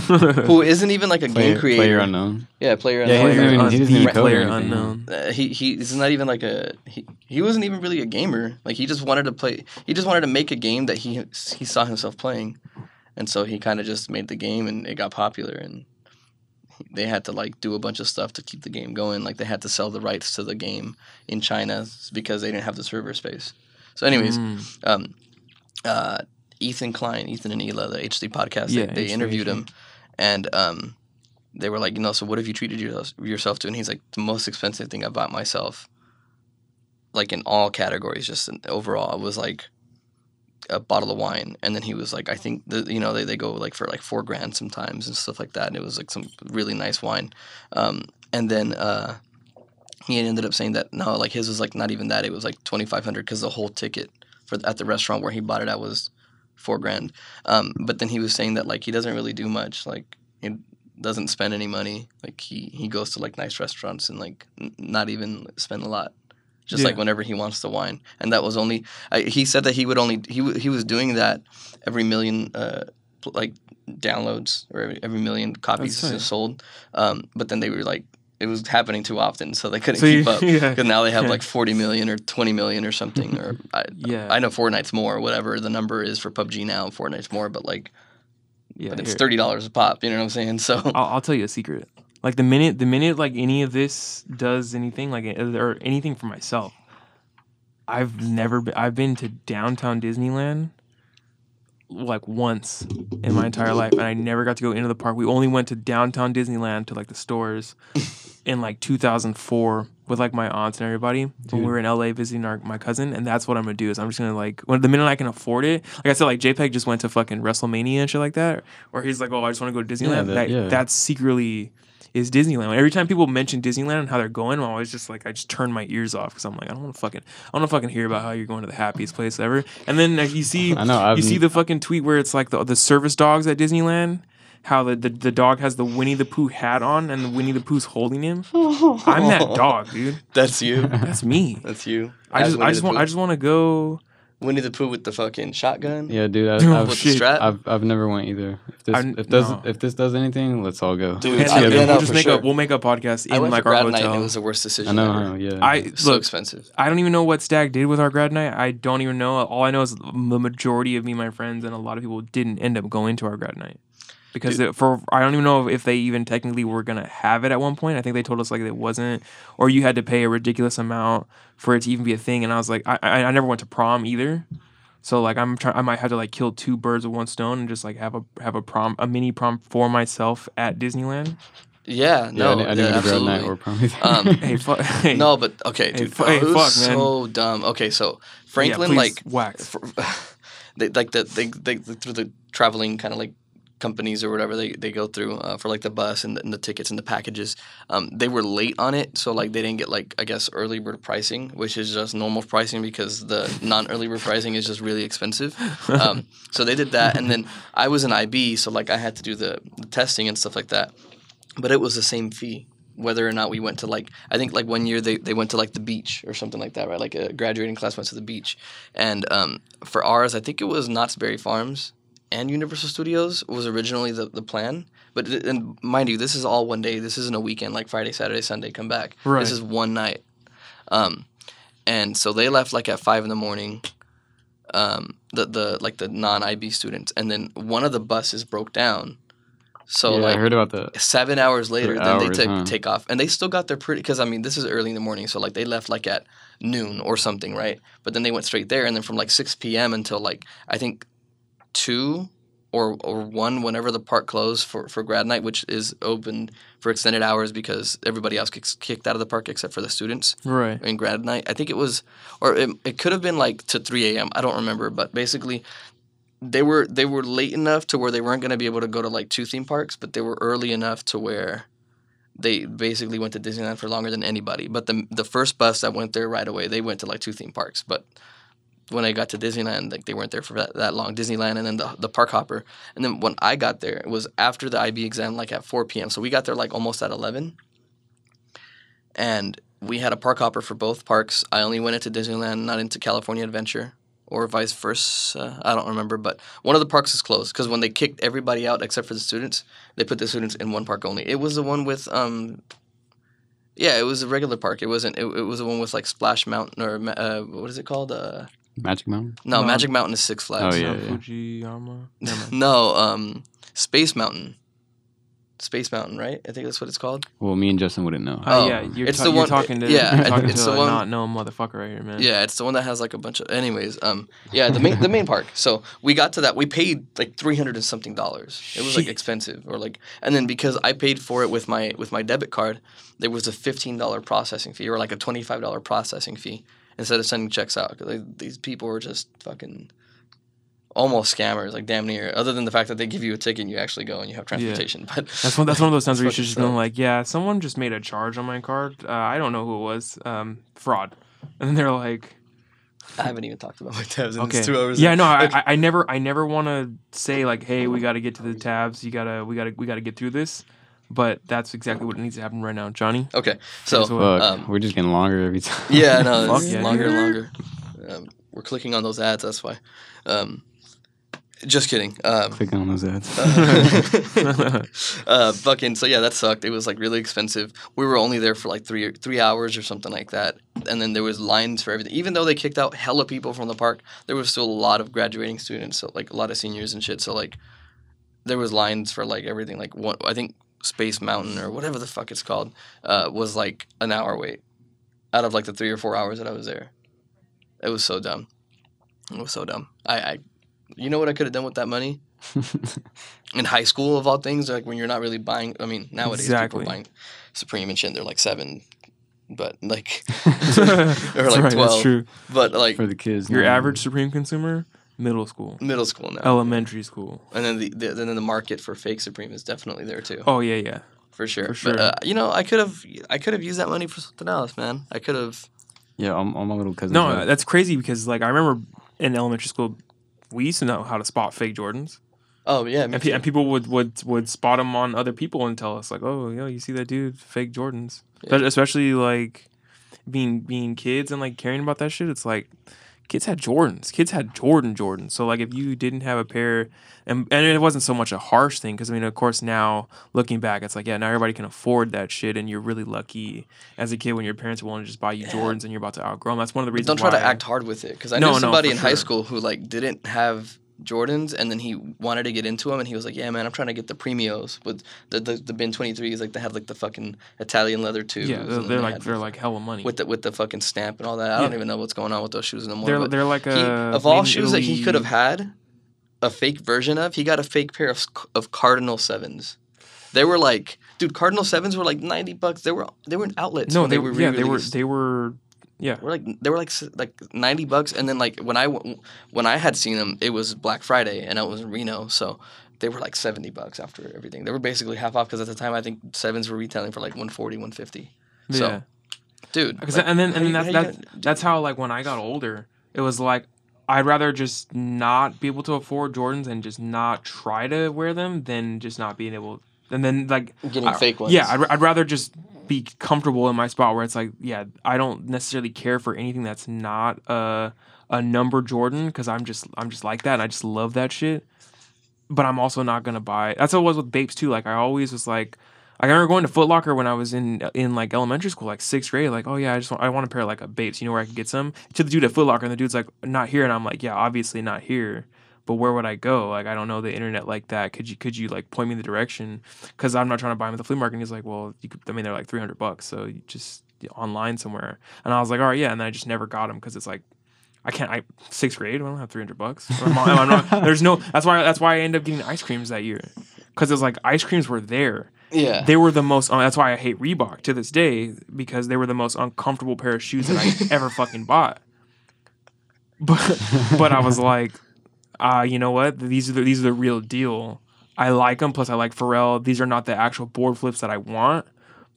who isn't even like a player, game creator. player unknown Yeah, player Yeah, he unknown. doesn't even- Un- he doesn't even player unknown. Uh, he he he's not even like a he, he wasn't even really a gamer. Like he just wanted to play. He just wanted to make a game that he he saw himself playing, and so he kind of just made the game, and it got popular, and they had to like do a bunch of stuff to keep the game going. Like they had to sell the rights to the game in China because they didn't have the server space. So, anyways, Mm. um, uh, Ethan Klein, Ethan and Hila, the H3 podcast, Yeah, they, they interviewed him, and um, they were like, you know, so what have you treated yourself, to? And he's like, the most expensive thing I bought myself, like in all categories, just in, overall, I was like a bottle of wine. And then he was like, I think the, you know they, they go like for like four grand sometimes and stuff like that. And it was like some really nice wine. Um, and then uh, he ended up saying that no, like his was like not even that. It was like twenty five hundred because the whole ticket for at the restaurant where he bought it at was four grand. Um, but then he was saying that like he doesn't really do much. Like he doesn't spend any money. Like he he goes to like nice restaurants and like n- not even spend a lot. Just like whenever he wants to wine, and that was only. I, he said that he would only he he was doing that every million uh like downloads or every, every million copies sold. Um, but then they were like it was happening too often, so they couldn't So you- keep up. yeah. Because now they have Yeah. like 40 million or 20 million or something. Or I, Yeah. I know Fortnite's more, whatever the number is for PUBG now. Fortnite's more, but like, Yeah, but it's thirty dollars a pop. You know what I'm saying? So I'll, I'll tell you a secret. Like the minute the minute like any of this does anything like uh, or anything for myself, I've never been. I've been to downtown Disneyland like once in my entire life, and I never got to go into the park. We only went to downtown Disneyland to like the stores in like 2004 with like my aunts and everybody when we were in LA visiting our my cousin. And that's what I'm gonna do. Is I'm just gonna like when the minute I can afford it. Like I said, like JPEG just went to fucking WrestleMania and shit like that, or he's like, oh, I just want to go to Disneyland. that- that, yeah. That's secretly is Disneyland. Every time people mention Disneyland and how they're going, I'm always just like, I just turn my ears off because I'm like, I don't want to fucking, I want to fucking hear about how you're going to the happiest place ever. And then like, you see, I know. I've, you see the fucking tweet where it's like the the service dogs at Disneyland. How the, the, the dog has the Winnie the Pooh hat on and the Winnie the Pooh's holding him. I'm that dog, dude. That's you. That's me. That's you. I As just I just want I just want to go. Winnie the Pooh with the fucking shotgun. yeah, dude. I, Oh, I've, with the shit. strap. I've I've never went either. If this I- if does no. if this does anything, let's all go. Dude, And, I- and yeah, no, we'll just for make sure. a we'll make a podcast I in went like for our grad night hotel. and it was the worst I decision. know. ever. I know. Yeah. I so look. expensive. I don't even know what Stag did with our grad night. I don't even know. All I know is the majority of me, my friends, and a lot of people didn't end up going to our grad night because it, for I don't even know if they even technically were gonna have it at one point. I think they told us like it wasn't, or you had to pay a ridiculous amount for it to even be a thing. And I was like, I I, I never went to prom either. So like I'm trying, I might have to like kill two birds with one stone and just like have a have a prom, a mini prom for myself at Disneyland. Yeah, yeah, no, I, didn't- I yeah, didn't go absolutely. night or probably. Um, Hey, fu- hey, no, but okay, Hey, dude. fu- hey, it was fuck, man. so dumb. Okay, so Franklin, please like, wax. for, they like the they, they through the traveling kind of like companies or whatever they, they go through uh, for like the bus and the, and the tickets and the packages um, they were late on it so like they didn't get like i guess early bird pricing which is just normal pricing because the non-early bird pricing is just really expensive. Um, so they did that and then i was an ib so like i had to do the, the testing and stuff like that. But it was the same fee whether or not we went to like i think like one year they, they went to like the beach or something like that right? Like a graduating class went to the beach. And um, for ours i think it was knott's berry farms and universal studios was originally the, the plan but and mind you this is all one day this isn't a weekend like friday saturday sunday come back Right. this is one night um, and so they left like at five in the morning um, the, the like the non-ib students and then one of the buses broke down so yeah, like I heard about that. seven hours later, then they hours, took huh? take off, and they still got there pretty. Because I mean, this is early in the morning, so like they left like at noon or something, right? But then they went straight there, and then from like six p.m. until like I think two or or one, whenever the park closed for for grad night, which is open for extended hours because everybody else gets kicked out of the park except for the students right. in grad night. I think it was, or it, it could have been like to 3 a.m. I don't remember, but basically, they were they were late enough to where they weren't going to be able to go to like two theme parks, but they were early enough to where they basically went to Disneyland for longer than anybody. But the the first bus that went there right away, they went to like two theme parks, but. When I got to Disneyland, like they weren't there for that, that long. Disneyland and then the, the park hopper, and then when I got there, it was after the IB exam, like at 4 p.m. So we got there like almost at 11, and we had a park hopper for both parks. I only went into Disneyland, not into California Adventure, or vice versa. I don't remember, but one of the parks is closed because when they kicked everybody out except for the students, they put the students in one park only. It was the one with um. Yeah, it was a regular park. It wasn't. It, it was the one with like Splash Mountain or uh, what is it called? Uh, Magic Mountain. no, No. Magic Mountain is Six Flags. Oh, yeah, Mount yeah. Fujiyama. No, um, Space Mountain. Space Mountain, right? I think that's what it's called. Well, me and Justin wouldn't know. Oh, Oh, yeah, you're, it's ta- the you're one- talking to yeah, you're talking it's to the a one- not know motherfucker right here, man. Yeah, it's the one that has like a bunch of. Anyways, um, yeah, the main the main park. So we got to that. We paid like three hundred and something dollars. It was like expensive, or like, and then because I paid for it with my with my debit card, there was a fifteen dollar processing fee, or like a twenty five dollar processing fee instead of sending checks out. Because like, these people are just fucking almost scammers, like damn near. Other than the fact that they give you a ticket and you actually go and you have transportation, but That's one. That's one of those times where you should just go like, yeah, someone just made a charge on my card. Uh, I don't know who it was. Um, fraud. And then they're like, I haven't even talked about my tabs in Okay. two hours. Yeah, no, I. I, I never, I never want to say like, hey, we got to get to the tabs. You gotta, we gotta, we gotta get through this. But that's exactly what needs to happen right now, Johnny. Okay, so Here's what- Fuck, um, we're just getting longer every time. yeah, no, Fuck it's yeah, longer and longer. Um, we're clicking on those ads. That's why. Um, just kidding. Um, Click on those ads. uh, fucking so yeah, that sucked. It was like really expensive. We were only there for like three three hours or something like that, and then there was lines for everything. Even though they kicked out hella people from the park, there was still a lot of graduating students. So like a lot of seniors and shit. So like there was lines for like everything. Like one, I think Space Mountain or whatever the fuck it's called uh, was like an hour wait out of like the three or four hours that I was there. It was so dumb. It was so dumb. I, I you know what I could have done with that money? in high school of all things, like when you're not really buying. I mean, nowadays Exactly. people buying Supreme and shit. They're like seven, but like, That's or like right, twelve. That's true. But like For the kids. Your now. average Supreme consumer, middle school, middle school now, elementary school. and then the, the then the market for fake Supreme is definitely there too, Oh yeah, yeah. for sure. for sure. But, uh, you know, I could have I could have used that money for something else, man. I could have. Yeah, all, all my little cousins. No, have- that's crazy because like I remember in elementary school, we used to know how to spot fake Jordans, Oh yeah, me and, pe- too. and people would would would spot them on other people and tell us like, oh, yo, you see that dude, fake Jordans. Yeah. Especially like being being kids and like caring about that shit. It's like kids had Jordans. Kids had Jordan Jordans. So like if you didn't have a pair, and and it wasn't so much a harsh thing because I mean, of course, now looking back, it's like yeah, now everybody can afford that shit, and you're really lucky as a kid when your parents want to just buy you Yeah. Jordans and you're about to outgrow them. That's one of the But reasons. don't try to act hard with it because I No, knew no, somebody for in high school who like didn't have Jordans and then he wanted to get into them and he was like, "Yeah, man, I'm trying to get the Premios with the the, the bin 23s like they have like the fucking Italian leather tubes." Yeah, they're, they're they like they're the- like hella money. with the with the fucking stamp and all that. I don't even know what's going on with those shoes anymore. they're they're like he, a of all shoes that he could have had a fake version of, he got a fake pair of of Cardinal sevens. They were like, dude, Cardinal sevens were like ninety bucks. They were they were in outlets. No, when they, were yeah, they were they were yeah. We're like they were like like ninety bucks, and then like when I when I had seen them, it was Black Friday, and I was in Reno, so they were like seventy bucks after everything. They were basically half off because at the time I think sevens were retailing for like 140 150 So, Yeah. dude. Like, and then and then that's that's, gonna- that's how like when I got older, it was like I'd rather just not be able to afford Jordans and just not try to wear them than just not being able. And then like getting I- fake ones. yeah, I'd, I'd rather just be comfortable in my spot where it's like yeah, I don't necessarily care for anything that's not a a number Jordan because I'm just I'm just like that and I just love that shit. But I'm also not gonna buy. That's what it was with Bapes too. Like I always was like. I remember going to Foot Locker when I was in in like elementary school, like sixth grade. Like, oh yeah, I just want, I want a pair of like a Bapes. You know where I can get some? To the dude at Foot Locker, and the dude's like, not here, and I'm like, yeah, obviously not here. But where would I go? Like, I don't know the internet like that. Could you could you like point me in the direction? Because I'm not trying to buy them at the flea market. And he's like, well, you could. I mean, they're like 300 bucks, so you just online somewhere. And I was like, all right, yeah. And then I just never got them because it's like. I can't. I sixth grade. I don't have three hundred bucks. I'm not- I'm not- there's no. That's why. That's why I ended up getting ice creams that year, because it's like ice creams were there yeah. they were the most. Uh, that's why I hate Reebok to this day because they were the most uncomfortable pair of shoes that I ever fucking bought. But but I was like, uh, you know what? These are the, these are the real deal. I like them. Plus, I like Pharrell. These are not the actual board flips that I want,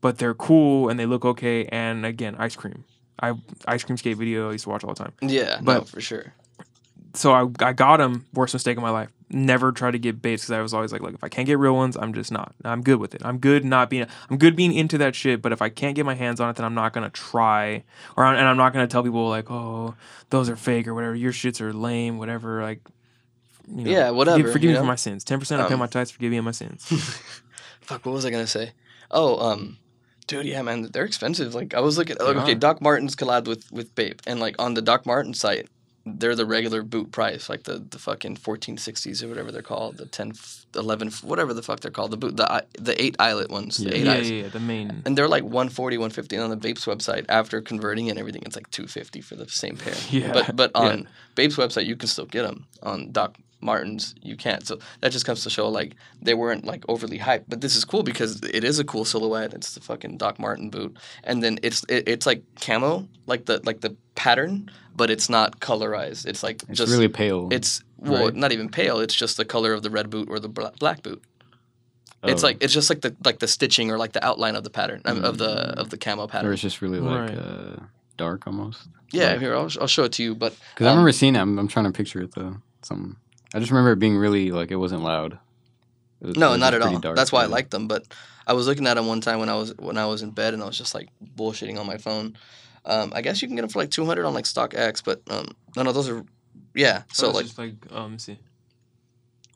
but they're cool and they look okay. And again, ice cream. I ice cream skate video. I used to watch all the time. yeah, no, but- for sure. So I, I got them. Worst mistake of my life. Never tried to get Bapes because I was always like, look, if I can't get real ones, I'm just not. I'm good with it. I'm good not being. I'm good being into that shit. But if I can't get my hands on it, then I'm not gonna try. Or and I'm not gonna tell people like, oh, those are fake or whatever. Your shits are lame. Whatever. Like, you know, Yeah, whatever, Forgive, forgive me know? for my sins. Ten percent I pay Um, my tithes. Forgive me my sins. Fuck, what was I gonna say? Oh, um, dude, yeah, man, they're expensive. Like I was looking. Like, okay. Doc Martens collabed with with Bape, and like on the Doc Martens site, they're the regular boot price, like the the fucking fourteen sixties or whatever they're called, the 10, f- 11, whatever the fuck they're called, the boot, the the eight eyelet ones, the Yeah. eight yeah, eyes. yeah, yeah, the main. And they're like 140, 150 and on the Bape's website. After converting and everything, it's like 250 for the same pair. Yeah, But but yeah. on Bape's website, you can still get them. On Doc Martens, you can't. So that just comes to show like they weren't like overly hyped. But this is cool because it is a cool silhouette. It's the fucking Doc Martin boot, and then it's it, it's like camo, like the like the pattern, but it's not colorized. It's like It's just really pale. it's well right? not even pale. It's just the color of the red boot or the bla- black boot. It's Oh. like it's just like the like the stitching or like the outline of the pattern um, of the Mm. of the camo pattern. or it's just really like Right. uh, dark almost. Yeah, Like- here I'll, I'll show it to you. But Because I Um, remember seeing it. I'm, I'm trying to picture it though. Some. I just remember it being really like it wasn't loud. It was- it no, was not at all. dark, That's why I yeah. liked them. But I was looking at them one time when I was when I was in bed and I was just like bullshitting on my phone. Um, I guess you can get them for like two hundred on like StockX, but um, no, no, those are yeah. So it's like, just like um, see.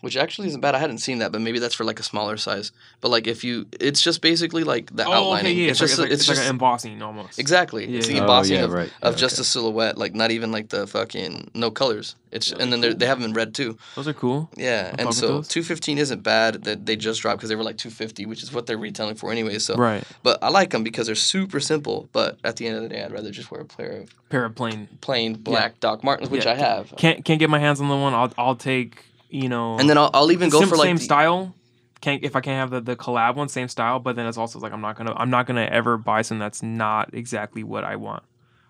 Which actually isn't bad. I hadn't seen that, but maybe that's for like a smaller size. But like if you, it's just basically like the Oh, outlining. okay, yeah. It's, It's, just like, it's, it's, like, an embossing almost. exactly. Yeah, it's the yeah. Oh, embossing yeah, of, right. of Yeah, just okay. a silhouette, like not even like the fucking no colors. It's Yeah, and then cool. they're have them in red too. Those are cool. Yeah, fuck and so two fifteen isn't bad that they just dropped because they were like two fifty, which is what they're retailing for anyway. So, Right. but I like them because they're super simple. But at the end of the day, I'd rather just wear a pair of Pair of plain. plain black Doc Martens, which Yeah. I have. Can't can't get my hands on the one. I'll I'll take you know. And then I'll, I'll even go sim- for like same the- style. Can't if I can't have the, the collab one, same style. But then it's also like I'm not gonna I'm not gonna ever buy something that's not exactly what I want.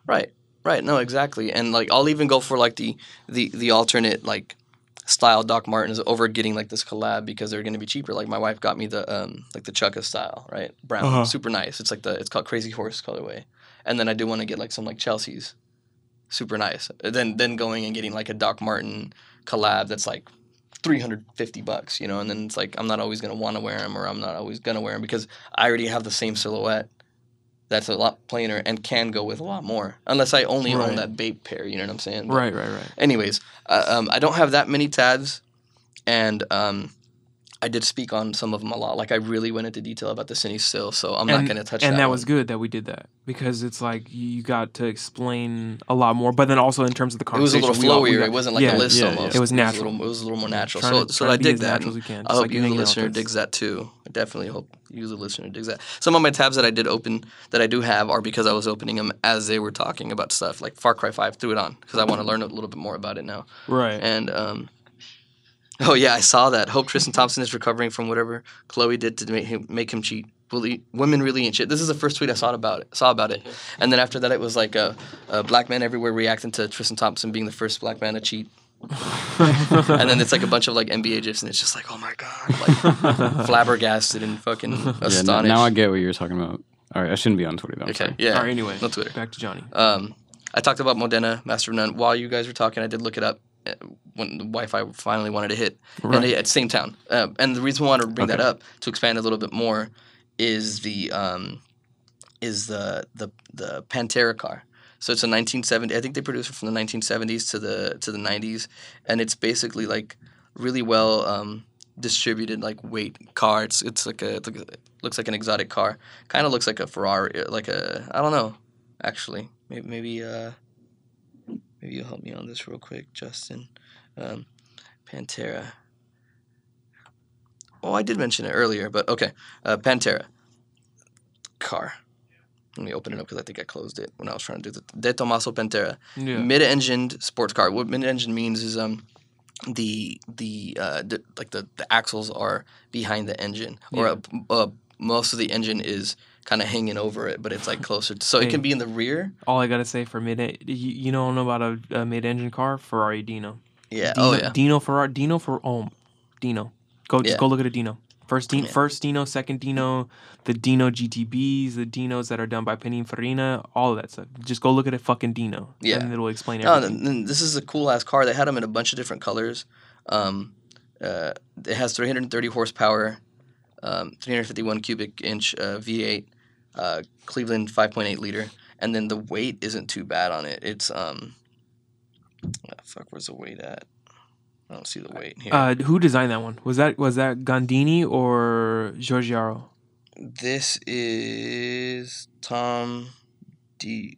Right. Right. No, exactly. And like I'll even go for like the the the alternate like style Doc Martens over getting like this collab because they're going to be cheaper. Like my wife got me the um like the Chukka style, right? Brown, Uh-huh. super nice. It's like the it's called Crazy Horse colorway. And then I do want to get like some like Chelsea's, super nice. Then then going and getting like a Doc Martin collab that's like. 350 bucks, you know, and then it's like I'm not always going to want to wear them or I'm not always going to wear them because I already have the same silhouette that's a lot plainer and can go with a lot more. Unless I only Right. own that Bape pair, you know what I'm saying? But Right, right, right. Anyways, uh, um, I don't have that many tabs, and um, I did speak on some of them a lot. Like I really went into detail about the CineStill, so I'm not going to touch and that. And that was good that we did that because it's like you got to explain a lot more. But then also in terms of the conversation, It was a little we got- we flowier. it wasn't like yeah, a list yeah, yeah. almost. It was a natural. little, it was a little more natural. So, to- so I dig that. I hope like you, the listener, digs that too. I definitely hope you, the listener, digs that. Some of my tabs that I did open that I do have are because I was opening them as they were talking about stuff. Like Far Cry Five, threw it on because I want to learn a little bit more about it now. Right. And um, oh yeah, I saw that. Hope Tristan Thompson is recovering from whatever Khloé did to make him make him cheat. Really, women really ain't shit. This is the first tweet I saw about it. Saw about it, and then after that, it was like a, a black man everywhere reacting to Tristan Thompson being the first black man to cheat. and then it's like a bunch of like NBA gifs, and it's just like, oh my god, like flabbergasted and fucking Yeah, n- astonished. now I get what you were talking about. All right, I shouldn't be on Twitter though. I'm okay, sorry. yeah. All right. Anyway, no Twitter. back to Johnny. Um, I talked about Modena, Master of None. While you guys were talking, I did look it up when the Wi-Fi finally wanted to hit, Right. and at same town. Uh, and the reason I wanted to bring that up to expand a little bit more is the um, is the the the Pantera car. So it's a 1970. I think they produced it from the 1970s to the to the 90s, and it's basically like really well um, distributed like weight car. It's it's like a, a looks like an exotic car. Kind of looks like a Ferrari, like a I don't know, actually. Maybe maybe uh maybe you'll help me on this real quick, Justin. Um, Pantera. Oh, I did mention it earlier, but okay. Uh, Pantera car. Let me open it up because I think I closed it when I was trying to do the De Tomaso Pantera Yeah. mid-engined sports car. What mid-engine means is um the the uh the, like the the axles are behind the engine, or Yeah. uh, uh, most of the engine is kind of hanging over it, but it's like closer. To, so it can be in the rear. All I gotta say for mid, you, you don't know about a, a mid-engine car, Ferrari Dino. Yeah. Dino, oh yeah. Dino Ferrari. Dino for oh, Dino. Go just Yeah. go look at a Dino. First Dino, Yeah. first Dino, second Dino, the Dino GTBs, the Dinos that are done by Pininfarina, all of that stuff. Just go look at a fucking Dino. Yeah. And it'll explain No, everything. th- th- this is a cool ass car. They had them in a bunch of different colors. Um, uh, it has 330 horsepower, um, 351 cubic inch uh, V8, uh, Cleveland 5.8 liter, and then the weight isn't too bad on it. It's um, ah, fuck, where's the weight at? I don't see the weight here. Uh, who designed that one? Was that was that Gandini or Giugiaro? this is Tom D.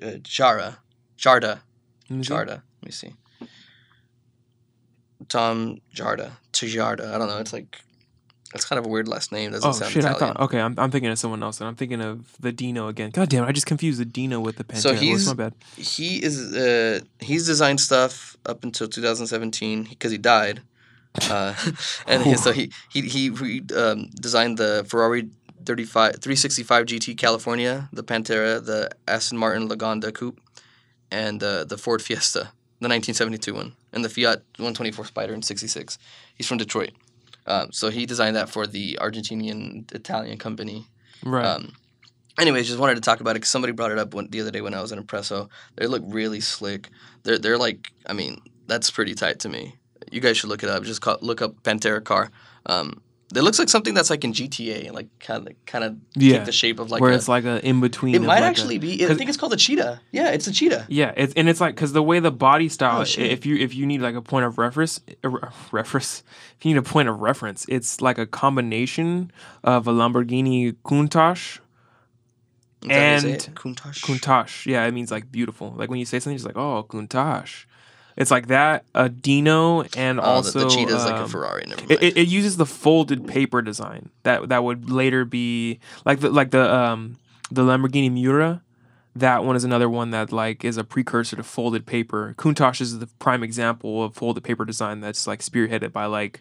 Uh, Jara, Tjaarda. Let me see. Tjaarda. Let me see. Tom Tjaarda. Tjaarda. I don't know. It's like it's kind of a weird last name. Doesn't Oh sound shit! Italian. I thought okay. I'm, I'm thinking of someone else, and I'm thinking of the Dino again. God damn! it, I just confused the Dino with the Pantera. So he's- my bad. He is uh he's designed stuff up until 2017 because he died. Uh, and so he he he, he um, designed the Ferrari 35 365 GT California, the Pantera, the Aston Martin Lagonda Coupe, and uh, the Ford Fiesta, the 1972 one, and the Fiat 124 Spider in 66. He's from Detroit. Um, so he designed that for the Argentinian Italian company. Right. Um, anyways, just wanted to talk about it because somebody brought it up when, the other day when I was in Impresso. They look really slick. They're they're like, I mean, that's pretty tight to me. You guys should look it up. Just call, look up Pantera car. Um, it looks like something that's like in GTA, and like kind of kind of Yeah. take the shape of like where a, it's like a in between. it might like a- actually be. I think it's called a cheetah. Yeah, it's a cheetah. Yeah, it's and it's like because the way the body oh, style, Oh, if you if you need like a point of reference, a re- reference, if you need a point of reference, it's like a combination of a Lamborghini Countach. Is that how you say And? Countach. Countach, yeah, it means like beautiful. Like when you say something, it's like oh Countach. It's like that a Dino and Oh, also the, the cheetah is like a um, Ferrari. Never mind. it, it, uses the folded paper design that that would later be like the like the um the Lamborghini Miura. That one is another one that like is a precursor to folded paper. Countach is the prime example of folded paper design that's like spearheaded by like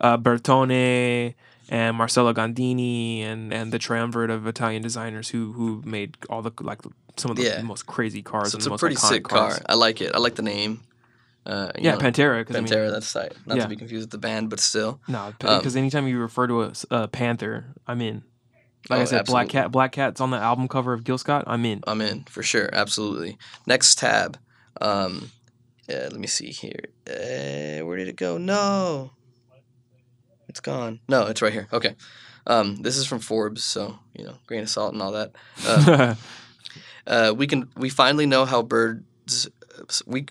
uh, Bertone and Marcello Gandini and and the triumvirate of Italian designers who who made all the like some of the Yeah. most crazy cars. so and it's the a most pretty sick cars. car. I like it. I like the name. Uh, Yeah, know, Pantera. Cause, I Pantera. mean, that's right. Not yeah. to be confused with the band, but still. No, Um, because anytime you refer to a panther, I'm in. Like I Oh, said, Black. Cat. Black Cat's on the album cover of Gil Scott. I'm in. I'm in for sure, absolutely. Next tab. Um, yeah, let me see here. Uh, where did it go? No, it's gone. No, it's right here. Okay. Um, this is from Forbes, so you know, grain of salt and all that. Uh, uh, we can we finally know how birds we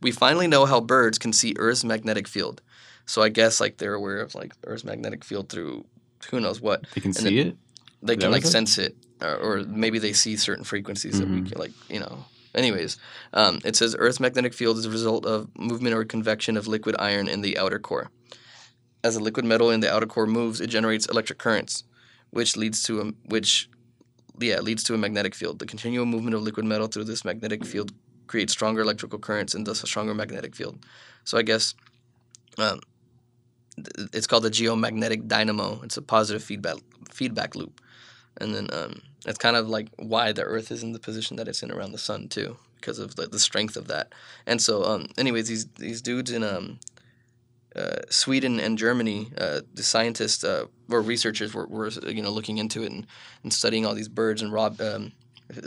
we finally know how birds can see Earth's magnetic field. So I guess like they're aware of like Earth's magnetic field through who knows what. They can And see it. they can like it sense it or, or maybe they see certain frequencies that we Mhm. can like you know anyways um, it says earth's magnetic field is a result of movement or convection of liquid iron in the outer core as a liquid metal in the outer core moves it generates electric currents which leads to a which yeah leads to a magnetic field the continual movement of liquid metal through this magnetic field creates stronger electrical currents and thus a stronger magnetic field. So i guess um, it's called the geomagnetic dynamo. It's a positive feedback feedback loop. And then um, it's kind of like why the Earth is in the position that it's in around the sun too, because of the, the strength of that. And so, um, anyways, these these dudes in um, uh, Sweden and Germany, uh, the scientists uh, or researchers were, were you know looking into it and, and studying all these birds and rob um,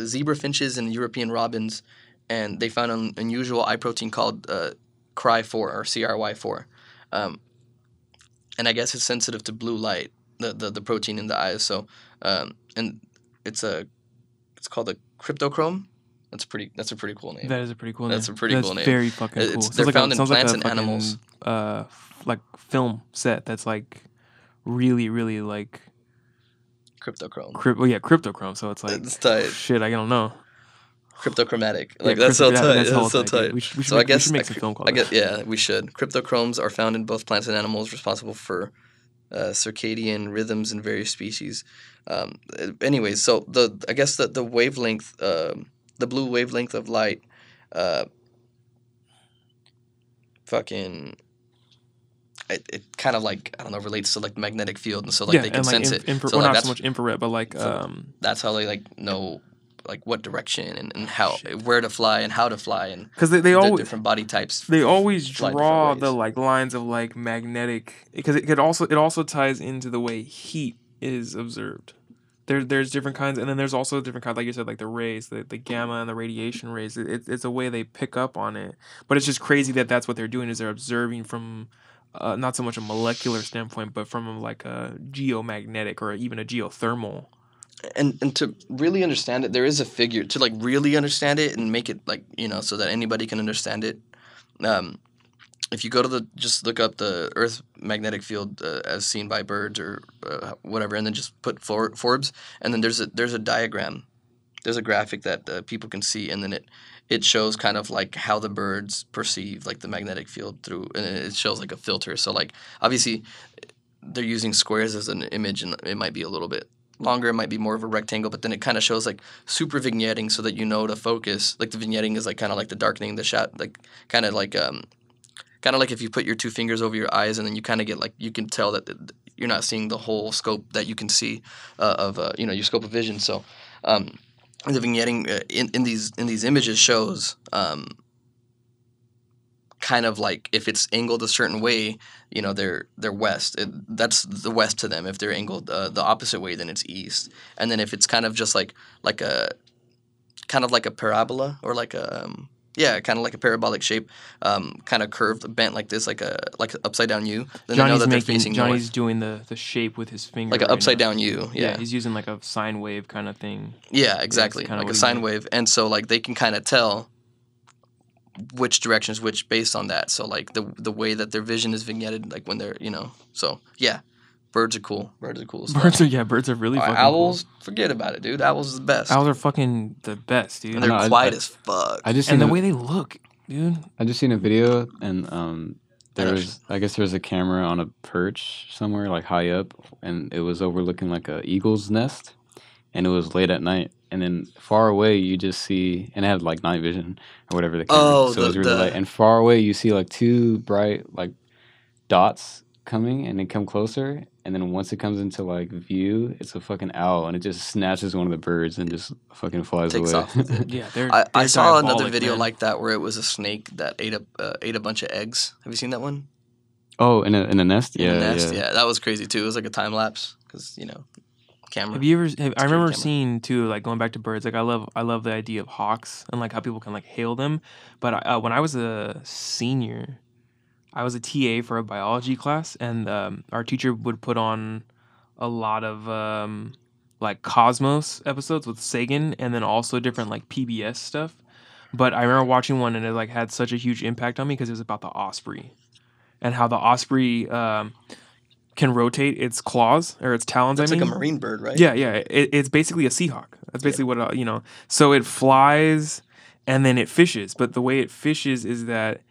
zebra finches and European robins, and they found an unusual eye protein called uh, Cry4 or CRY4, um, and I guess it's sensitive to blue light, the, the, the protein in the eyes. So um, and it's a it's called a cryptochrome. That's pretty. That's a pretty cool name. That is a pretty cool name. That's a pretty That's cool name. Very fucking It's- cool. they're Sounds found a, in like plants a and fucking, animals. Uh, like film set that's like really, really like Cryptochrome. crypt. Well, yeah, cryptochrome. So it's like It's shit. I don't know. Cryptochromatic. Yeah, Like that's so tight. that- That's, so tight. We should, we should So make, I guess we should make I some cr- film called I guess yeah, we should. Cryptochromes are found in both plants and animals, responsible for uh, circadian rhythms in various species. Um, uh, anyways, so the I guess the the wavelength, um the blue wavelength of light, uh, fucking. It, it kind of like I don't know relates to like magnetic field and so like yeah, they can like sense it. infra- so well, like not so much infrared, but like um, that's how they like know like what direction and, and how where to fly and how to fly and because they they the always different body types. they always draw the like lines of like magnetic because it could also it also ties into the way heat is observed. There, there's different kinds, and then there's also different kinds, like you said, like the rays, the, the gamma and the radiation rays. It, it, it's a way they pick up on it, but it's just crazy that that's what they're doing is they're observing from, uh, not so much a molecular standpoint, but from like a geomagnetic or even a geothermal. And and to really understand it, there is a figure to like really understand it and make it like you know so that anybody can understand it. Um, if you go to the just look up the Earth magnetic field uh, as seen by birds or uh, whatever, and then just put For- Forbes, and then there's a there's a diagram, there's a graphic that uh, people can see, and then it it shows kind of like how the birds perceive like the magnetic field through, and it shows like a filter. So like obviously they're using squares as an image, and it might be a little bit longer. It might be more of a rectangle, but then it kind of shows like super vignetting so that you know to focus. Like the vignetting is like kind of like the darkening, the shot, like kind of like um, kind of like if you put your two fingers over your eyes and then you kind of get like you can tell that th- th- you're not seeing the whole scope that you can see uh, of uh, you know your scope of vision. So um, the vignetting uh, in, in these in these images shows um, kind of like if it's angled a certain way, you know, they're they're west. It, that's the west to them. If they're angled uh, the opposite way, then it's east. And then if it's kind of just like like a kind of like a parabola or like a um, yeah, kind of like a parabolic shape, um, kind of curved, bent like this, like a like upside down U. Then they know Johnny's that they're making facing Johnny's north, doing the the shape with his finger, like an right upside now. down U. Yeah. Yeah, he's using like a sine wave kind of thing. yeah, exactly, like a sine wave. And so like they can kind of tell which direction is which based on that. So like the the way that their vision is vignetted, like when they're you know. So yeah, birds are cool. Birds are cool. as fuck. Birds are yeah, birds are really fucking owls, forget about it, dude. Owls is the best. Owls are fucking the best, dude. and they're No, quiet I- as fuck. I just and seen the a- way they look, dude. I just seen a video and um there was I guess there was a camera on a perch somewhere like high up and it was overlooking like a eagle's nest and it was late at night and then far away you just see and it had like night vision or whatever the camera Oh, so it was the- really the- light and far away you see like two bright like dots coming and they come closer and then once it comes into like view it's a fucking owl and it just snatches one of the birds and just fucking flies Takes away off. Yeah, they're. I, I they're saw another video man. like that where it was a snake that ate a uh, ate a bunch of eggs. Have you seen that one? oh in a, in a nest In yeah nest? yeah yeah, that was crazy too. It was like a time lapse because you know, camera. Have you ever? Have, I remember camera. seeing too, like going back to birds. Like I love, I love the idea of hawks and like how people can like hail them. But uh, when I was a senior, I was a TA for a biology class, and um, our teacher would put on a lot of um, like Cosmos episodes with Sagan, and then also different like PBS stuff. But I remember watching one, and it like had such a huge impact on me because it was about the osprey, and how the osprey um, can rotate its claws or its talons. That's I like a marine bird, right? yeah, yeah. It, it's basically a seahawk. That's basically what uh, you know. So it flies and then it fishes, but the way it fishes is that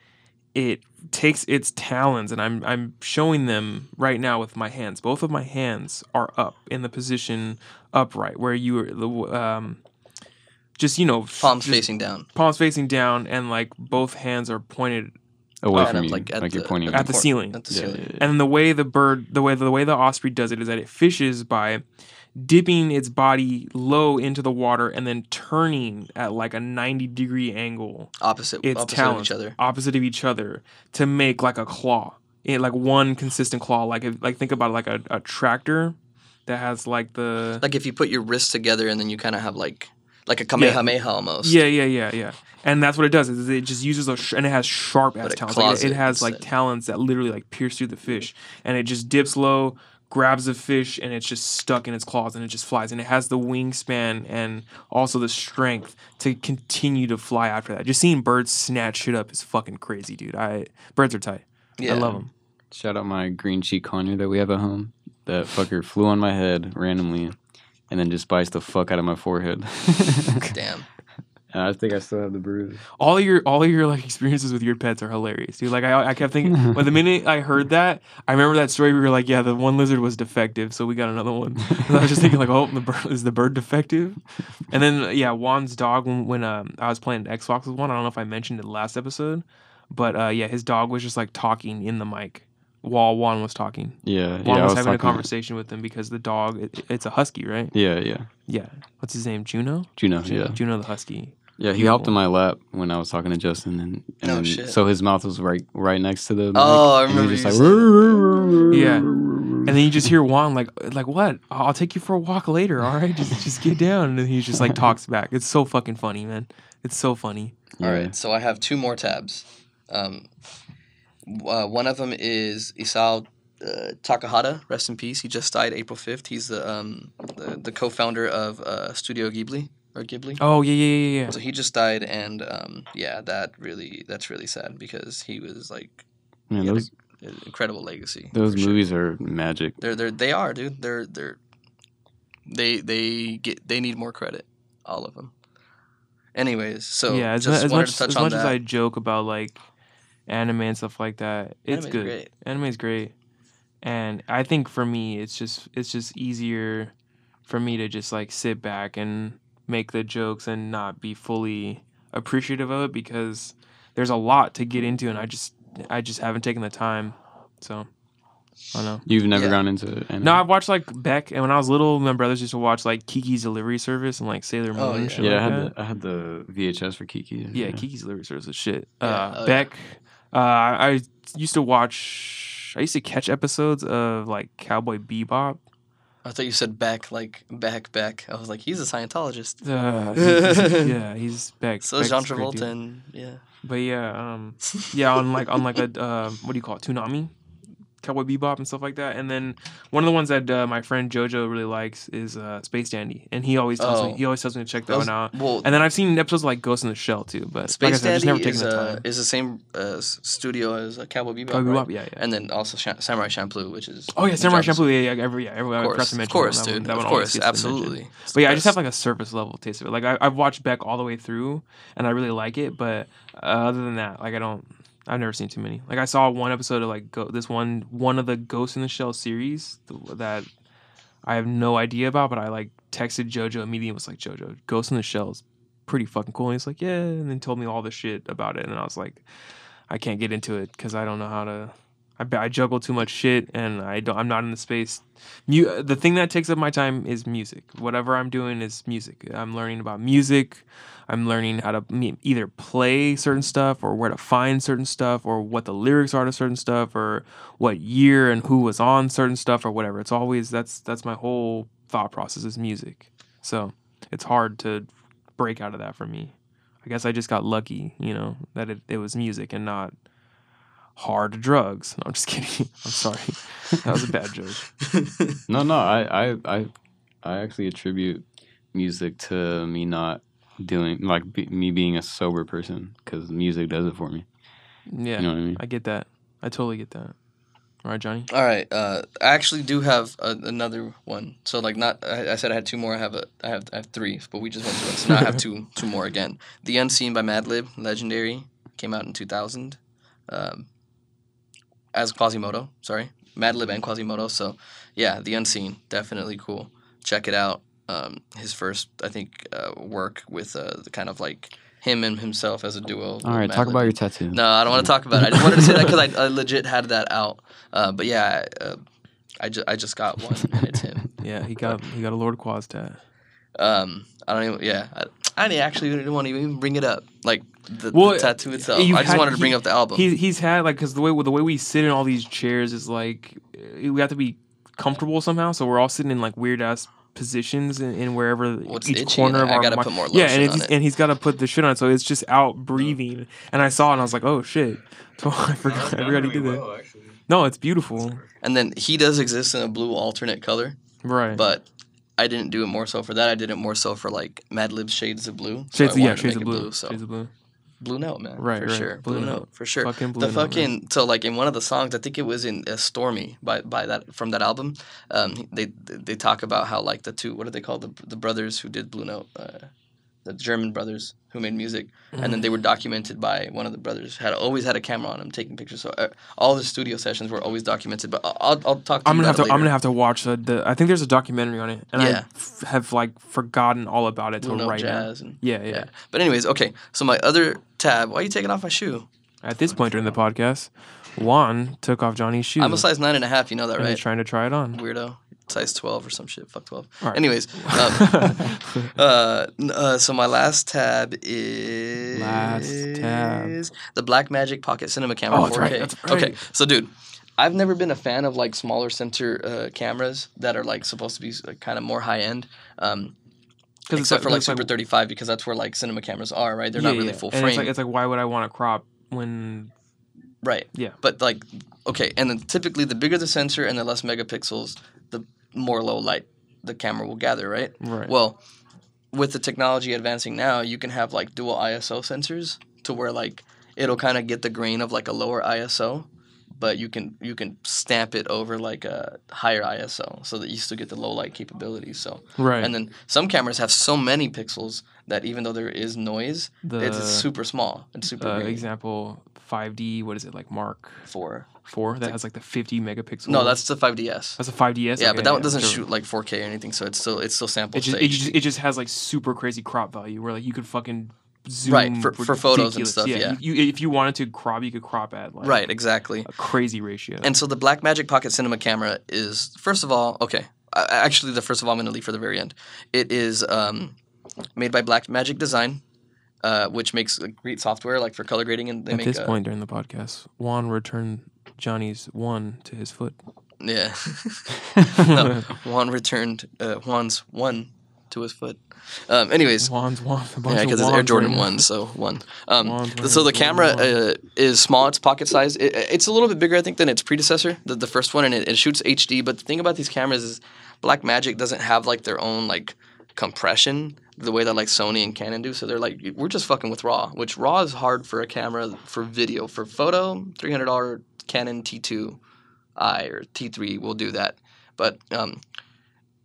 it takes its talons, and I'm I'm showing them right now with my hands. Both of my hands are up in the position upright, where you are the um, just you know Palms just facing down. palms facing down, and like both hands are pointed away Kind from you like like, at you're the- pointing at at the cor- ceiling. At the Yeah, ceiling. yeah, yeah. And the way the bird, the way the way the osprey does it is that it fishes by dipping its body low into the water and then turning at like a 90 degree angle Opposite, its opposite talons of each other. opposite of each other to make like a claw. It, like one consistent claw. Like if, like think about like a, a tractor that has like the Like if you put your wrists together and then you kind of have like like a kamehameha almost. Yeah, yeah, yeah, yeah. And that's what it does. Is it just uses those sh- and it has sharp ass But it talons. Like, it, it it has like instead. talons that literally like pierce through the fish, and it just dips low, grabs the fish, and it's just stuck in its claws, and it just flies. And it has the wingspan and also the strength to continue to fly after that. Just seeing birds snatch shit up is fucking crazy, dude. I birds are tight. Yeah. I love them. Shout out my green cheek conure that we have at home. That fucker flew on my head randomly, and then just bites the fuck out of my forehead. Damn. And I think I still have the bruise. All your all your like experiences with your pets are hilarious, dude. Like I, I kept thinking, but the minute I heard that, I remember that story. We were like, yeah, the Juan lizard was defective, so we got another one. And I was just thinking, like, oh, the bird is the bird defective? And then yeah, Juan's dog when when um, I was playing Xbox with one. I don't know if I mentioned it last episode, but uh, yeah, his dog was just like talking in the mic while Juan was talking. Yeah, Juan yeah. I was, was having a conversation with him because the dog, it, it's a husky, right? Yeah, yeah. Yeah. What's his name? Juno. Juno, yeah. Juno the husky. Yeah, he hopped in my lap when I was talking to Justin, and, and Oh, then- shit. so his mouth was right right next to the. mic, Oh, I and he was remember just you like, Yeah. And then you just hear Juan like like what? I'll take you for a walk later. All right, just just get down. And then he just like talks back. It's so fucking funny, man. It's so funny. All Yeah. right, so I have two more tabs. Um, w- uh, one of them is Isao uh, Takahata, rest in peace. He just died April fifth. He's the um the, the co-founder of uh, Studio Ghibli or Ghibli. Oh yeah yeah yeah yeah. So he just died, and um, yeah, that really that's really sad because he was like Man, he those a- an incredible legacy. those for sure. movies are magic. They're they're they are, dude. They're they're they they get they need more credit, all of them. Anyways, so yeah, as, just as wanted much to touch as on much that. as I joke about like anime and stuff like that, it's Anime's good. great. Anime's great, and I think for me, it's just it's just easier for me to just like sit back and make the jokes and not be fully appreciative of it because there's a lot to get into, and I just I just haven't taken the time. So I don't know. You've never Yeah. gone into anime? No, I've watched like Beck, and when I was little, my brothers used to watch like Kiki's Delivery Service and like Sailor Moon Oh, and yeah. shit yeah, like I had that. the I had the VHS for Kiki. Yeah, Kiki's Delivery Service is shit. Yeah, Uh, oh, yeah. Beck, Uh, I used to watch. I used to catch episodes of like Cowboy Bebop. I thought you said back, like back, back. I was like, he's a Scientologist. Uh, he's- yeah, he's back. So Beck's John a great dude. Travolta, and yeah. But yeah, um, yeah, on like on like a uh, what do you call it, Toonami, Cowboy Bebop and stuff like that. And then one of the ones that uh, my friend Jojo really likes is uh, Space Dandy, and he always tells Oh. me he always tells me to check that Those- one out. Well, And then I've seen episodes like Ghost in the Shell too, but Space like I said, I've never Dandy taken is, the uh, time. is the same uh, studio as uh, Cowboy Bebop, Cowboy right? Yeah, yeah. And then also Sha- Samurai Champloo, which is Oh yeah, Samurai Champloo. Yeah, yeah, every, yeah, every, Of I course, of course, that one. dude. That of one course, gets the mention. absolutely. But yeah, I just have like a surface level taste of it. Like I, I've watched Beck all the way through, and I really like it. But uh, other than that, like I don't. I've never seen too many. Like I saw one episode of like go, this one one of the Ghost in the Shell series th- that I have no idea about, but I like texted JoJo immediately and was like, JoJo, Ghost in the Shell is pretty fucking cool. And he's like, yeah, and then told me all the shit about it, and I was like, I can't get into it because I don't know how to. I, I juggle too much shit, and I don't. I'm not in the space. Mu- the thing that takes up my time is music. Whatever I'm doing is music. I'm learning about music. I'm learning how to either play certain stuff or where to find certain stuff or what the lyrics are to certain stuff or what year and who was on certain stuff or whatever. It's always that's that's my whole thought process is music. So it's hard to break out of that for me. I guess I just got lucky, you know, that it, it was music and not hard drugs. No, I'm just kidding. I'm sorry. That was a bad joke. No, no, I, I, I, I actually attribute music to me not doing like be, me being a sober person because music does it for me. Yeah, You know what I mean? I get that. I totally get that. All right, Johnny. All right. Uh, I actually do have a, another one. So like not I, I said I had two more. I have a I have I have three, but we just went through it. So now I have two two more again. The Unseen by Madlib, legendary, came out in two thousand. Um, as Quasimodo, sorry, Madlib and Quasimodo. So yeah, The Unseen, definitely cool. Check it out. Um, his first, I think, uh, work with uh, the kind of like him and himself as a duo. All right, talk Madlib. about your tattoo. No, I don't want to talk about it. I just wanted to say that because I, I legit had that out. Uh, but yeah, uh, I just I just got one, and it's him. Yeah, he got he got a Lord Quaz tat. Um, I don't even. Yeah, I, I didn't actually didn't want to even bring it up, like the, Well, the tattoo itself. I just had- wanted to bring he- up the album. He he's had like because the way the way we sit in all these chairs is like uh, we have to be comfortable somehow. So we're all sitting in like weird ass positions in, in wherever What's each itchy, corner of I our gotta mi- put more yeah, lotion and on it. and he's got to put the shit on it, so it's just out breathing. And I saw it and I was like, oh shit, so I forgot I forgot he did that. No, it's beautiful, and then he does exist in a blue alternate color, right? but I didn't do it more so for that. I did it more so for like Madlib's Shades of Blue. So shades yeah, shades of it blue, so shades of blue. Blue Note, man. Right, for right. sure. Blue Blue, Note. Note, for sure. Fucking blue the note, fucking so like in one of the songs, I think it was in uh, "Stormy" by by that from that album. Um, they they talk about how like the two what are they called the the brothers who did Blue Note, uh, the German brothers who made music, and Mm. then they were documented by one of the brothers. Had always had a camera on him taking pictures. So uh, all the studio sessions were always documented. But I'll I'll, talk to I'm gonna have to. it I'm gonna have to watch the, the. I think there's a documentary on it, and I Yeah. f- have like forgotten all about it till right now. and Yeah, yeah, yeah. But anyways, okay. So my other tab. Why are you taking off my shoe? At this point during the podcast, Juan took off Johnny's shoe. I'm a size nine and a half. You know that, and right? he's trying to try it on. Weirdo. Size twelve or some shit. Fuck twelve. All right. Anyways, um, uh, uh, so my last tab is Last tab. the Blackmagic Pocket Cinema Camera Oh, that's 4K. right. Okay, so dude, I've never been a fan of like smaller sensor uh, cameras that are like supposed to be like, kind of more high end. Um, except for like Super 35 because that's where like cinema cameras are, right? They're not really yeah. full And frame, It's like, it's like why would I want to crop when? right? Yeah. But like, okay, and then typically the bigger the sensor and the less megapixels, more low light the camera will gather, right? Right. Well, with the technology advancing now, you can have like dual ISO sensors to where like it'll kind of get the grain of like a lower ISO, but you can you can stamp it over like a higher ISO so that you still get the low light capabilities. So right. and then some cameras have so many pixels that even though there is noise, the it's super small and super uh, example 5D. What is it like Mark Four? Four that has like the 50 megapixel. No, that's the 5DS. that's a 5DS. yeah, Okay, but that one doesn't sure. shoot like 4K or anything, so it's still it's still sample It just, it just it just has like super crazy crop value where like you could fucking zoom Right, for- for photos and stuff, yeah. You, you, if you wanted to crop, you could crop at like right, exactly. a crazy ratio. And so the Blackmagic Pocket Cinema camera is, first of all, okay. Actually, the first of all, I'm going to leave for the very end. It is um, made by Blackmagic Design. Uh, which makes like, great software like for color grading, and they At make this uh, point during the podcast, Juan returned Johnny's one to his foot. yeah. no, Juan returned uh, Juan's one to his foot. Um, anyways, Juan's one. A bunch yeah, because it's Air Jordan right one, so one. Um, so the camera uh, is small; it's pocket size. It, it's a little bit bigger, I think, than its predecessor, the, the first one, and it, it shoots HD. But the thing about these cameras is, Blackmagic doesn't have like their own like compression the way that like Sony and Canon do. So they're like, we're just fucking with RAW, which RAW is hard for a camera for video. For photo, three hundred dollar Canon T2 I or T3 will do that, but um,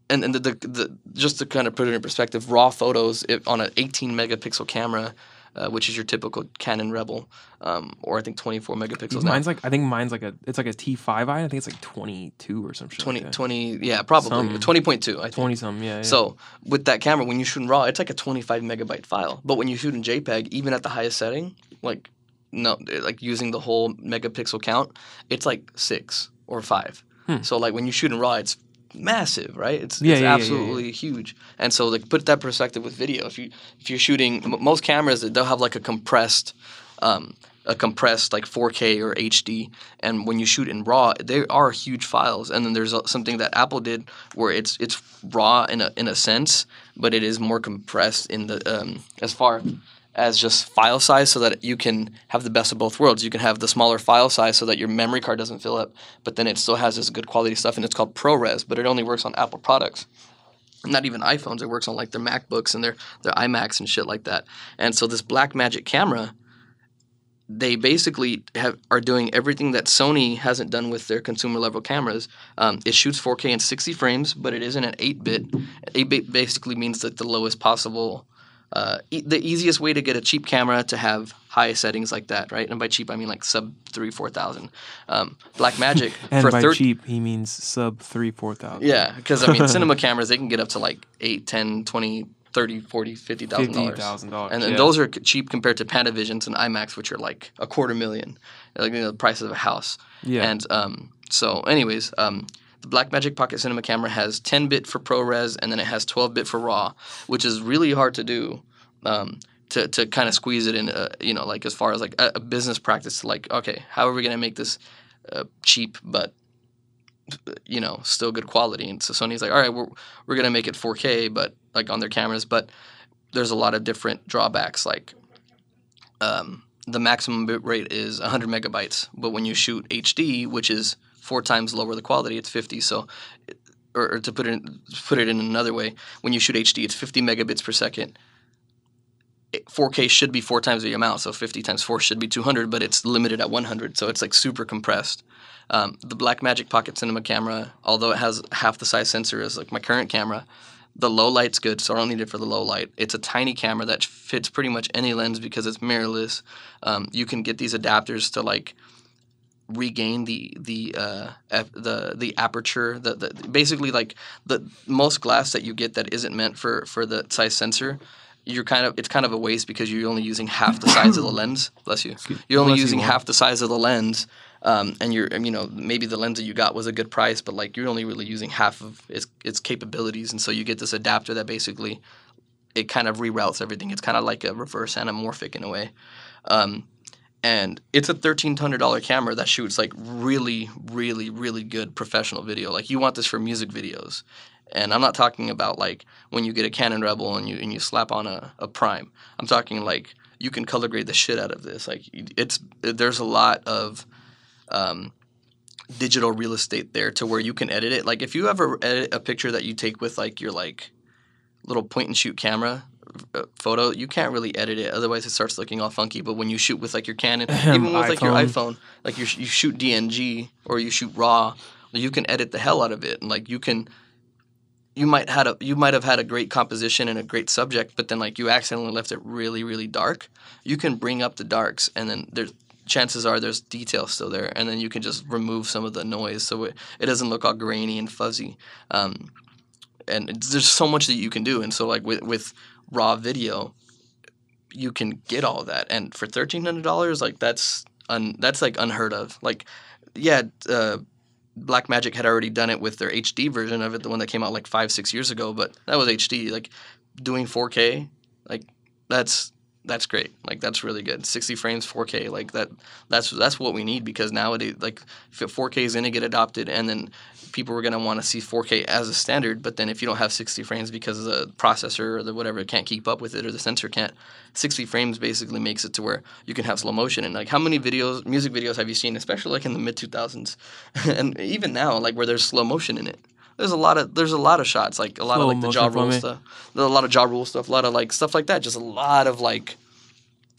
and and the, the, the just to kind of put it in perspective, raw photos if, on an 18 megapixel camera, uh, which is your typical Canon Rebel, um, or I think 24 megapixels now. Mine's like I think mine's like a it's like a T5i. I think it's like 22 or some shit. 20, like 20 yeah, probably Some- 20.2. I think. 20 something. Yeah. yeah. So with that camera, when you shoot in RAW, it's like a 25 megabyte file. But when you shoot in JPEG, even at the highest setting, like no, like using the whole megapixel count, it's like six or five. Hmm. So like when you shoot in RAW, it's massive, right? It's, Yeah, it's yeah, yeah, yeah, absolutely huge. And so like put that perspective with video. If you if you're shooting m- most cameras, they'll have like a compressed. Um, a compressed like 4K or HD, and when you shoot in RAW, they are huge files. And then there's a, something that Apple did where it's it's RAW in a in a sense, but it is more compressed in the um, as far as just file size, so that you can have the best of both worlds. You can have the smaller file size so that your memory card doesn't fill up, but then it still has this good quality stuff, and it's called ProRes, but it only works on Apple products not even iPhones. It works on like their MacBooks and their their iMacs and shit like that. And so this Blackmagic camera, they basically have are doing everything that Sony hasn't done with their consumer level cameras. Um, it shoots 4K in 60 frames, but it isn't an 8 bit. 8 bit basically means that the lowest possible. Uh, e- the easiest way to get a cheap camera to have high settings like that, right? And by cheap, I mean like sub three, four thousand. Um, Blackmagic and for by thir- cheap he means sub three four thousand. yeah, because I mean, cinema cameras they can get up to like 8, 10, 20, 30, 40, 50,000 Fifty dollars. thousand dollars. And, and those are cheap compared to Panavisions and IMAX, which are like a quarter million, like you know, the price of a house. yeah. And um, so, anyways, um, the Blackmagic Pocket Cinema camera has 10 bit for ProRes, and then it has 12 bit for RAW, which is really hard to do. Um, to, to kind of squeeze it in, uh, you know, like as far as like a, a business practice, like, okay, how are we going to make this uh, cheap but you know still good quality? And so Sony's like, all right, we're we're going to make it 4K, but like on their cameras, but there's a lot of different drawbacks. Like um, the maximum bit rate is 100 megabytes, but when you shoot HD, which is four times lower the quality, it's 50. So, or, or to put it in, put it in another way, when you shoot HD, it's 50 megabits per second. 4K should be four times the amount, so 50 times four should be 200, but it's limited at 100, so it's like super compressed. Um, the Blackmagic Pocket Cinema camera, although it has half the size sensor as like my current camera, the low light's good, so I don't need it for the low light. It's a tiny camera that fits pretty much any lens because it's mirrorless. Um, you can get these adapters to like regain the the uh, f- the the aperture. The, the basically like the most glass that you get that isn't meant for for the size sensor. You're kind of it's kind of a waste because you're only using half the size of the lens. Bless you. You're only Bless using Juan. half the size of the lens, um, and you're you know maybe the lens that you got was a good price, but like you're only really using half of its its capabilities, and so you get this adapter that basically it kind of reroutes everything. It's kind of like a reverse anamorphic in a way. Um, and it's a thirteen hundred dollar camera that shoots like really, really, really good professional video. Like you want this for music videos, and I'm not talking about like when you get a Canon Rebel and you and you slap on a, a Prime. I'm talking like you can color grade the shit out of this. Like it's there's a lot of um, digital real estate there to where you can edit it. Like if you ever edit a picture that you take with like your like little point and shoot camera photo, you can't really edit it. Otherwise, it starts looking all funky. But when you shoot with like your Canon, even with like your iPhone. iPhone, like you, you shoot DNG or you shoot RAW, you can edit the hell out of it, and like you can. You might had a you might have had a great composition and a great subject, but then like you accidentally left it really really dark. You can bring up the darks, and then there's chances are there's detail still there, and then you can just remove some of the noise so it, it doesn't look all grainy and fuzzy. Um, and there's so much that you can do, and so like with with raw video, you can get all that, and for thirteen hundred dollars, like that's un, that's like unheard of. Like, yeah, uh, Blackmagic had already done it with their HD version of it, the one that came out like five six years ago, but that was HD. Like doing 4K, like that's that's great. Like that's really good. 60 frames, 4K, like that. That's that's what we need because nowadays, like if 4K is gonna get adopted, and then people are gonna want to see 4K as a standard. But then if you don't have 60 frames because the processor or the whatever can't keep up with it or the sensor can't, 60 frames basically makes it to where you can have slow motion. And like how many videos, music videos have you seen, especially like in the mid 2000s, and even now, like where there's slow motion in it. There's a lot of there's a lot of shots like a lot Slow of like the Ja Rule stuff. There's a lot of Ja Rule stuff, a lot of like stuff like that. Just a lot of like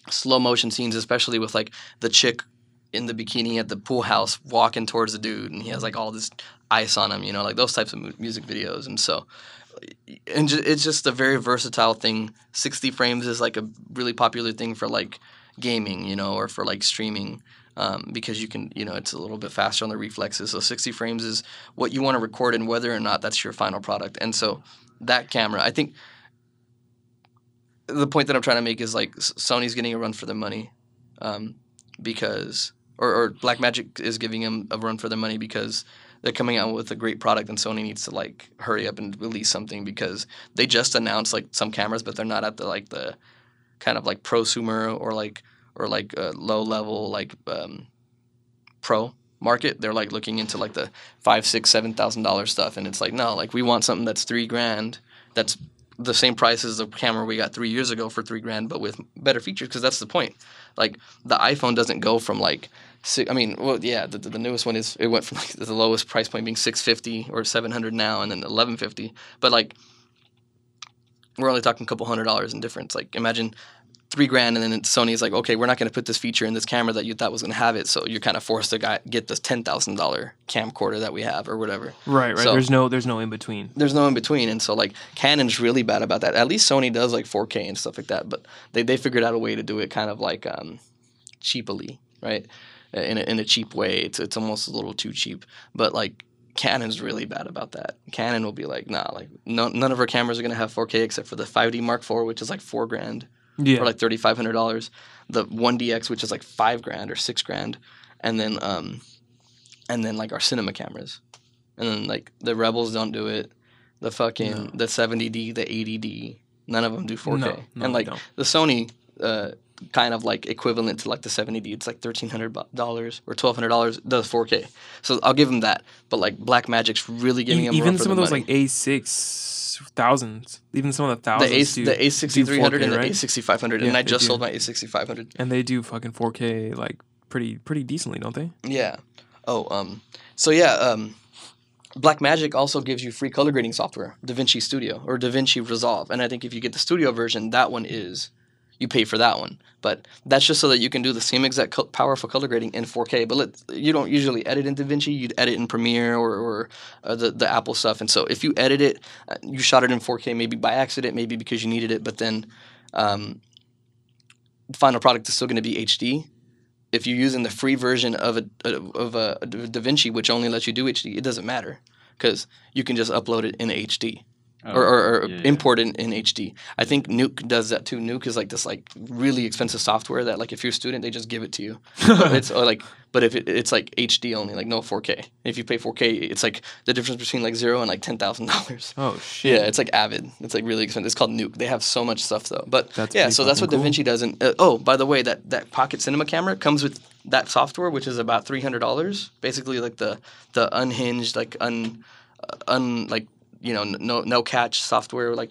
slow motion scenes, especially with like the chick in the bikini at the pool house walking towards the dude, and he has like all this ice on him, you know, like those types of mu- music videos. And so, and ju- it's just a very versatile thing. Sixty frames is like a really popular thing for like gaming, you know, or for like streaming. Um, because you can, you know, it's a little bit faster on the reflexes. So 60 frames is what you want to record, and whether or not that's your final product. And so, that camera, I think, the point that I'm trying to make is like Sony's getting a run for their money, um, because or, or Blackmagic is giving them a run for their money because they're coming out with a great product and Sony needs to like hurry up and release something because they just announced like some cameras but they're not at the like the kind of like prosumer or like or like uh, low level like um, pro market they're like looking into like the five six seven thousand dollar stuff and it's like no like we want something that's three grand that's the same price as the camera we got three years ago for three grand but with better features because that's the point. Like the iphone doesn't go from like si- i mean well yeah the, the newest one is it went from like the lowest price point being 650 or 700 now and then 1150 but like we're only talking a couple hundred dollars in difference. Like imagine three grand and then sony's like okay we're not going to put this feature in this camera that you thought was going to have it so you're kind of forced to get this $10000 camcorder that we have or whatever. Right, right. So- there's no there's no in between. there's no in between and so like canon's really bad about that. At least sony does like 4k and stuff like that but they, they figured out a way to do it kind of like um cheaply right? In a, in a cheap way. It's, it's almost a little too cheap but like canon's really bad about that. Canon will be like nah like no, none of our cameras are going to have 4k except for the 5d mark iv which is like four grand Yeah. for like thirty five hundred dollars. The one DX, which is like five grand or six grand, and then um, and then like our cinema cameras, and then like the Rebels don't do it. The fucking No. the seventy D, the eighty D, none of them do four K. No, no, and like the Sony, uh, kind of like equivalent to like the seventy D, it's like thirteen hundred dollars or twelve hundred dollars does four K. So I'll give them that. But like Blackmagic's really giving them even some of those money. like A6 thousands, even some of the the thousands. The A sixty three hundred and the 4K, A right? sixty five hundred, and I just do. sold my A sixty five hundred. and they do fucking 4K like pretty pretty decently, don't they? Yeah. Oh, um, so yeah, um, Blackmagic also gives you free color grading software, DaVinci Studio or DaVinci Resolve, and I think if you get the Studio version, that one is you pay for that one. But that's just so that you can do the same exact co- powerful color grading in 4K. But let, you don't usually edit in DaVinci; you'd edit in Premiere or, or uh, the the Apple stuff. And so if you edit it, uh, you shot it in 4K, maybe by accident, maybe because you needed it, but then um, the final product is still going to be HD if you're using the free version of a of a, DaVinci, which only lets you do HD, it doesn't matter because you can just upload it in HD Oh, or, or, or yeah, yeah. import it in, in HD. I think Nuke does that too. Nuke is like this like really expensive software that like if you're a student, they just give it to you. But it's or like but if it, it's like HD only, like no 4K. If you pay 4K, it's like the difference between like zero and like ten thousand dollars. Oh shit. Yeah, it's like Avid. It's like really expensive. It's called Nuke. They have so much stuff though. But That's yeah, so that's what cool. DaVinci does. And uh, oh, by the way, that that Pocket Cinema camera comes with that software, which is about three hundred dollars. Basically, like the the unhinged, like un, uh, un like you know no no catch software, like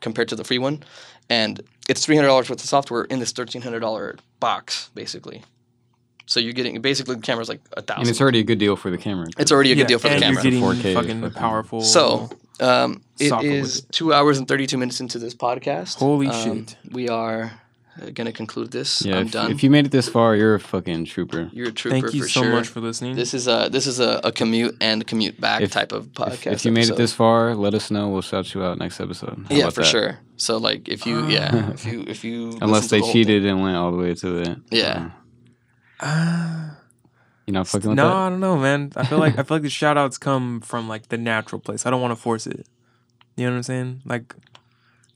compared to the free one, and it's three hundred dollars worth of software in this thirteen hundred dollar box, basically. So you're getting basically the camera's like a thousand. and it's already a good deal for the camera. It's already a good Yeah, deal for the and camera. You're getting 4K is fucking fucking- powerful. So, um, it Software with is it. two hours and 32 minutes into this podcast. Holy Um, shit. We are going to conclude this. yeah, I'm if, done. if you made it this far, you're a fucking trooper. You're a trooper thank you for so sure. much for listening. this is a this is a, a commute and commute back If- type of podcast. If, if you made episode. it this far, let us know. We'll shout you out next episode. How yeah, for that? sure. So like, if you yeah, if you if you Unless they the whole cheated and went all the way to the Yeah. Ah. you not fucking no, that. I don't know, man. I feel like I feel like the shout outs come from like the natural place. I don't want to force it. You know what I'm saying? Like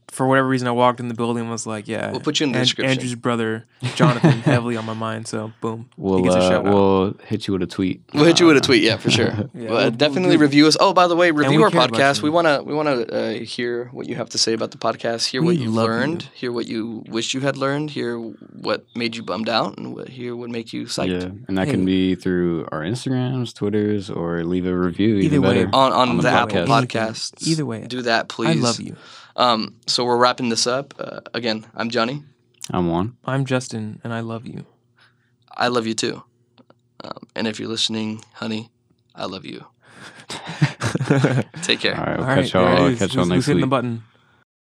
for whatever reason, I walked in the building and was like, "Yeah." We'll put you in the An- description. Andrew's brother, Jonathan, heavily on my mind. So boom, We'll he gets a uh, out. we'll hit you with a tweet. We'll hit you with a Uh, tweet, yeah, for sure. Yeah, But we'll- we'll definitely review us. Oh, by the way, review our podcast. We wanna we wanna uh, hear what you have to say about the podcast. Hear what you learned. you. Hear what you wish you had learned. Hear what made you bummed out, and what, hear what make you psyched. Yeah, and that Hey. can be through our Instagrams, Twitters, or leave a review. Either even way. better. On, on, On the, the Apple podcast. Either way. do that, please. I love you. Um, so we're wrapping this up. Uh, again, I'm Johnny. I'm Juan. I'm Justin, and I love you. I love you too. Um, and if you're listening, honey, I love you. Take care. All right, we'll All right, catch y'all. there it is. Catch y'all Who's- next who's hitting week. the button?